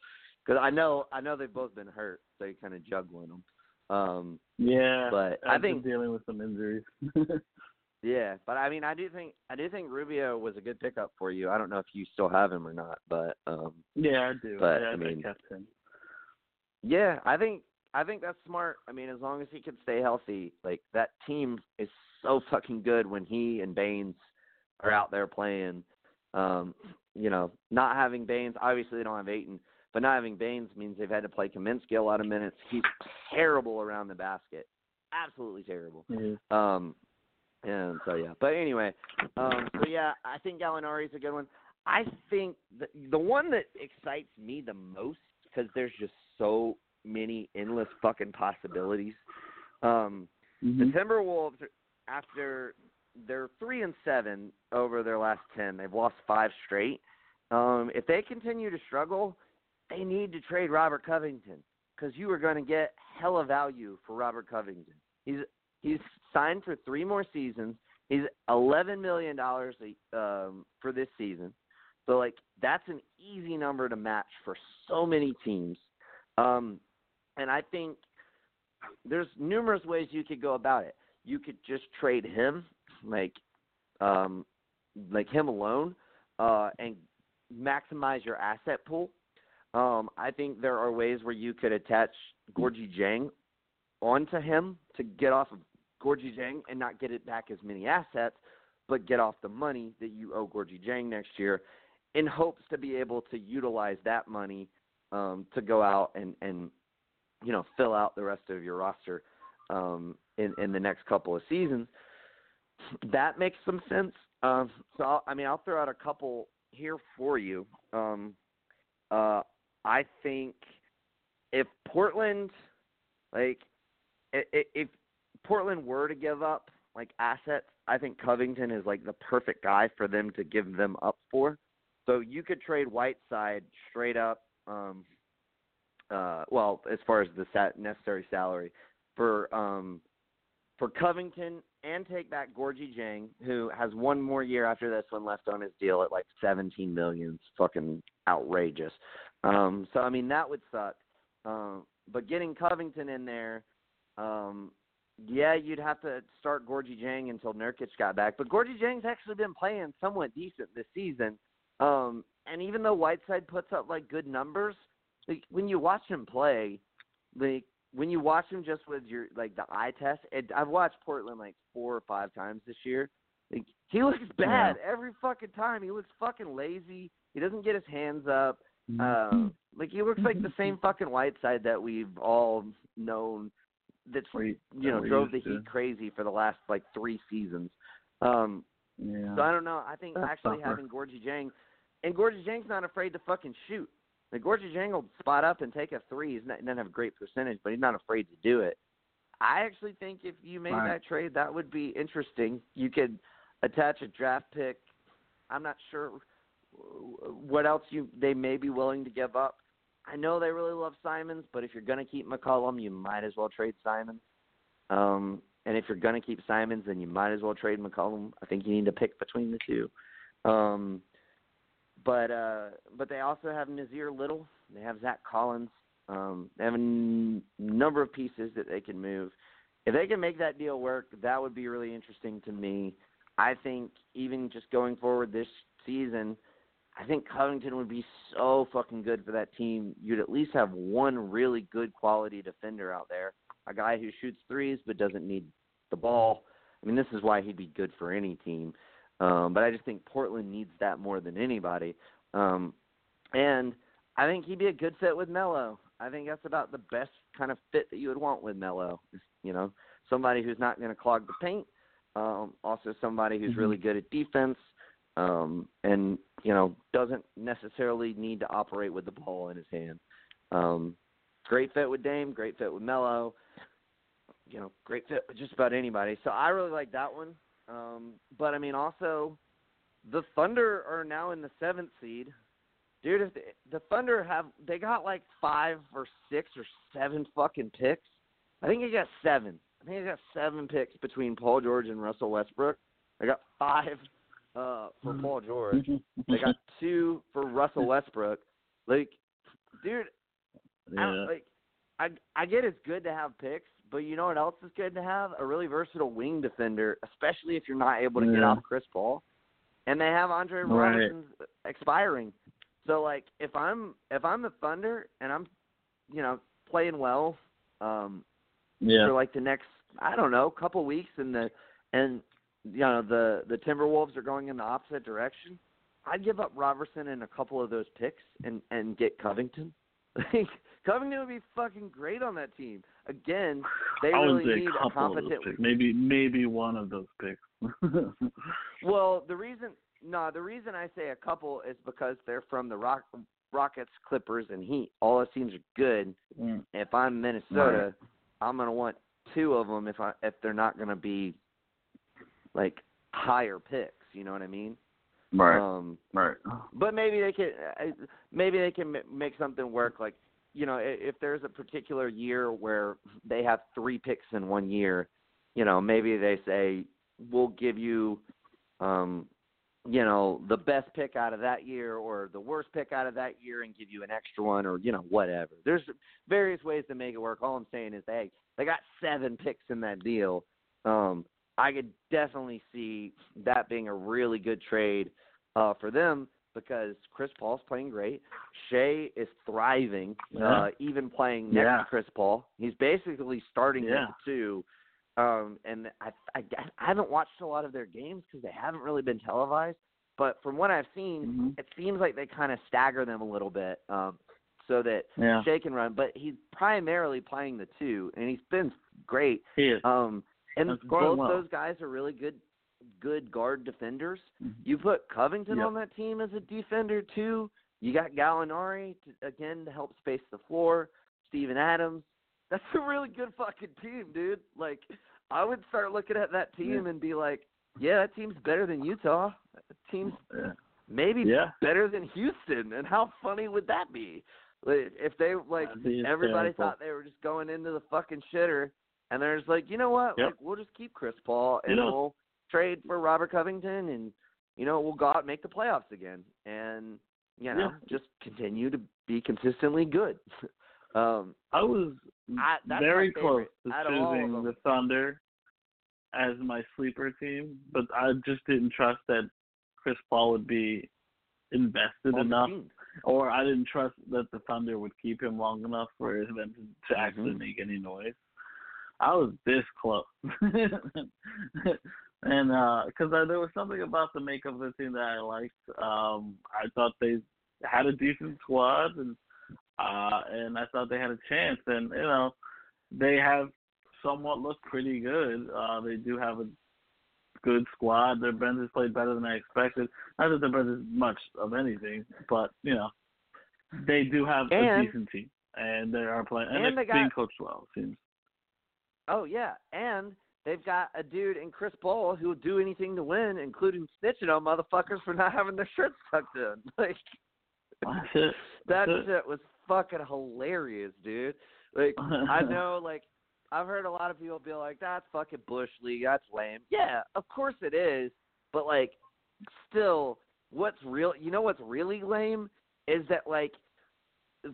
Speaker 1: because I know I know they've both been hurt, so you're kind of juggling them. Um,
Speaker 2: Yeah,
Speaker 1: but I
Speaker 2: I've
Speaker 1: think
Speaker 2: been dealing with some injuries.
Speaker 1: yeah, but I mean I do think I do think Rubio was a good pickup for you. I don't know if you still have him or not, but um,
Speaker 2: yeah, I do.
Speaker 1: But,
Speaker 2: yeah,
Speaker 1: I mean-
Speaker 2: kept him.
Speaker 1: Yeah, I think I think that's smart. I mean, as long as he can stay healthy, like that team is so fucking good when he and Baynes are out there playing. Um, you know, not having Baynes, obviously they don't have Ayton, but not having Baynes means they've had to play Kaminsky a lot of minutes. He's terrible around the basket, absolutely terrible.
Speaker 2: Yeah.
Speaker 1: Um, and so yeah, but anyway, um, so yeah, I think Gallinari's a good one. I think the the one that excites me the most because there's just so many endless fucking possibilities. Um, the
Speaker 2: Mhm.
Speaker 1: Timberwolves, after they're three and seven over their last ten, they've lost five straight. Um, if they continue to struggle, they need to trade Robert Covington because you are going to get hella value for Robert Covington. He's he's signed for three more seasons. He's eleven million dollars um, for this season. So like that's an easy number to match for so many teams. Um, and I think there's numerous ways you could go about it. You could just trade him, like, um, like him alone, uh, and maximize your asset pool. Um, I think there are ways where you could attach Gorgui Dieng onto him to get off of Gorgui Dieng and not get it back as many assets, but get off the money that you owe Gorgui Dieng next year, in hopes to be able to utilize that money um, to go out and and you know fill out the rest of your roster um, in in the next couple of seasons. That makes some sense. Um, so I'll, I mean, I'll throw out a couple here for you. Um, uh, I think if Portland, like, if Portland were to give up like assets, I think Covington is like the perfect guy for them to give them up for. So you could trade Whiteside straight up. Um, uh, well, as far as the sat- necessary salary for um, for Covington and take back Gorgui Dieng, who has one more year after this one left on his deal at like 17 million. It's fucking outrageous. Um, so I mean that would suck. Um, but getting Covington in there, um, yeah, you'd have to start Gorgui Dieng until Nurkic got back. But Gorgui Dieng's actually been playing somewhat decent this season. Um, and even though Whiteside puts up like good numbers, like when you watch him play, like when you watch him just with your like the eye test, it, I've watched Portland like four or five times this year. Like he looks bad every fucking time. He looks fucking lazy. He doesn't get his hands up.
Speaker 2: Mm-hmm.
Speaker 1: Uh, like he looks like the same fucking Whiteside that we've all known. That's you know drove the
Speaker 2: to.
Speaker 1: Heat crazy for the last like three seasons. Um,
Speaker 2: Yeah.
Speaker 1: so I don't know. I think
Speaker 2: That's
Speaker 1: actually
Speaker 2: tougher.
Speaker 1: having Gorgui Dieng, and Gorgui Dieng's not afraid to fucking shoot. Gorgui Dieng will spot up and take a three. He's not, he doesn't have a great percentage, but he's not afraid to do it. I actually think if you made
Speaker 2: Right.
Speaker 1: that trade, that would be interesting. You could attach a draft pick. I'm not sure what else you they may be willing to give up. I know they really love Simons, but if you're going to keep McCollum, you might as well trade Simons. Um, and if you're going to keep Simons, then you might as well trade McCollum. I think you need to pick between the two. Um, but uh, but they also have Nassir Little. They have Zach Collins. Um, they have a n- number of pieces that they can move. If they can make that deal work, that would be really interesting to me. I think even just going forward this season, I think Covington would be so fucking good for that team. You'd at least have one really good quality defender out there, a guy who shoots threes but doesn't need the ball. I mean, this is why he'd be good for any team. Um, but I just think Portland needs that more than anybody. Um, and I think he'd be a good fit with Melo. I think that's about the best kind of fit that you would want with Melo. You know, somebody who's not going to clog the paint. Um, also, somebody who's
Speaker 2: mm-hmm.
Speaker 1: really good at defense, um, and you know doesn't necessarily need to operate with the ball in his hand. Um, great fit with Dame. Great fit with Melo. You know, great fit with just about anybody. So I really like that one. Um, but I mean, also, the Thunder are now in the seventh seed. Dude, if the, the Thunder have they got like five or six or seven fucking picks. I think they got seven. I think they got seven picks between Paul George and Russell Westbrook. They got five uh for Paul George. they got two for Russell Westbrook. Like, dude,
Speaker 2: yeah.
Speaker 1: I, like I I get it's good to have picks, but you know what else is good to have? A really versatile wing defender, especially if you're not able to
Speaker 2: yeah.
Speaker 1: get off Chris Paul. And they have Andre
Speaker 2: right.
Speaker 1: Roberson's expiring. So like if I'm if I'm the Thunder and I'm you know playing well um
Speaker 2: yeah.
Speaker 1: for like the next I don't know couple weeks and the and you know the the Timberwolves are going in the opposite direction, I'd give up Roberson and a couple of those picks and and get Covington. Like Covington would be fucking great on that team. Again, they really need
Speaker 2: a
Speaker 1: competent.
Speaker 2: Of those picks. Maybe maybe one of those picks.
Speaker 1: well, the reason no, the reason I say a couple is because they're from the Rock, Rockets, Clippers, and Heat. All those teams are good.
Speaker 2: Mm.
Speaker 1: If I'm Minnesota, right. I'm gonna want two of them if I if they're not gonna be like higher picks. You know what I mean?
Speaker 2: Right.
Speaker 1: Um,
Speaker 2: right.
Speaker 1: But maybe they can maybe they can make something work. Like you know, if there's a particular year where they have three picks in one year, you know, maybe they say we'll give you, um, you know, the best pick out of that year or the worst pick out of that year and give you an extra one or you know whatever. There's various ways to make it work. All I'm saying is, hey, they got seven picks in that deal. Um, I could definitely see that being a really good trade uh, for them because Chris Paul's playing great. Shai is thriving,
Speaker 2: yeah.
Speaker 1: uh, even playing next
Speaker 2: yeah.
Speaker 1: to Chris Paul. He's basically starting
Speaker 2: yeah.
Speaker 1: at the two. Um, and I, I, I haven't watched a lot of their games because they haven't really been televised. But from what I've seen,
Speaker 2: mm-hmm.
Speaker 1: it seems like they kind of stagger them a little bit um, so that
Speaker 2: yeah.
Speaker 1: Shai can run. But he's primarily playing the two, and he's been great.
Speaker 2: He is.
Speaker 1: Um, and both
Speaker 2: well.
Speaker 1: those guys are really good good guard defenders.
Speaker 2: Mm-hmm.
Speaker 1: You put Covington
Speaker 2: yep.
Speaker 1: on that team as a defender too. You got Gallinari to, again to help space the floor. Steven Adams. That's a really good fucking team, dude. Like I would start looking at that team
Speaker 2: yeah.
Speaker 1: and be like, yeah, that team's better than Utah. That team's
Speaker 2: yeah.
Speaker 1: maybe
Speaker 2: yeah.
Speaker 1: better than Houston. And how funny would that be? If they like everybody thought they were just going into the fucking shitter and they're just like, you know what?
Speaker 2: Yep.
Speaker 1: Like, we'll just keep Chris Paul and
Speaker 2: you know,
Speaker 1: we'll trade for Robert Covington and you know we'll go out and make the playoffs again and you know
Speaker 2: yeah.
Speaker 1: just continue to be consistently good. um,
Speaker 2: I was
Speaker 1: I,
Speaker 2: very close to choosing the Thunder as my sleeper team, but I just didn't trust that Chris Paul would be invested
Speaker 1: the
Speaker 2: enough, or I didn't trust that the Thunder would keep him long enough for them to,
Speaker 1: Mm-hmm.
Speaker 2: to actually make any noise. I was this close, and because uh, there was something about the makeup of the team that I liked. Um, I thought they had a decent squad, and uh, and I thought they had a chance. And you know, they have somewhat looked pretty good. Uh, they do have a good squad. Their bench has played better than I expected. Not that their bench is much of anything, but you know, they do have
Speaker 1: and,
Speaker 2: a decent team, and they are playing.
Speaker 1: And,
Speaker 2: and
Speaker 1: they
Speaker 2: they're being
Speaker 1: got,
Speaker 2: coached well. It seems.
Speaker 1: Oh yeah, and they've got a dude in Chris Paul who will do anything to win, including snitching on motherfuckers for not having their shirts tucked in. Like
Speaker 2: That's it.
Speaker 1: that shit was fucking hilarious, dude. Like I know, like I've heard a lot of people be like, "That's fucking bush league. That's lame." Yeah, of course it is, but like, still, what's real? You know what's really lame is that like,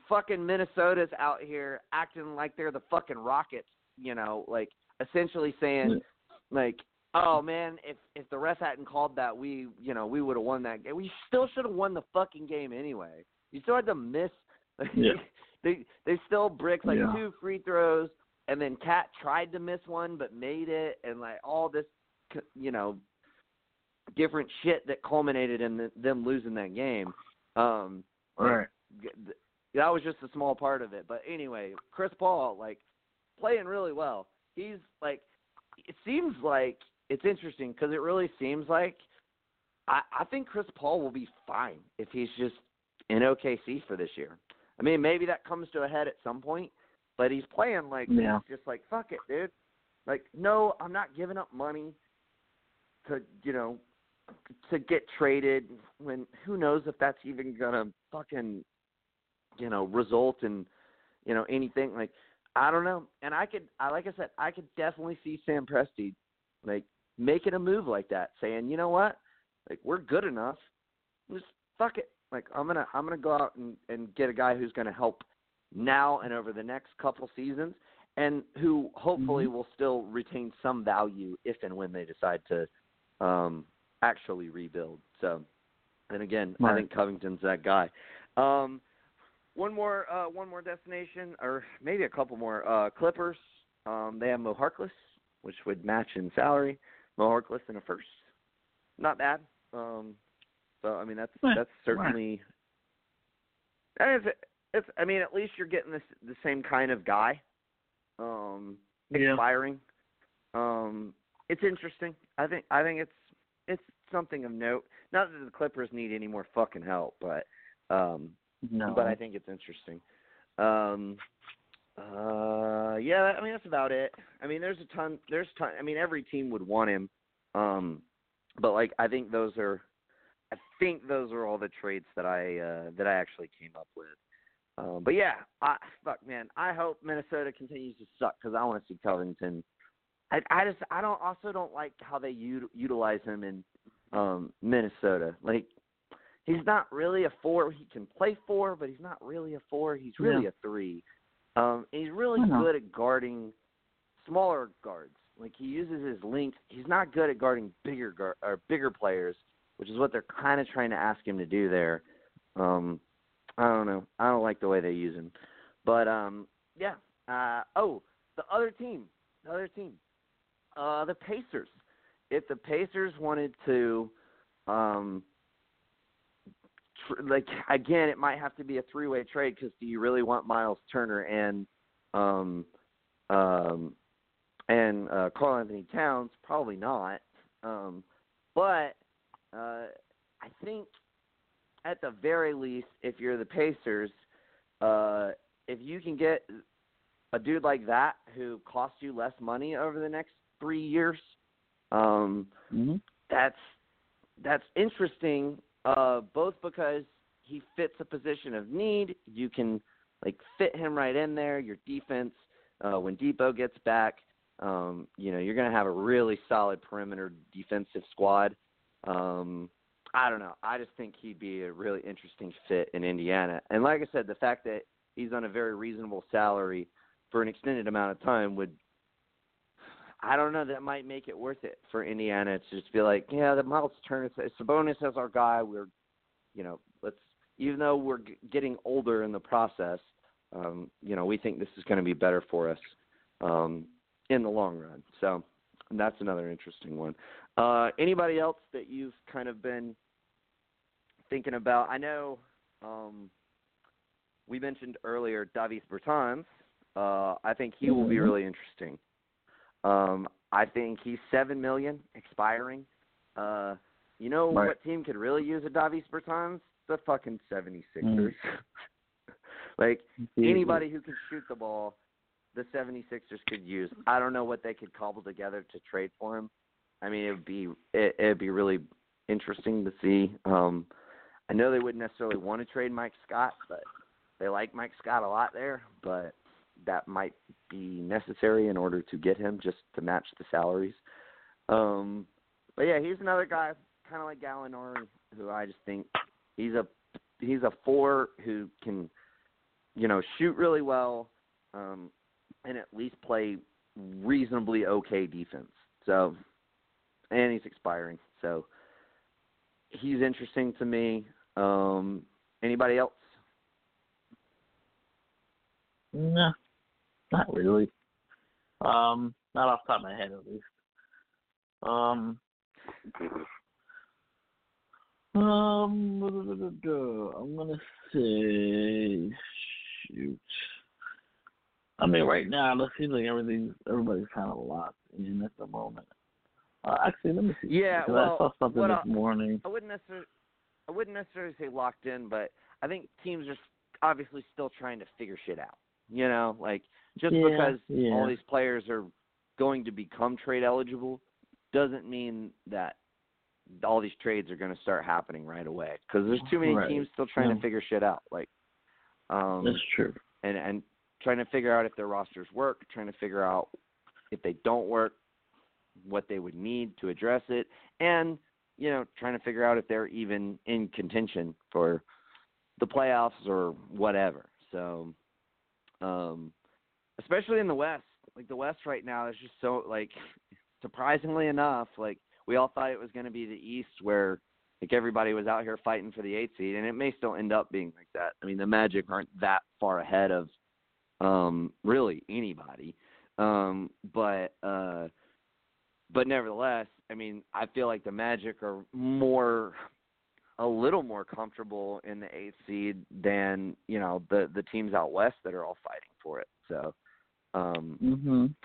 Speaker 1: fucking Minnesota's out here acting like they're the fucking Rockets. You know, like essentially saying, like, "Oh man, if if the refs hadn't called that, we you know we would have won that game. We still should have won the fucking game anyway. You still had to miss."
Speaker 2: Yeah.
Speaker 1: they they still bricked like
Speaker 2: Yeah.
Speaker 1: two free throws, and then KAT tried to miss one but made it, and like all this, c- you know, different shit that culminated in the, them losing that game. Um,
Speaker 2: Right.
Speaker 1: that was just a small part of it. But anyway, Chris Paul like playing really well. He's like, it seems like it's interesting because it really seems like I, I think Chris Paul will be fine if he's just in OKC for this year. I mean, maybe that comes to a head at some point, but he's playing like
Speaker 2: Yeah.
Speaker 1: just like fuck it, dude. Like, no, I'm not giving up money to you know to get traded when who knows if that's even gonna fucking you know result in you know anything like I don't know. And I could I like I said I could definitely see Sam Presti like making a move like that, saying you know what like we're good enough, just fuck it. Like I'm gonna I'm gonna go out and and get a guy who's gonna help now and over the next couple seasons, and who hopefully
Speaker 2: Mhm.
Speaker 1: will still retain some value if and when they decide to um, actually rebuild. So, and again, I think Covington's that guy. Um, one more, uh, one more destination, or maybe a couple more. Uh, Clippers. Um, they have Mo Harkless, which would match in salary. Mo Harkless in a first, not bad. Um, so I mean, that's
Speaker 2: Right,
Speaker 1: that's certainly. And it's, it's. I mean, at least you're getting this the same kind of guy. Um,
Speaker 2: Yeah.
Speaker 1: expiring. Um, it's interesting. I think I think it's it's something of note. Not that the Clippers need any more fucking help, but um,
Speaker 2: No.
Speaker 1: but I think it's interesting. Um, uh, yeah, I mean that's about it. I mean, there's a ton. There's ton. I mean, every team would want him. Um, but like, I think those are. I think those are all the traits that I uh, that I actually came up with. Um, but yeah, I, fuck man, I hope Minnesota continues to suck because I want to see Covington. I I just I don't also don't like how they u- utilize him in um Minnesota. Like he's not really a four. He can play four, but he's not really a four. He's really
Speaker 2: Yeah.
Speaker 1: a three. Um, he's really good at guarding smaller guards. Like he uses his length. He's not good at guarding bigger guard or bigger players, which is what they're kind of trying to ask him to do there. Um, I don't know. I don't like the way they use him, but um, yeah. Uh, oh, the other team, the other team, uh, the Pacers. If the Pacers wanted to, um, like again, it might have to be a three-way trade because do you really want Myles Turner and um, um, and uh, Karl-Anthony Towns? Probably not. Um, but uh, I think at the very least, if you're the Pacers, uh, if you can get a dude like that who costs you less money over the next three years, um,
Speaker 2: Mhm.
Speaker 1: that's that's interesting. Uh, both because he fits a position of need. You can like fit him right in there. Your defense, uh, when Dipo gets back, um, you know you're going to have a really solid perimeter defensive squad. Um, I don't know. I just think he'd be a really interesting fit in Indiana. And like I said, the fact that he's on a very reasonable salary for an extended amount of time would I don't know. That might make it worth it for Indiana to just be like, yeah, the Myles Turner, Sabonis as our guy. We're, you know, let's even though we're g- getting older in the process, um, you know, we think this is going to be better for us um, in the long run. So that's another interesting one. Uh, anybody else that you've kind of been thinking about? I know um, we mentioned earlier Davis Bertans. Uh, I think he will be
Speaker 2: Mhm.
Speaker 1: really interesting. Um, I think he's seven million expiring. Uh, you know
Speaker 2: Right.
Speaker 1: what team could really use a Davis Bertans? The fucking 76ers. like anybody who can shoot the ball, the 76ers could use. I don't know what they could cobble together to trade for him. I mean, it would be it it'd be really interesting to see. Um, I know they wouldn't necessarily want to trade Mike Scott, but they like Mike Scott a lot there, but that might be necessary in order to get him just to match the salaries. Um, but yeah, he's another guy kind of like Gallinari, who I just think he's a he's a four who can, you know, shoot really well, um, and at least play reasonably okay defense. So, and he's expiring, so he's interesting to me. Um, anybody else?
Speaker 2: No, not really. Um, not off the top of my head, at least. Um, um, I'm gonna say, shoot. I mean, right now it seems like everything, everybody's kind of locked in at the moment. Uh, actually, let me see.
Speaker 1: Yeah, well,
Speaker 2: I saw something this
Speaker 1: I-
Speaker 2: morning.
Speaker 1: I wouldn't necessarily, I wouldn't necessarily say locked in, but I think teams are obviously still trying to figure shit out. You know, like just
Speaker 2: Yeah,
Speaker 1: because
Speaker 2: yeah.
Speaker 1: all these players are going to become trade eligible doesn't mean that all these trades are going to start happening right away. Because there's too many
Speaker 2: Right.
Speaker 1: teams still trying
Speaker 2: No.
Speaker 1: to figure shit out. Like, um,
Speaker 2: That's true.
Speaker 1: and and trying to figure out if their rosters work, trying to figure out if they don't work, what they would need to address it, and you know, trying to figure out if they're even in contention for the playoffs or whatever. So, um, especially in the West, like the West right now is just so like surprisingly enough, like we all thought it was going to be the East where like everybody was out here fighting for the eight seed, and it may still end up being like that. I mean, the Magic aren't that far ahead of um really anybody, um, but uh, but nevertheless, I mean, I feel like the Magic are more a little more comfortable in the eighth seed than you know the the teams out west that are all fighting for it. So, um,
Speaker 2: Mhm.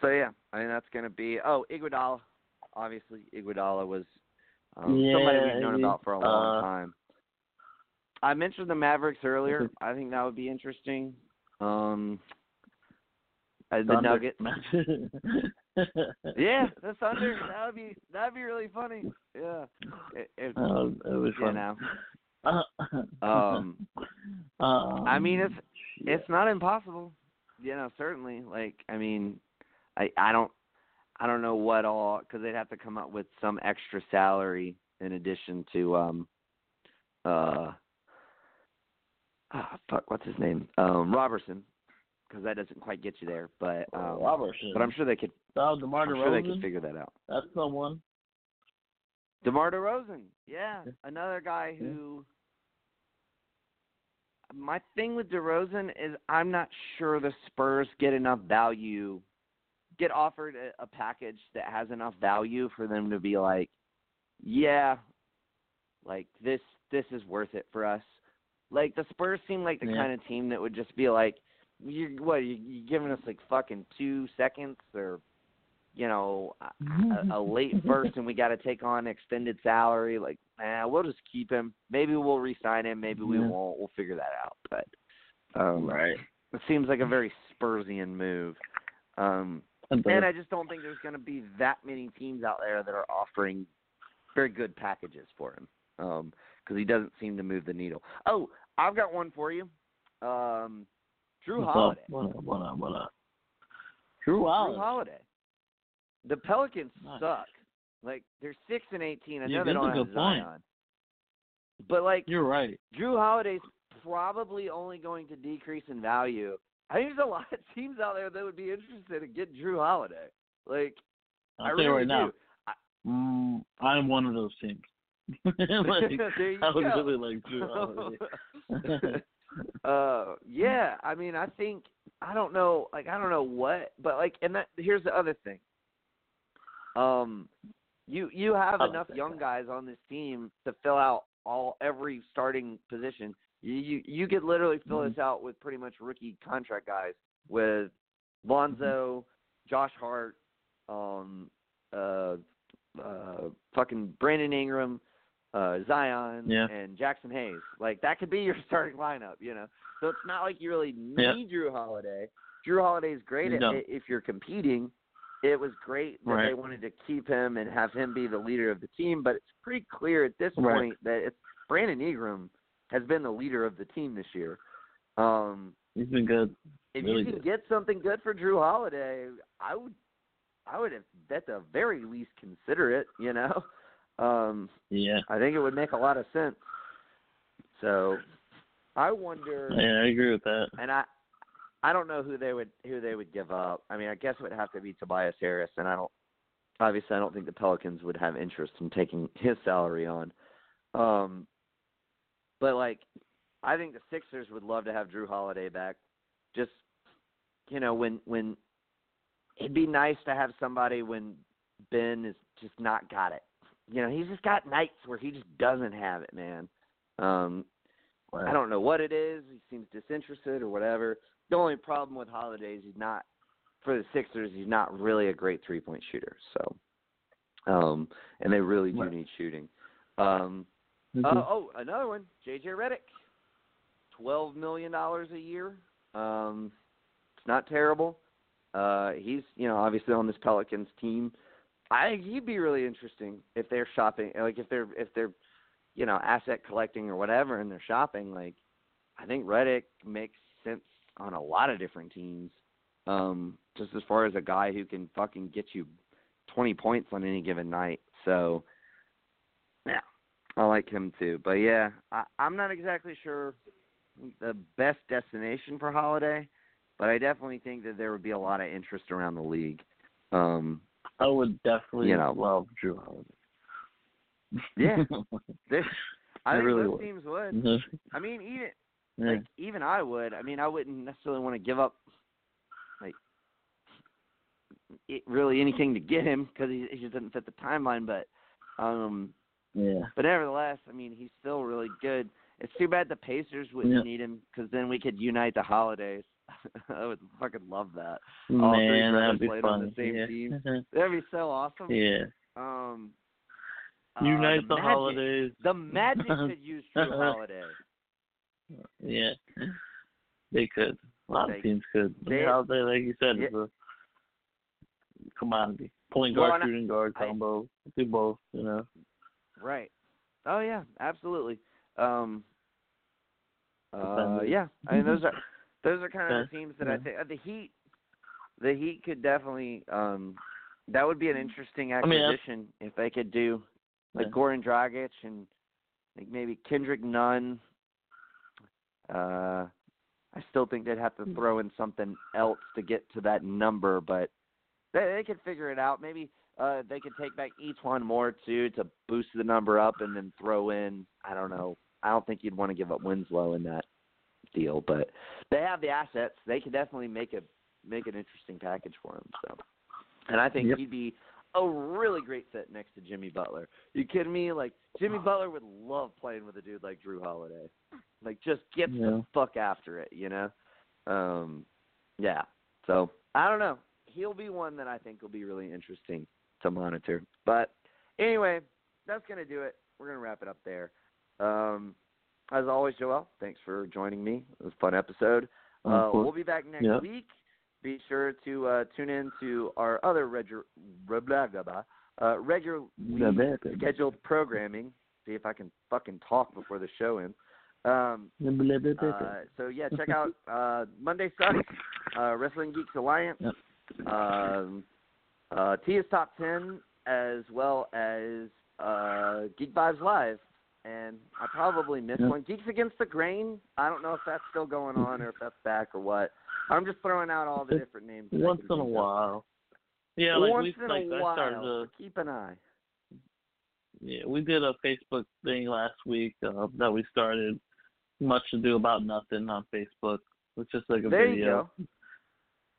Speaker 1: so yeah, I mean that's going to be oh Iguodala, obviously Iguodala was um,
Speaker 2: Yeah,
Speaker 1: somebody we've known about for a long
Speaker 2: uh,
Speaker 1: time. I mentioned the Mavericks earlier. I think that would be interesting. Um, uh, the. Nuggets, yeah, the Thunder. That would be that would be really funny. Yeah, it, it,
Speaker 2: Um, it was
Speaker 1: you
Speaker 2: fun.
Speaker 1: know,
Speaker 2: um,
Speaker 1: Um, I mean, it's
Speaker 2: yeah.
Speaker 1: it's not impossible. You know, certainly. Like, I mean, I I don't I don't know what all because they'd have to come up with some extra salary in addition to um uh ah, fuck what's his name um Roberson because that doesn't quite get you there but um
Speaker 2: Roberson.
Speaker 1: but I'm sure they could
Speaker 2: Oh, DeMar
Speaker 1: I'm sure they could figure that out.
Speaker 2: That's someone.
Speaker 1: DeMar DeRozan, yeah, another guy who. My thing with DeRozan is I'm not sure the Spurs get enough value, get offered a, a package that has enough value for them to be like, yeah, like this this is worth it for us. Like the Spurs seem like the
Speaker 2: Yeah.
Speaker 1: kind of team that would just be like, you what you, you giving us like fucking two seconds or you know, a, a late first and we got to take on extended salary. Like, nah, we'll just keep him. Maybe we'll re-sign him. Maybe we
Speaker 2: Yeah.
Speaker 1: won't. We'll figure that out. But um,
Speaker 2: right.
Speaker 1: it seems like a very Spursian move. Um,
Speaker 2: And
Speaker 1: and I just don't think there's going to be that many teams out there that are offering very good packages for him because he doesn't seem to move the needle. Oh, I've got one for you. Um, Jrue
Speaker 2: What's up?
Speaker 1: Holiday.
Speaker 2: What up? What up? What up? Jrue
Speaker 1: Jrue
Speaker 2: Holiday.
Speaker 1: Holiday. The Pelicans
Speaker 2: Nice.
Speaker 1: suck. Like they're six and eighteen. I
Speaker 2: Yeah,
Speaker 1: know they don't
Speaker 2: a
Speaker 1: have
Speaker 2: good point.
Speaker 1: But like
Speaker 2: You're right.
Speaker 1: Jrue Holiday's probably only going to decrease in value. I think there's a lot of teams out there that would be interested in getting Jrue Holiday. Like
Speaker 2: I'll
Speaker 1: I
Speaker 2: tell you
Speaker 1: really
Speaker 2: right now.
Speaker 1: do.
Speaker 2: Mm, I'm one of those teams. like, I would
Speaker 1: go.
Speaker 2: really like Jrue Holiday.
Speaker 1: uh yeah i mean i think i don't know like i don't know what but like and that here's the other thing um you you have
Speaker 2: I like
Speaker 1: enough young
Speaker 2: guy.
Speaker 1: guys on this team to fill out all every starting position you you, you could literally fill
Speaker 2: Mhm.
Speaker 1: this out with pretty much rookie contract guys with Lonzo, Josh Hart, um uh uh fucking Brandon Ingram, uh Zion
Speaker 2: Yeah.
Speaker 1: and Jaxson Hayes. Like that could be your starting lineup, you know. So it's not like you really need
Speaker 2: Yeah.
Speaker 1: Jrue Holiday. Jrue Holiday is great
Speaker 2: You
Speaker 1: at if you're competing. It was great that
Speaker 2: Right.
Speaker 1: they wanted to keep him and have him be the leader of the team, but it's pretty clear at this
Speaker 2: Right.
Speaker 1: point that it's Brandon Ingram has been the leader of the team this year. Um,
Speaker 2: He's been good.
Speaker 1: if
Speaker 2: Really
Speaker 1: you can
Speaker 2: good.
Speaker 1: get something good for Jrue Holiday, I would, I would have at the very least consider it. You know, um,
Speaker 2: Yeah.
Speaker 1: I think it would make a lot of sense. So, I wonder,
Speaker 2: Yeah, I agree with that.
Speaker 1: and I, I don't know who they would who they would give up. I mean, I guess it would have to be Tobias Harris, and I don't. Obviously, I don't think the Pelicans would have interest in taking his salary on. Um, but like, I think the Sixers would love to have Jrue Holiday back. Just, you know, when when it'd be nice to have somebody when Ben is just not got it. You know, he's just got nights where he just doesn't have it, man. Um, I don't know what it is. He seems disinterested or whatever. The only problem with Holiday is he's not for the Sixers. He's not really a great three point shooter. So, um, and they really do need shooting. Um,
Speaker 2: Mhm.
Speaker 1: uh, oh, another one, JJ Redick, twelve million dollars a year. Um, it's not terrible. Uh, he's you know obviously on this Pelicans team. I think he'd be really interesting if they're shopping, like if they're if they're you know asset collecting or whatever, and they're shopping. Like I think Redick makes sense on a lot of different teams. Um, just as far as a guy who can fucking get you twenty points on any given night. So yeah, I like him too. But yeah, I, I'm not exactly sure the best destination for Holiday, but I definitely think that there would be a lot of interest around the league. Um,
Speaker 2: I would definitely
Speaker 1: You know.
Speaker 2: love Jrue Holiday.
Speaker 1: Yeah. there, I,
Speaker 2: I
Speaker 1: think
Speaker 2: really
Speaker 1: those
Speaker 2: would.
Speaker 1: teams would. I mean, even like even I would. I mean, I wouldn't necessarily want to give up like it, really anything to get him because he, he just doesn't fit the timeline. But um,
Speaker 2: yeah.
Speaker 1: but nevertheless, I mean, he's still really good. It's too bad the Pacers wouldn't
Speaker 2: Yeah.
Speaker 1: need him because then we could unite the holidays. I would fucking love that. All three
Speaker 2: Man,
Speaker 1: brothers played on
Speaker 2: fun.
Speaker 1: the same
Speaker 2: yeah.
Speaker 1: team. That'd be so awesome.
Speaker 2: yeah.
Speaker 1: Um, uh,
Speaker 2: Unite the,
Speaker 1: Magic.
Speaker 2: holidays.
Speaker 1: The Magic could use Jrue Holiday.
Speaker 2: Yeah. They could. A lot
Speaker 1: Like,
Speaker 2: of teams could.
Speaker 1: they-
Speaker 2: Holiday, like you said,
Speaker 1: Yeah.
Speaker 2: is a commodity. Point guard,
Speaker 1: I-
Speaker 2: shooting guard
Speaker 1: I-
Speaker 2: combo. Do both, you know.
Speaker 1: Right. Oh yeah, absolutely. Um uh yeah. I mean those are those are kind of
Speaker 2: Yeah.
Speaker 1: the teams that I think uh, the Heat the Heat could definitely um that would be an interesting
Speaker 2: I mean,
Speaker 1: acquisition if they could do like
Speaker 2: Yeah.
Speaker 1: Goran Dragic and like maybe Kendrick Nunn. Uh I still think they'd have to
Speaker 2: Hmm.
Speaker 1: throw in something else to get to that number, but they they could figure it out. Maybe uh they could take back each one more too to boost the number up and then throw in I don't know. I don't think you'd want to give up Winslow in that deal, but they have the assets. They could definitely make a make an interesting package for him. So, and I think
Speaker 2: Yep.
Speaker 1: he'd be a really great fit next to Jimmy Butler. You kidding me? Like Jimmy Butler would love playing with a dude like Jrue Holiday. Like just get
Speaker 2: Yeah.
Speaker 1: the fuck after it, you know. Um, yeah. So I don't know. He'll be one that I think will be really interesting to monitor. But anyway, that's gonna do it. We're gonna wrap it up there. Um, as always, Joel, thanks for joining me. It was a fun episode. Uh, we'll be back next
Speaker 2: Yeah.
Speaker 1: week. Be sure to uh, tune in to our other regu- uh, regularly scheduled programming. See if I can fucking talk before the show ends. Um, uh, so yeah, check out uh, Monday Sucks, uh, Wrestling Geeks Alliance, um, uh, Tia's Top Ten, as well as uh, Geek Vibes Live. And I probably missed
Speaker 2: Yep.
Speaker 1: one. Geeks Against the Grain. I don't know if that's still going on or if that's back or what. I'm just throwing out all the different names.
Speaker 2: Once in a while. Yeah, like
Speaker 1: Once
Speaker 2: we
Speaker 1: in
Speaker 2: like
Speaker 1: a
Speaker 2: I
Speaker 1: while.
Speaker 2: started
Speaker 1: so
Speaker 2: to
Speaker 1: keep an eye.
Speaker 2: Yeah, we did a Facebook thing last week uh, that we started. Much to do about nothing on Facebook. It's just like a
Speaker 1: There you
Speaker 2: video
Speaker 1: go.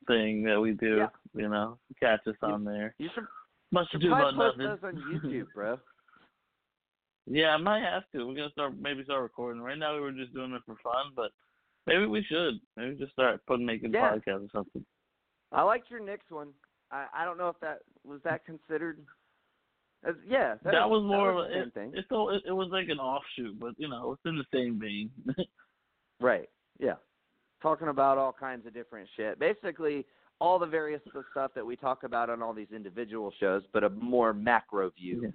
Speaker 2: thing that we do.
Speaker 1: Yeah.
Speaker 2: You know, catch us on there.
Speaker 1: You should,
Speaker 2: Much to do about
Speaker 1: probably post
Speaker 2: nothing.
Speaker 1: those on YouTube, bro.
Speaker 2: yeah, I might have to. We're gonna start maybe start recording. Right now we were just doing it for fun, but maybe we should. Maybe just start putting making
Speaker 1: Yeah.
Speaker 2: podcasts or something.
Speaker 1: I liked your Knicks one. I I don't know if that was that considered. As, yeah, that,
Speaker 2: That, was more
Speaker 1: was
Speaker 2: of a, it,
Speaker 1: thing.
Speaker 2: it's all, it, it was like an offshoot, but you know, it's in the same vein.
Speaker 1: Right. Yeah. Talking about all kinds of different shit. Basically, all the various stuff that we talk about on all these individual shows, but a more macro view
Speaker 2: Yeah.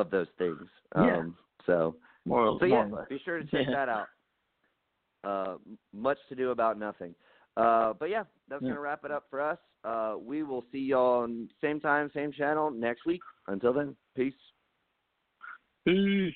Speaker 1: of those things.
Speaker 2: Yeah.
Speaker 1: Um, so
Speaker 2: More,
Speaker 1: so
Speaker 2: more
Speaker 1: yeah, be sure to check
Speaker 2: Yeah.
Speaker 1: that out. Uh, much to do about nothing. Uh, but yeah, that's
Speaker 2: Yeah.
Speaker 1: gonna wrap it up for us. Uh, we will see y'all on same time, same channel next week. Until then, peace.
Speaker 2: Peace.